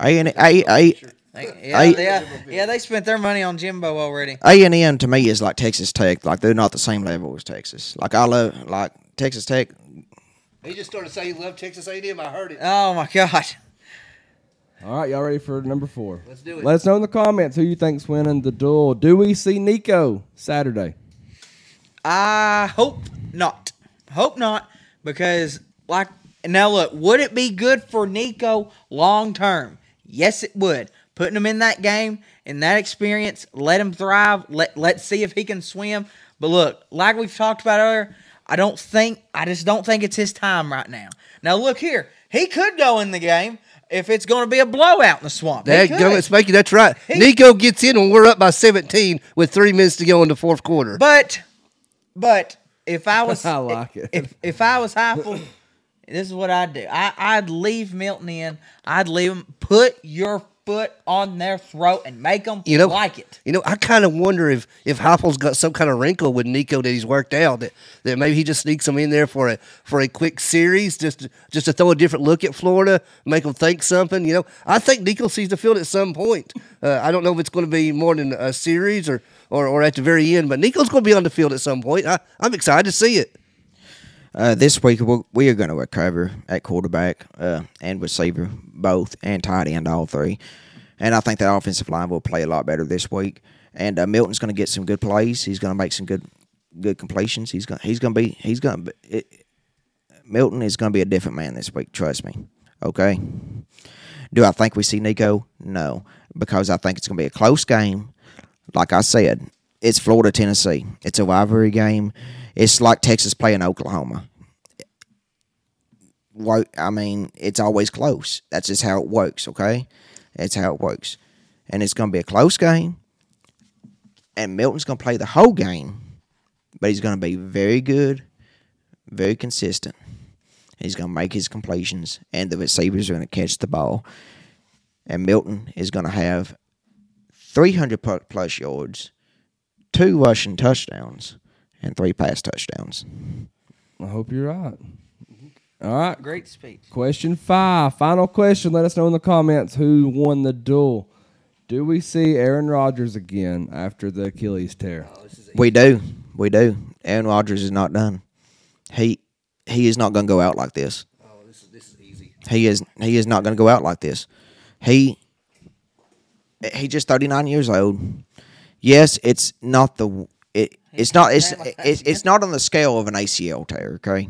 A and A A Yeah, I- yeah, yeah. They spent their money on Jimbo already. A and M to me is like Texas Tech. Like they're not the same level as Texas. Like I love like Texas Tech. He just started saying he loved Texas A&M. I heard it. Oh my god. All right, y'all ready for number four? Let's do it. Let us know in the comments who you think's winning the duel. Do we see Nico Saturday? I hope not. Hope not because like now look, would it be good for Nico long term? Yes, it would. Putting him in that game in that experience, let him thrive. Let let's see if he can swim. But look, like we've talked about earlier, I don't think I just don't think it's his time right now. Now look here, he could go in the game if it's going to be a blowout in the swamp. He That could. gummit Spanky, that's right. He- Nico gets in when we're up by 17 with three minutes to go in the fourth quarter. But, but if I was, I like it. If if I was Heupel, this is what I'd do. I I'd leave Milton in. I'd leave him. Put your foot on their throat and make them you know, like it. You know, I kind of wonder if if Heupel's got some kind of wrinkle with Nico that he's worked out that, that maybe he just sneaks him in there for a for a quick series just to, just to throw a different look at Florida, make them think something. You know, I think Nico sees the field at some point. Uh, I don't know if it's going to be more than a series or, or or at the very end, but Nico's going to be on the field at some point. I, I'm excited to see it. Uh, this week we'll, we are going to recover at quarterback uh, and receiver both, and tight end all three. And I think that offensive line will play a lot better this week. And uh, Milton's going to get some good plays. He's going to make some good good completions. He's going he's going to be he's going to Milton is going to be a different man this week. Trust me. Okay. Do I think we see Nico? No, because I think it's going to be a close game. Like I said, it's Florida Tennessee. It's a rivalry game. It's like Texas playing Oklahoma. I mean, it's always close. That's just how it works. Okay, that's how it works, and it's going to be a close game. And Milton's going to play the whole game, but he's going to be very good, very consistent. He's going to make his completions, and the receivers are going to catch the ball. And Milton is going to have 300 plus yards, two rushing touchdowns, and three pass touchdowns. I hope you're right. All right. Great speech. Question five. Final question. Let us know in the comments who won the duel. Do we see Aaron Rodgers again after the Achilles tear? Oh, we do, we do. Aaron Rodgers is not done. He he is not going to go out like this. Oh, this is this is easy. He is he is not going to go out like this. He he just 39 years old. Yes, it's not the it, it's not it's it's, it's not on the scale of an ACL tear, okay?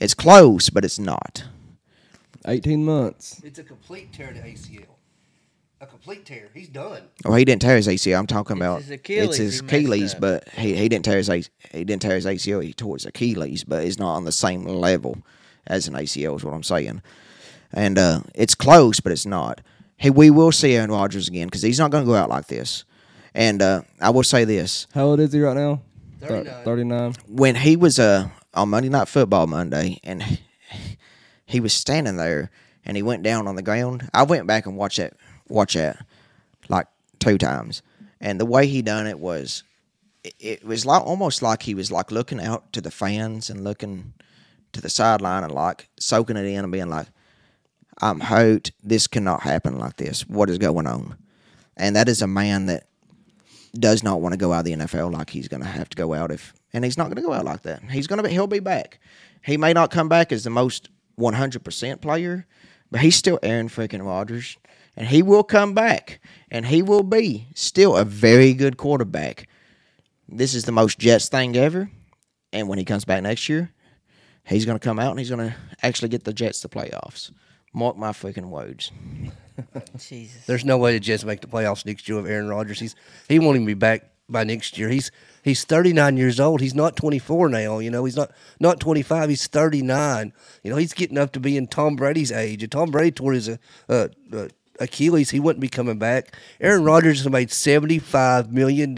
It's close, but it's not. 18 months. It's a complete tear to ACL. A complete tear. He's done. Oh, he didn't tear his ACL. I'm talking It's about his Achilles it's his he Achilles, but he, he didn't tear his he didn't tear his ACL. He tore his Achilles, but it's not on the same level as an ACL. Is what I'm saying. And uh, it's close, but it's not. Hey, we will see Aaron Rodgers again because he's not going to go out like this. And uh, I will say this: How old is he right now? 39. 39. when he was uh, on Monday Night Football Monday, and he was standing there, and he went down on the ground. I went back and watched that, watch that, like two times, and the way he done it was, it, it was like almost like he was like looking out to the fans and looking to the sideline and like soaking it in and being like, "I'm hurt. This cannot happen like this. What is going on?" And that is a man that does not want to go out of the NFL like he's going to have to go out if, and he's not going to go out like that. He's going to be, he'll be back. He may not come back as the most 100% player, but he's still Aaron freaking Rodgers, and he will come back, and he will be still a very good quarterback. This is the most Jets thing ever, and when he comes back next year, he's going to come out and he's going to actually get the Jets to playoffs. Mark my freaking words. Jesus. There's no way the Jets make the playoffs next year with Aaron Rodgers. He's he won't even be back by next year. He's he's 39 years old. He's not 24 now. You know, he's not not 25. He's 39. You know, he's getting up to be in Tom Brady's age. And Tom Brady tore his uh, uh, uh, Achilles, he wouldn't be coming back. Aaron Rodgers has made $75 million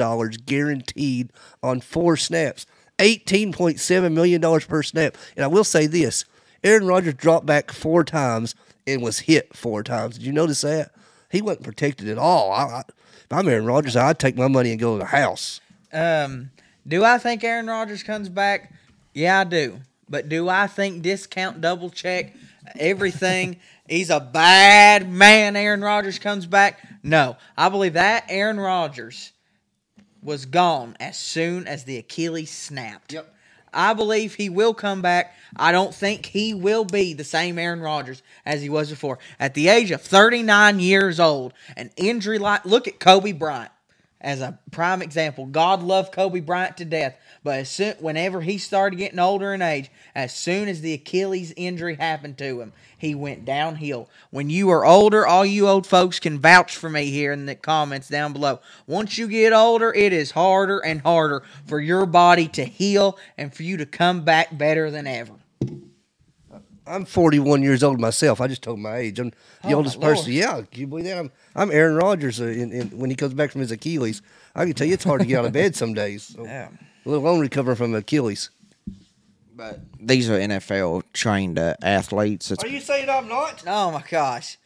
guaranteed on four snaps, $18.7 million per snap. And I will say this Aaron Rodgers dropped back four times and was hit four times. Did you notice that? He wasn't protected at all. I, I, if I'm Aaron Rodgers, I'd take my money and go to the house. Um, do I think Aaron Rodgers comes back? Yeah, I do. But do I think discount double check everything? He's a bad man. Aaron Rodgers comes back. No, I believe that Aaron Rodgers was gone as soon as the Achilles snapped. Yep. I believe he will come back. I don't think he will be the same Aaron Rodgers as he was before. At the age of 39 years old, an injury like look at Kobe Bryant as a prime example. God loved Kobe Bryant to death, but as soon, whenever he started getting older in age, as soon as the Achilles injury happened to him, he went downhill. When you are older, all you old folks can vouch for me here in the comments down below. Once you get older, it is harder and harder for your body to heal and for you to come back better than ever. I'm 41 years old myself. I just told my age. I'm the Oh, oldest my Lord. person. Yeah, can you believe that? I'm, I'm Aaron Rodgers. Uh, in, in, when he comes back from his Achilles, I can tell you it's hard to get out of bed some days. So, Yeah. Let alone recovering from Achilles. But these are NFL trained uh, athletes. It's, Are you saying I'm not? Oh my gosh.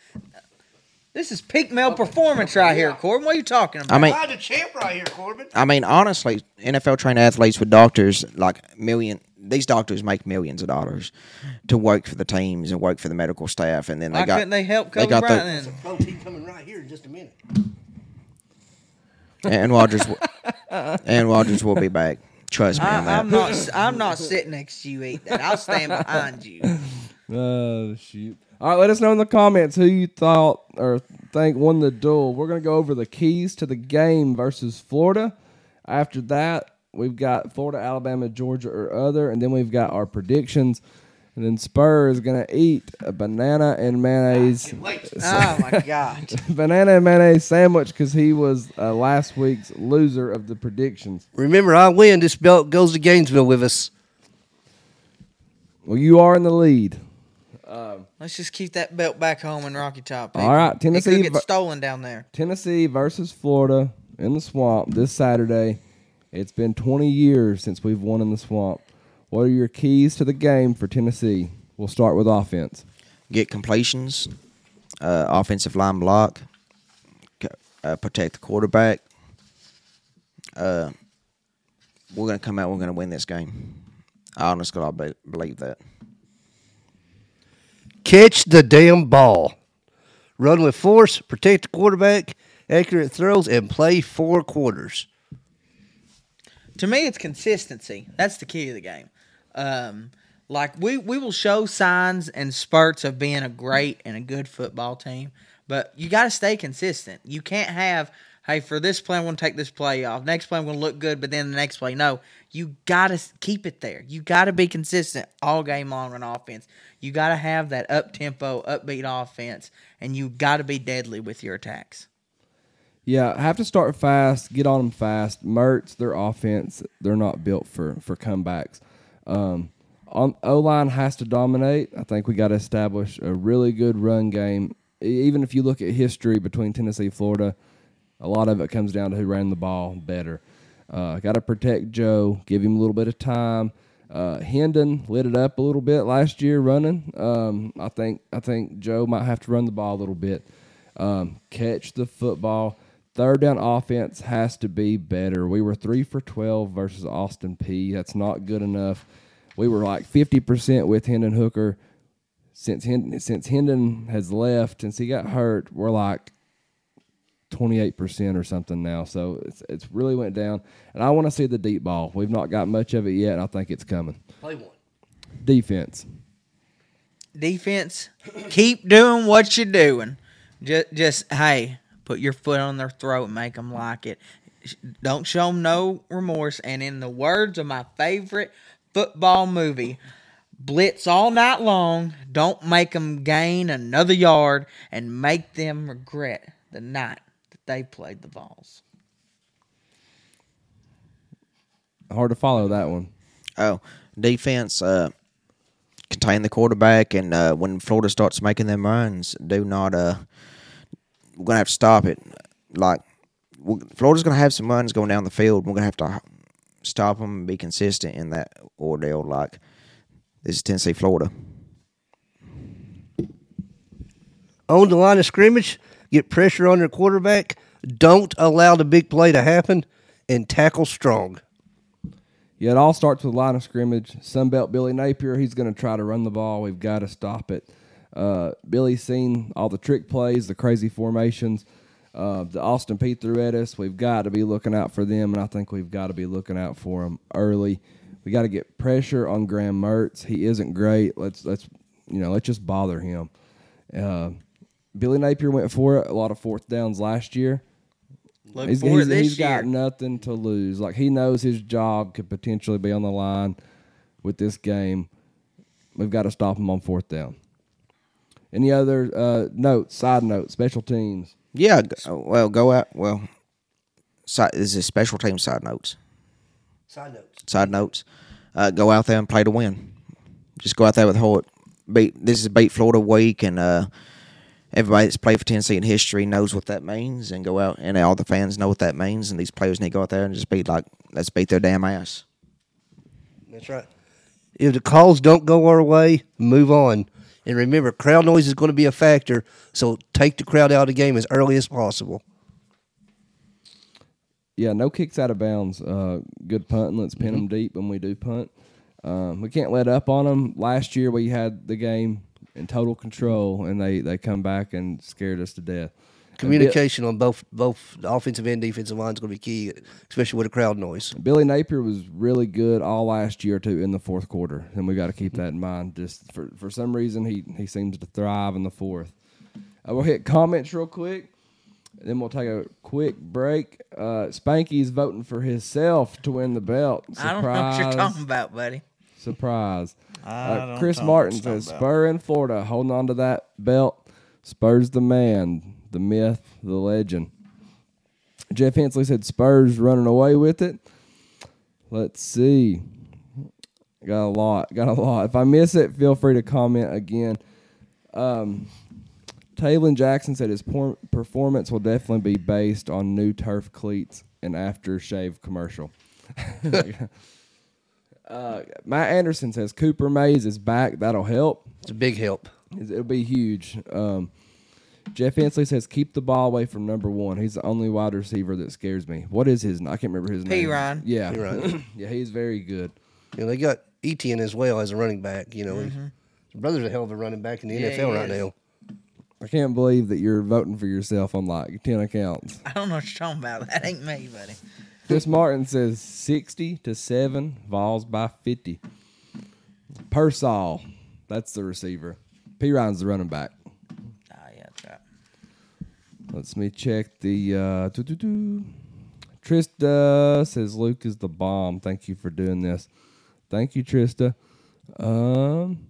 This is peak male performance right here, Corbin. What are you talking about? I mean, I'm the champ right here, Corbin. I mean, honestly, NFL trained athletes with doctors like million. These doctors make millions of dollars to work for the teams and work for the medical staff, and then they Why got couldn't they help they Kobe got the- Bryant then? Pro team coming right here in just a minute. and Rodgers. will- and Rodgers will be back. Trust me on I, that. I'm not. I'm not sitting next to you either. I'll stand behind you. Oh shoot! All right, let us know in the comments who you thought or think won the duel. We're gonna go over the keys to the game versus Florida. After that, we've got Florida, Alabama, Georgia, or other, and then we've got our predictions. And then Spur is gonna eat a banana and mayonnaise, Oh my god. banana and mayonnaise sandwich because he was uh, last week's loser of the predictions. Remember, I win. This belt goes to Gainesville with us. Well, you are in the lead. Let's just keep that belt back home in Rocky Top. All right, It Tennessee could get stolen down there. Tennessee versus Florida in the swamp this Saturday. It's been 20 years since we've won in the swamp. What are your keys to the game for Tennessee? We'll start with offense. Get completions, uh, offensive line block, uh, protect the quarterback. Uh, we're gonna come out. We're gonna win this game. I honestly, I be- believe that. Catch the damn ball. Run with force, protect the quarterback, accurate throws, and play four quarters. To me, it's consistency. That's the key of the game. Um, like we we will show signs and spurts of being a great and a good football team, but you got to stay consistent. You can't have hey for this play I'm going to take this play off. Next play I'm going to look good, but then the next play no. You got to keep it there. You got to be consistent all game long on offense. You got to have that up tempo, upbeat offense, and you got to be deadly with your attacks. Yeah, have to start fast, get on them fast. Mertz, their offense, they're not built for for comebacks. Um, on O line has to dominate. I think we got to establish a really good run game. Even if you look at history between Tennessee, and Florida, a lot of it comes down to who ran the ball better. Uh, got to protect Joe, give him a little bit of time. Uh, Hendon lit it up a little bit last year running. Um, I think I think Joe might have to run the ball a little bit. Um, catch the football. Third down offense has to be better. We were three for twelve versus Austin Peay. That's not good enough. We were like fifty percent with Hendon Hooker. Since Hendon, since Hendon has left, since he got hurt, we're like twenty eight percent or something now. So it's it's really went down. And I want to see the deep ball. We've not got much of it yet. And I think it's coming. Play one. Defense. defense, keep doing what you're doing. Just, just hey, put your foot on their throat and make them like it. Don't show them no remorse. And in the words of my favorite football movie, blitz all night long. Don't make them gain another yard and make them regret the night that they played the balls. Hard to follow that one. Oh, defense, uh, contain the quarterback, and uh, when Florida starts making their runs, do not uh, we're gonna have to stop it. Like Florida's gonna have some runs going down the field. We're gonna have to stop them and be consistent in that ordeal. Like this is Tennessee, Florida. On the line of scrimmage, get pressure on your quarterback. Don't allow the big play to happen, and tackle strong. Yeah, it all starts with line of scrimmage. Sunbelt Billy Napier, he's going to try to run the ball. We've got to stop it. Uh, Billy's seen all the trick plays, the crazy formations. Uh, the Austin Peay threw at us. We've got to be looking out for them, and I think we've got to be looking out for them early. We got to get pressure on Graham Mertz. He isn't great. Let's let's you know let's just bother him. Uh, Billy Napier went for it a lot of fourth downs last year. Look He's, he's, he's got nothing to lose. Like he knows his job could potentially be on the line with this game. We've got to stop him on fourth down. Any other uh, notes? Side notes? Special teams? Yeah, g- uh, well, go out. Well, side, this is special team side notes. Side notes. Side notes. Uh, go out there and play to win. Just go out there with heart. Beat. This is beat Florida week, and uh, everybody that's played for Tennessee in history knows what that means. And go out, and all the fans know what that means. And these players need to go out there and just be like, let's beat their damn ass. That's right. If the calls don't go our way, move on. And remember, crowd noise is going to be a factor, so take the crowd out of the game as early as possible. Yeah, no kicks out of bounds. Uh, good punting. Let's pin them deep when we do punt. Um, we can't let up on them. Last year we had the game in total control, and they, they come back and scared us to death. Communication on both both the offensive and defensive line is going to be key, especially with the crowd noise. Billy Napier was really good all last year too in the fourth quarter, and we got to keep that in mind. Just for for some reason, he he seems to thrive in the fourth. Uh, we'll hit comments real quick, then we'll take a quick break. Uh, Spanky's voting for himself to win the belt. I don't know what you're talking about, buddy. Surprise. Uh, Chris know what Martin says about. Spur in Florida, holding on to that belt. Spurs the man, the myth, the legend. Jeff Hensley said Spurs running away with it. Let's see. Got a lot. Got a lot. If I miss it, feel free to comment again. Um, Taylor Jackson said his por- performance will definitely be based on new turf cleats and aftershave commercial. uh, Matt Anderson says Cooper Mays is back. That'll help. It's a big help. It'll be huge. Um, Jeff Hensley says keep the ball away from number one. He's the only wide receiver that scares me. What is his? I can't remember his P. name. Ryan. Yeah, P. Ryan. yeah, he's very good. You know, they got Etienne as well as a running back. You know, his brother's a hell of a running back in the Mm-hmm. Yeah, NFL right is. now. I can't believe that you're voting for yourself on like ten accounts. I don't know what you're talking about. That ain't me, buddy. Chris Martin says sixty to seven. Vols by fifty. Pearsall, that's the receiver. P. Ryan's the running back. Oh, yeah, that's right. Let's me check the uh doo-doo-doo. Trista says Luke is the bomb. Thank you for doing this. Thank you, Trista. Um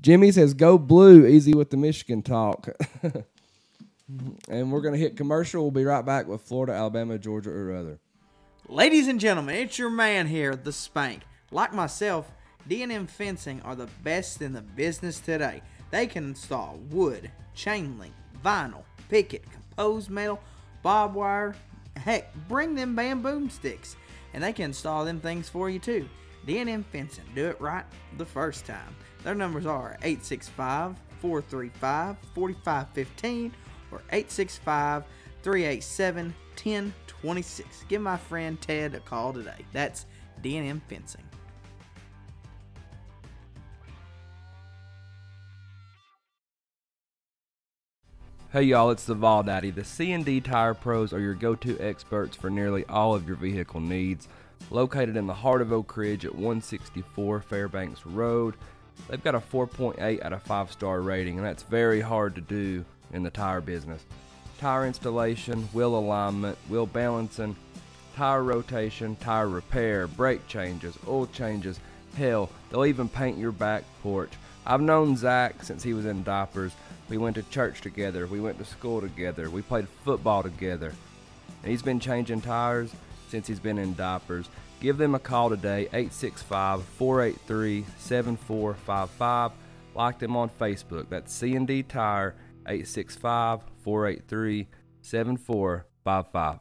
Jimmy says go blue, easy with the Michigan talk. and we're gonna hit commercial. We'll be right back with Florida, Alabama, Georgia, or other. Ladies and gentlemen, it's your man here, the Spank. Like myself, D&M Fencing are the best in the business today. They can install wood, chain link, vinyl, picket, composed metal, barbed wire, heck, bring them bamboo sticks, and they can install them things for you too. D&M Fencing, do it right the first time. Their numbers are 865 435 4515 or 865 387 1026. Give my friend Ted a call today. That's D&M Fencing. Hey y'all, it's the Vol Daddy. The C&D Tire Pros are your go-to experts for nearly all of your vehicle needs. Located in the heart of Oak Ridge at 164 Fairbanks Road, they've got a 4.8 out of 5 star rating, and that's very hard to do in the tire business. Tire installation, wheel alignment, wheel balancing, tire rotation, tire repair, brake changes, oil changes. Hell, they'll even paint your back porch. I've known Zach since he was in diapers. We went to church together. We went to school together. We played football together. And he's been changing tires since he's been in diapers. Give them a call today, 865 483 7455. Like them on Facebook. That's C&D Tire, 865 483 7455.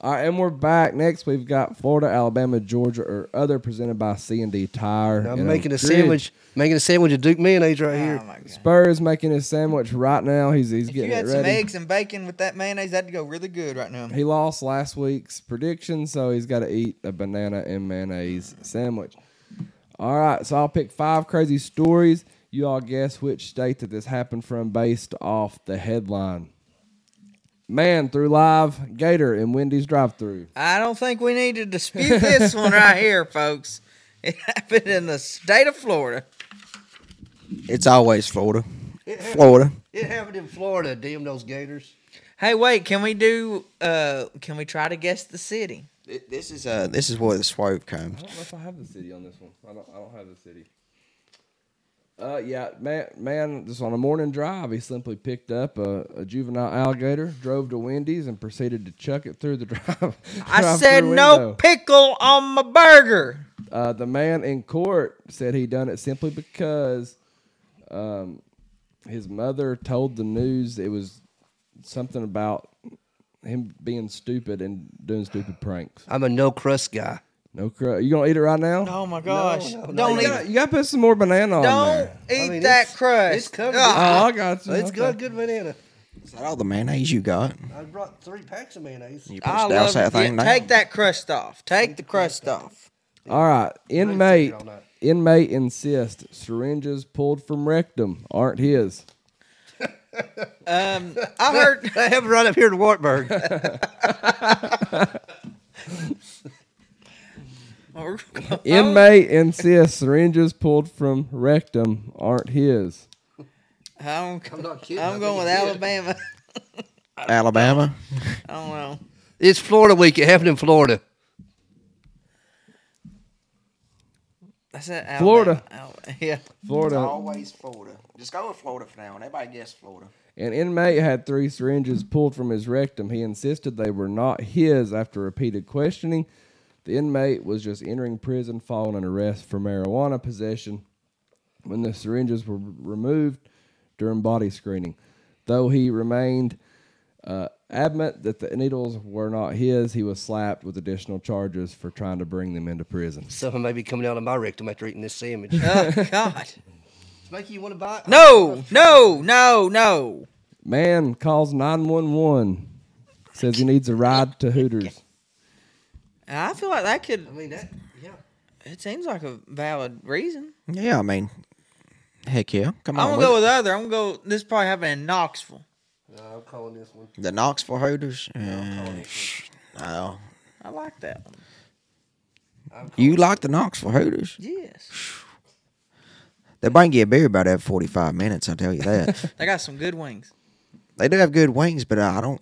All right, and we're back. Next, we've got Florida, Alabama, Georgia, or other presented by C and D Tire. I'm And making a grid. sandwich, making a sandwich of Duke mayonnaise right Oh here. my god. Spurs making his sandwich right now. He's he's If getting you had it some ready. eggs and bacon with that mayonnaise, that'd go really good right now. He lost last week's prediction, so he's got to eat a banana and mayonnaise sandwich. All right, so I'll pick five crazy stories. You all guess which state that this happened from based off the headline. Man threw live gator in Wendy's drive-through. I don't think we need to dispute this one right here, folks. It happened in the state of Florida. It's always Florida. Florida. It happened in Florida. Damn those Gators. Hey, wait, can we do? uh Can we try to guess the city? This is uh this is where the swerve comes. I don't know if I have the city on this one. I don't. I don't have the city. Uh, yeah, man, man. Just on a morning drive, he simply picked up a, a juvenile alligator, drove to Wendy's, and proceeded to chuck it through the drive. I drive-through said no pickle on my burger. Uh, the man in court said he done it simply because um, his mother told the news it was something about him being stupid and doing stupid pranks. I'm a no crust guy. No crust. You gonna eat it right now? Oh my gosh! no, no, don't You eat. gotta, you gotta put some more banana on there. Don't there. eat mean, that it's- crust. it's covered. Oh, I got you. It's Okay. good, good banana. Is that all the mayonnaise you got? I brought three packs of mayonnaise. You I love that it. thing Yeah, take that crust off. Take the crust off. All right, inmate. All night. Inmate insists syringes pulled from rectum aren't his. Um, I heard. I have it right up here in Wartburg. Inmate insists syringes pulled from rectum aren't his. I'm, I'm not kidding. I'm I going with think it's Alabama. Alabama. I don't know. It's Florida week. It happened in Florida. I said Florida. Alabama. Yeah. Florida. always Florida. Just go with Florida for now. and Everybody guess Florida. An inmate had three syringes pulled from his rectum. He insisted they were not his after repeated questioning. The inmate was just entering prison following an arrest for marijuana possession when the syringes were removed during body screening. Though he remained uh, adamant that the needles were not his, he was slapped with additional charges for trying to bring them into prison. Something may be coming out of my rectum after eating this sandwich. Oh God. Make you want to buy? No. No. No. No. Man calls 911, says he needs a ride to Hooters. I feel like that could. I mean that. Yeah. It seems like a valid reason. Yeah, I mean, heck yeah. Come on. I'm gonna go with the other. I'm gonna go. This probably happened in Knoxville. No, I'm calling this one. the Knoxville Hooters. Uh, no. I like that one. You like the Knoxville Hooters? Yes. They bring you a beer about every 45 minutes, I'll tell you that. They got some good wings. they do have good wings, but I don't.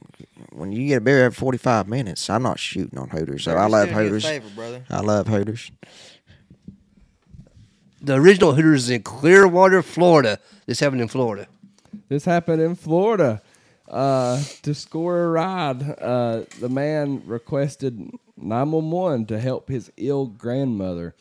When you get a beer every 45 minutes, I'm not shooting on Hooters. So I love doing you a Hooters. favor, brother. I love Hooters. The original Hooters is in Clearwater, Florida. This happened in Florida. This happened in Florida. Uh, to score a ride, uh, the man requested 911 to help his ill grandmother.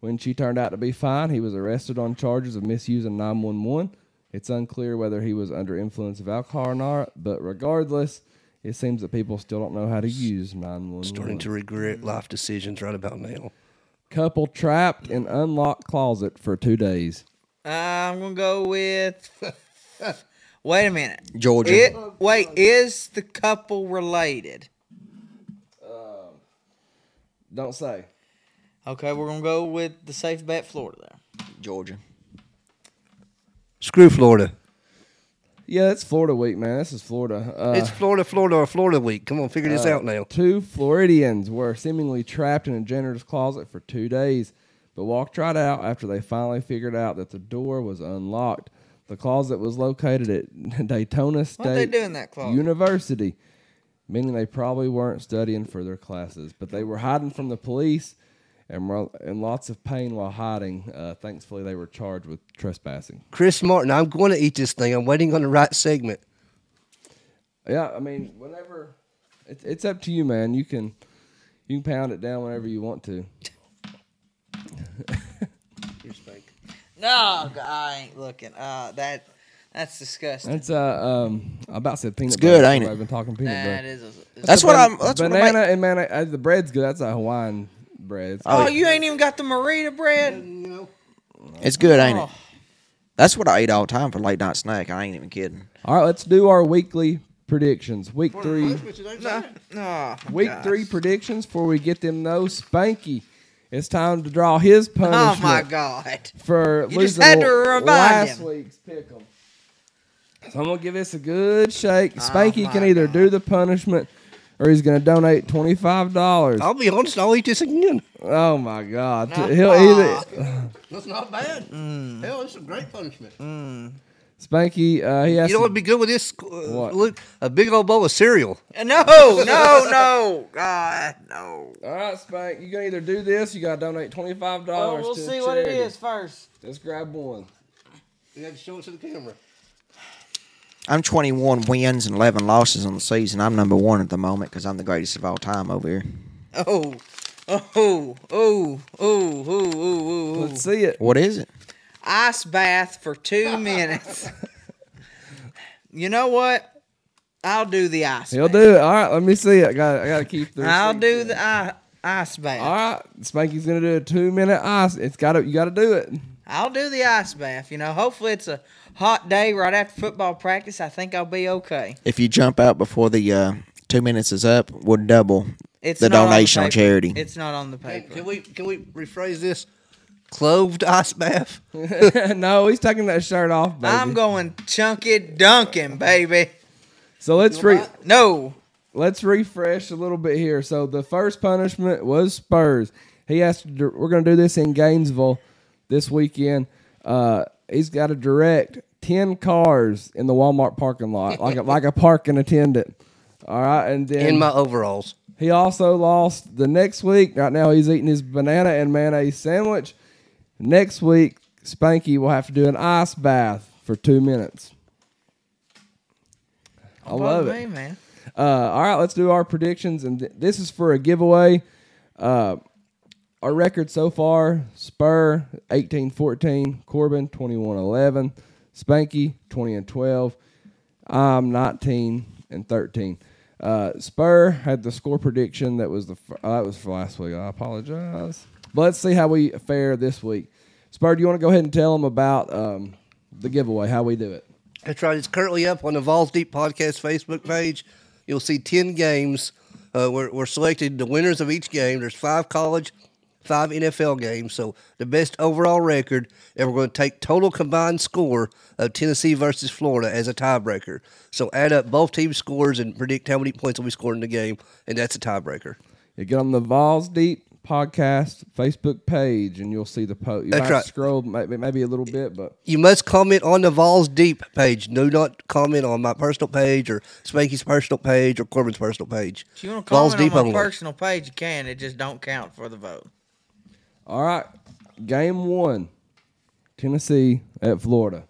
When she turned out to be fine, he was arrested on charges of misusing 911. It's unclear whether he was under influence of alcohol or not, but regardless, it seems that people still don't know how to use 911. Starting to regret life decisions right about now. Couple trapped in unlocked closet for two days. Uh, I'm gonna go with. Wait a minute. Georgia. It, wait, is the couple related? Don't say. Okay, we're gonna go with the safe bet, Florida. There. Georgia. Screw Florida. Yeah, it's Florida week, man. This is Florida. Uh, it's Florida, Florida, or Florida week. Come on, figure this out now. Two Floridians were seemingly trapped in a janitor's closet for two days, but walked right out after they finally figured out that the door was unlocked. The closet was located at Daytona What they State do in that closet? University, meaning they probably weren't studying for their classes, but they were hiding from the police and were in lots of pain while hiding. Uh, thankfully, they were charged with trespassing. Chris Martin, I'm going to eat this thing. I'm waiting on the right segment. Yeah, I mean, whenever it's it's up to you, man. You can you can pound it down whenever you want to. No, I ain't looking. Uh, that that's disgusting. That's uh um I about said peanut It's good, butter. ain't it? I've been talking peanut That butter. is. A, it's That's a- what I'm. That's what banana I'm. and man, uh, the bread's good. That's a Hawaiian bread. Oh, you ain't even got the Marita bread. It's good, ain't it? Oh. That's what I eat all the time for late night snack. I ain't even kidding. All right, let's do our weekly predictions. Week three, No. week three predictions. Before we get them though, Spanky, it's time to draw his punishment. Oh my God. for You just losing had to remind last him. week's pick 'em. So I'm gonna give this a good shake. Oh, Spanky Oh can either do the punishment or he's gonna donate twenty five dollars. I'll be honest. I'll eat this again. Oh my God! No. He'll either That's not bad. Mm. Hell, it's a great punishment. Mm. Spanky. Uh, he has You know to- what'd be good with this? Uh, What? Look, a big old bowl of cereal. No, no, no. God, no. All right, Spank. You can either do this. You gotta donate twenty five Well, dollars. we'll to see what it charity. is first. Let's grab one. You got to show it to the camera. I'm 21 wins and 11 losses on the season. I'm number one at the moment because I'm the greatest of all time over here. Oh, oh, oh, oh, oh, oh, oh, oh. Let's see it. What is it? Ice bath for two minutes. you know what? I'll do the ice. He'll bath. do it. All right. Let me see it. I got. I got to keep the. I'll do in. the i- ice bath. All right, Spanky's gonna do a two minute ice. It's got to. You got to do it. I'll do the ice bath. You know, hopefully it's a hot day right after football practice. I think I'll be okay. If you jump out before the uh, two minutes is up, we'll double It's the donation on paper. charity. It's not on the Hey, paper. can we can we rephrase this? Cloved ice bath. no, he's taking that shirt off, baby. I'm going chunky dunking, baby. So let's re- No. let's refresh a little bit here. So the first punishment was Spurs. He has to. dir- We're gonna do this in Gainesville this weekend. Uh, he's got to direct ten cars in the Walmart parking lot, like a, like a parking attendant. All right, and then in my overalls. He also lost the next week. Right now, he's eating his banana and mayonnaise sandwich. Next week, Spanky will have to do an ice bath for two minutes. I love it. man. Uh, all right, let's do our predictions, and th- this is for a giveaway. Uh, our record so far: Spur 18-14, Corbin 21-11, Spanky 20 and 12. I'm 19 and 13. Uh, Spur had the score prediction that was the uh, that was for last week. I apologize. But let's see how we fare this week. Spur, do you want to go ahead and tell them about um, the giveaway? How we do it? That's right. It's currently up on the Vols Deep Podcast Facebook page. You'll see 10 games. Uh, we're, we're selected the winners of each game. There's five college, five NFL games. So the best overall record, and we're going to take total combined score of Tennessee versus Florida as a tiebreaker. So add up both teams' scores and predict how many points will be scored in the game, and that's a tiebreaker. You get on the Vols Deep podcast Facebook page, and you'll see the post. You That's might right. scroll maybe, maybe a little bit, but You must comment on the Vols Deep page. Do not comment on my personal page or Spanky's personal page or Corbin's personal page. If you want to Vols comment on my only. personal page, you can. It just don't count for the vote. all right. Game one, Tennessee at Florida.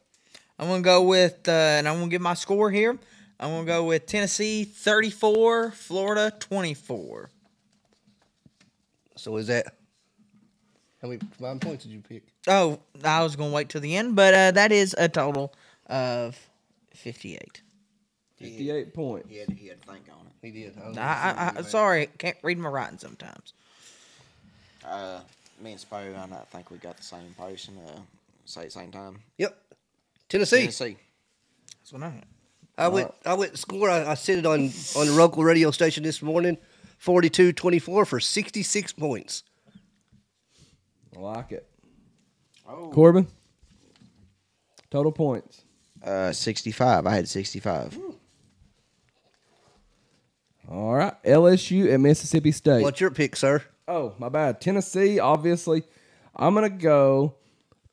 I'm gonna go with, uh, and I'm gonna give my score here. I'm gonna go with Tennessee 34, Florida 24. So is that how many combined points did you pick? Oh, I was gonna wait till the end, but uh, that is a total of 58. Fifty-eight points. He had, he had to think on it. He did. I, I, I sorry, can't read my writing sometimes. Uh, me and Spo, I not think we got the same person. Uh, say at the same time. Yep. Tennessee. Tennessee. That's what I had. I went. I went to score. I, I said it on on the local radio station this morning. 42-24 for sixty six points. I like it. Oh. Corbin. Total points. Uh, 65. I had 65. All right. LSU and Mississippi State. What's your pick, sir? Oh, my bad. Tennessee, obviously. I'm going to go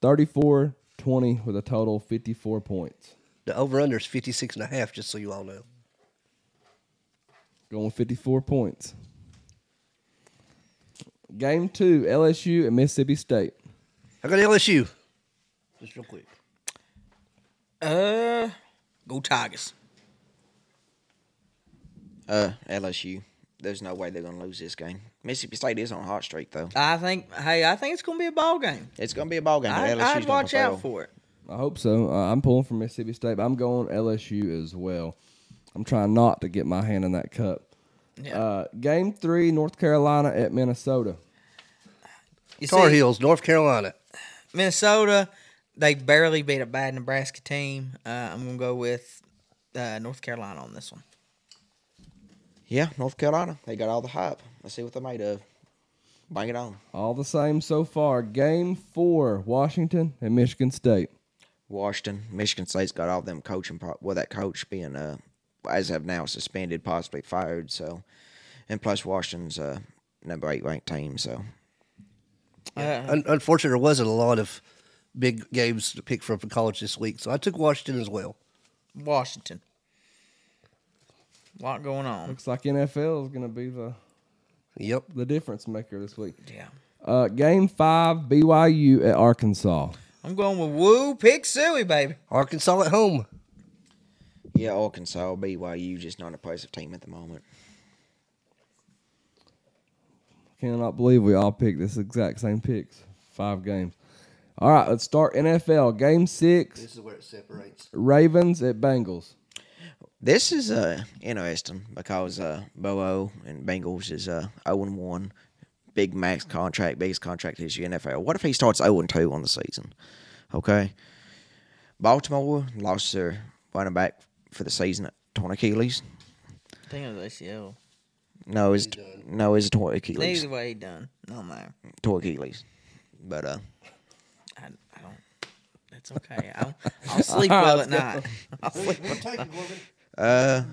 34 20 with a total of 54 points. The over under is 56 and a half, just so you all know. Going 54 points. Game two, LSU and Mississippi State. I got LSU. Just real quick. Uh, go Tigers. Uh, LSU. there's no way they're going to lose this game. Mississippi State is on a hot streak though. I think. Hey, I think it's going to be a ball game. It's going to be a ball game. But I, LSU's I'd watch prevail. out for it. I hope so. Uh, I'm pulling for Mississippi State, but I'm going LSU as well. I'm trying not to get my hand in that cup. Yeah. Uh, game three, North Carolina at Minnesota. You Tar see, Heels, North Carolina. Minnesota, they barely beat a bad Nebraska team. Uh, I'm going to go with uh, North Carolina on this one. Yeah, North Carolina. They got all the hype. Let's see what they're made of. Bang it on. All the same so far. Game four, Washington and Michigan State. Washington, Michigan State's got all them coaching. Pro- well, that coach being uh, as of now suspended, possibly fired. So, and plus Washington's uh, number eight ranked team. So, Uh, Un- unfortunately, there wasn't a lot of big games to pick from for college this week, so I took Washington as well. Washington. lot going on. Looks like NFL is going to be the Yep. the difference maker this week. Yeah. Uh, game five, BYU at Arkansas. I'm going with Woo Pig Sooie, baby. Arkansas at home. Yeah, Arkansas, BYU, just not a impressive team at the moment. Cannot believe we all picked this exact same picks. Five games. All right, let's start NFL. Game six, This is where it separates. Ravens at Bengals. This is uh interesting because uh Bobo and Bengals is uh 0 and 1. Big max contract, biggest contract in the NFL. What if he starts 0 and 2 on the season? Okay. Baltimore lost their running back for the season at torn Achilles. I think it was ACL. No, it's no, it's a torn Achilles. Either way, he done. No matter. Torn Achilles. But uh I, I don't. It's okay. I'll, I'll sleep well at night. I'll sleep Uh,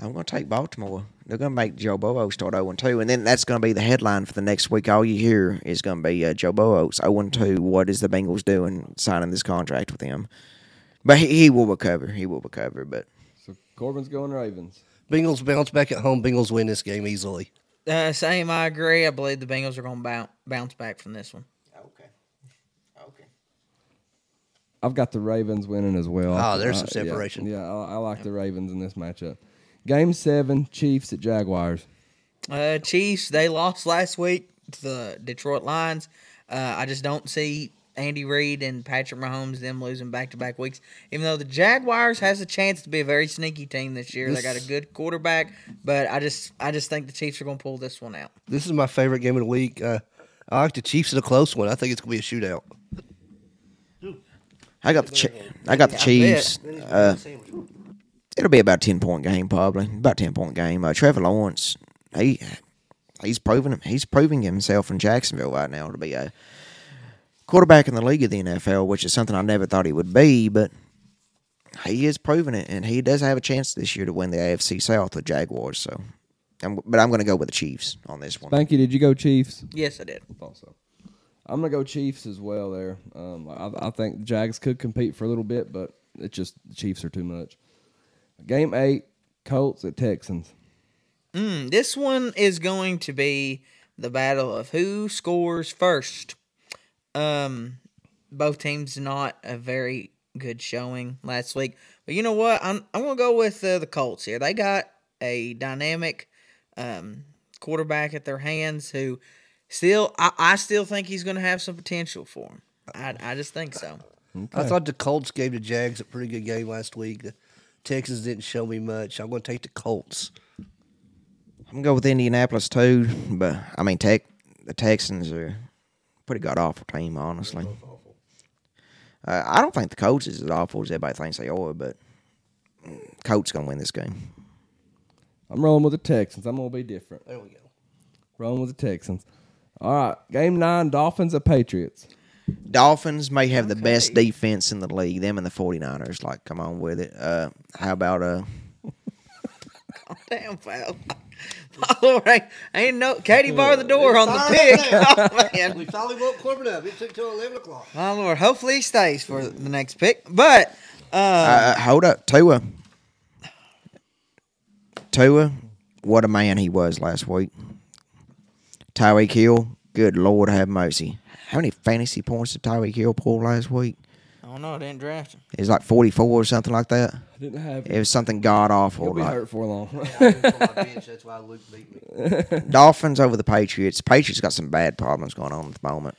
I'm going to take Baltimore. They're going to make Joe Burrow start 0 2, and then that's going to be the headline for the next week. All you hear is going to be uh, Joe Burrow's 0 2. What is the Bengals doing signing this contract with him? But he, he will recover. He will recover. But So Corbin's going Ravens. Bengals bounce back at home. Bengals win this game easily. Uh, same, I agree. I believe the Bengals are going to bounce, bounce back from this one. okay, okay. I've got the Ravens winning as well. Ah, there's some Uh, yeah, separation. Yeah, I, I like the Ravens in this matchup. Game seven, Chiefs at Jaguars. Uh, Chiefs, they lost last week to the Detroit Lions. Uh, I just don't see Andy Reid and Patrick Mahomes them losing back to back weeks. Even though the Jaguars has a chance to be a very sneaky team this year, they got a good quarterback, but I just I just think the Chiefs are going to pull this one out. This is my favorite game of the week. Uh, I like the Chiefs in a close one. I think it's going to be a shootout. I got the chi- I got the Chiefs. Uh, it'll be about a ten point game probably. About ten point game. Uh, Trevor Lawrence, he he's proving he's proving himself in Jacksonville right now to be a quarterback in the league of the NFL, which is something I never thought he would be, but he is proving it, and he does have a chance this year to win the AFC South with Jaguars. So, I'm, but I'm going to go with the Chiefs on this one. Thank you. did you go Chiefs? Yes, I did. thought so. I'm gonna go Chiefs as well. There, um, I, I think the Jags could compete for a little bit, but it's just the Chiefs are too much. Game eight, Colts at Texans. Mm, this one is going to be the battle of who scores first. Um, both teams not a very good showing last week, but you know what? I'm I'm gonna go with uh, the Colts here. They got a dynamic um, quarterback at their hands who still I, I still think he's gonna have some potential for him. I I just think so. I thought the Colts gave the Jags a pretty good game last week. The Texans didn't show me much. I'm going to take the Colts. I'm gonna go with Indianapolis too, but I mean, Tech the Texans are a pretty god awful team, honestly. Uh, I don't think the Colts is as awful as everybody thinks they are, but Colts gonna win this game. I'm rolling with the Texans. I'm gonna be different. There we go. Rolling with the Texans. All right, game nine, Dolphins at Patriots. Dolphins may have the best defense in the league. Them and the 49ers. Like, come on with it. Uh, how about uh? Damn foul. My lord, ain't, ain't no Katie bar the door on the pick. Oh, man. We finally woke Corbin up. It took till 11 o'clock. My lord, hopefully he stays for the next pick. But uh, Uh, hold up, Tua. Tua, what a man he was last week. Tyreek Hill, good Lord have mercy. How many fantasy points did Tyreek Hill pull last week? Don't know. I didn't draft him. He's like 44 or something like that. I didn't have. It was something god awful. He'll be like- hurt for long. That's why Luke beat me. Dolphins over the Patriots. Patriots got some bad problems going on at the moment.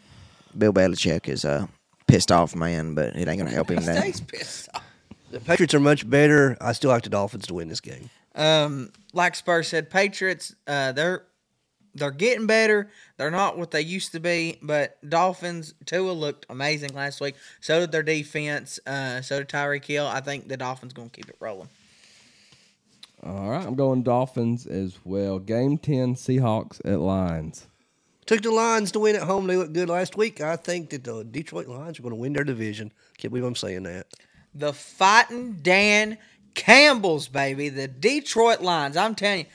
Bill Belichick is a pissed off man, but it ain't gonna help him. Then. Stays pissed off. The Patriots are much better. I still like the Dolphins to win this game. Um, like Spurs said, Patriots, uh, they're they're getting better. They're not what they used to be, but Dolphins, Tua looked amazing last week. So did their defense. Uh, so did Tyreek Hill. I think the Dolphins going to keep it rolling. All right, I'm going Dolphins as well. Game ten, Seahawks at Lions. Took the Lions to win at home. They looked good last week. I think that the Detroit Lions are going to win their division. Can't believe I'm saying that. The fighting Dan Campbell's baby, the Detroit Lions. I'm telling you,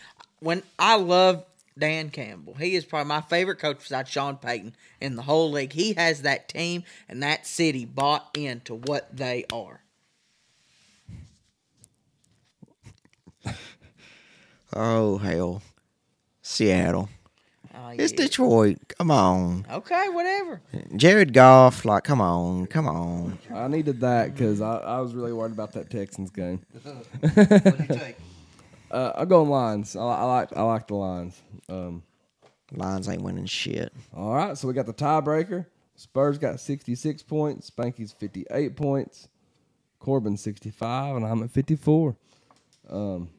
when I love Dan Campbell, he is probably my favorite coach besides Sean Payton in the whole league. He has that team and that city bought into what they are. Oh hell, Seattle. Oh, It's yeah. Detroit. Come on, Okay, whatever. Jared Goff. Like, come on, come on. I needed that because I, I was really worried about that Texans game. What do you take? Uh, I'm going Lions. I, I like I like the Lions. Um, Lions ain't winning shit. all right, so we got the tiebreaker. Spurs got 66 points. Spanky's 58 points. Corbin 65, and I'm at 54. Um,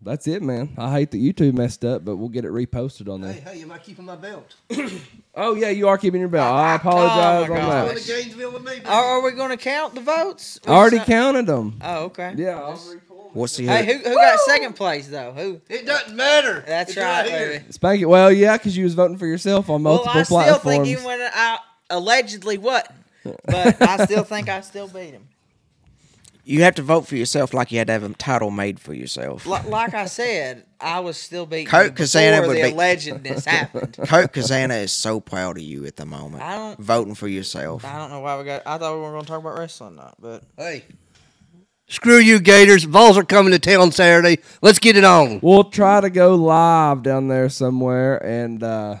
that's it, man. I hate that you two messed up, but we'll get it reposted on there. Hey, hey, am I keeping my belt? Oh yeah, you are keeping your belt. I apologize Oh, my on gosh. that. Going to Gainesville with me. baby. Are, are we going to count the votes? I already What's- counted them. Oh, okay. Yeah. I'll- What's the Hey, who, who got second place though? Who? It doesn't matter. That's It's right, here. baby. Spanky. Well, yeah, because you was voting for yourself on multiple well, I still platforms. think even when I allegedly what, but I still think I still beat him. You have to vote for yourself like you had to have a title made for yourself. Li- like I said, I was still beating Coke you before Kazana would the be- allegedness happened. Coach Kazana is so proud of you at the moment. I don't- voting for yourself. I don't know why we got. I thought we were going to talk about wrestling, not, but Hey. Screw you, Gators. Vols are coming to town Saturday. Let's get it on. We'll try to go live down there somewhere, and uh,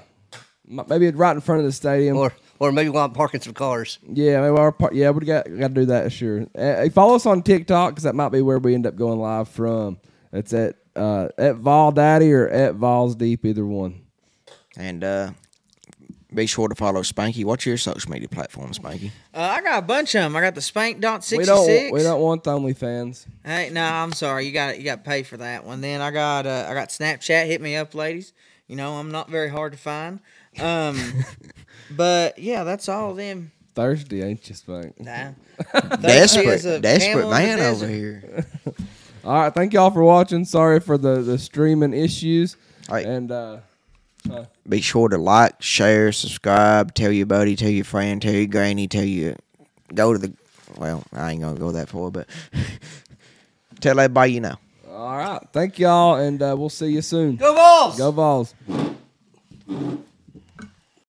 maybe right in front of the stadium. Or or maybe while I'm parking some cars. yeah, maybe our part. Yeah, we got got to do that. Sure. Uh, follow us on TikTok because that might be where we end up going live from. It's at uh, at Vol Daddy or at Vols Deep, either one. And uh, be sure to follow Spanky. What's your social media platform, Spanky? uh, I got a bunch of them. I got the Spank dot We don't six. we don't want the OnlyFans. Hey, no, I'm sorry. You got you got to pay for that one. Then I got uh, I got Snapchat. Hit me up, ladies. You know I'm not very hard to find. Um, but yeah, that's all of them. Thirsty, ain't you, Spank? Nah. Desperate, is a camel desperate man over here. All right, thank y'all for watching. Sorry for the the streaming issues. Hey. And uh, Be sure to like, share, subscribe, tell your buddy, tell your friend, tell your granny, tell you. Go to the. Well, I ain't gonna go that far, but tell everybody you know. all right, thank y'all, and uh, we'll see you soon. Go Vols! Go Vols.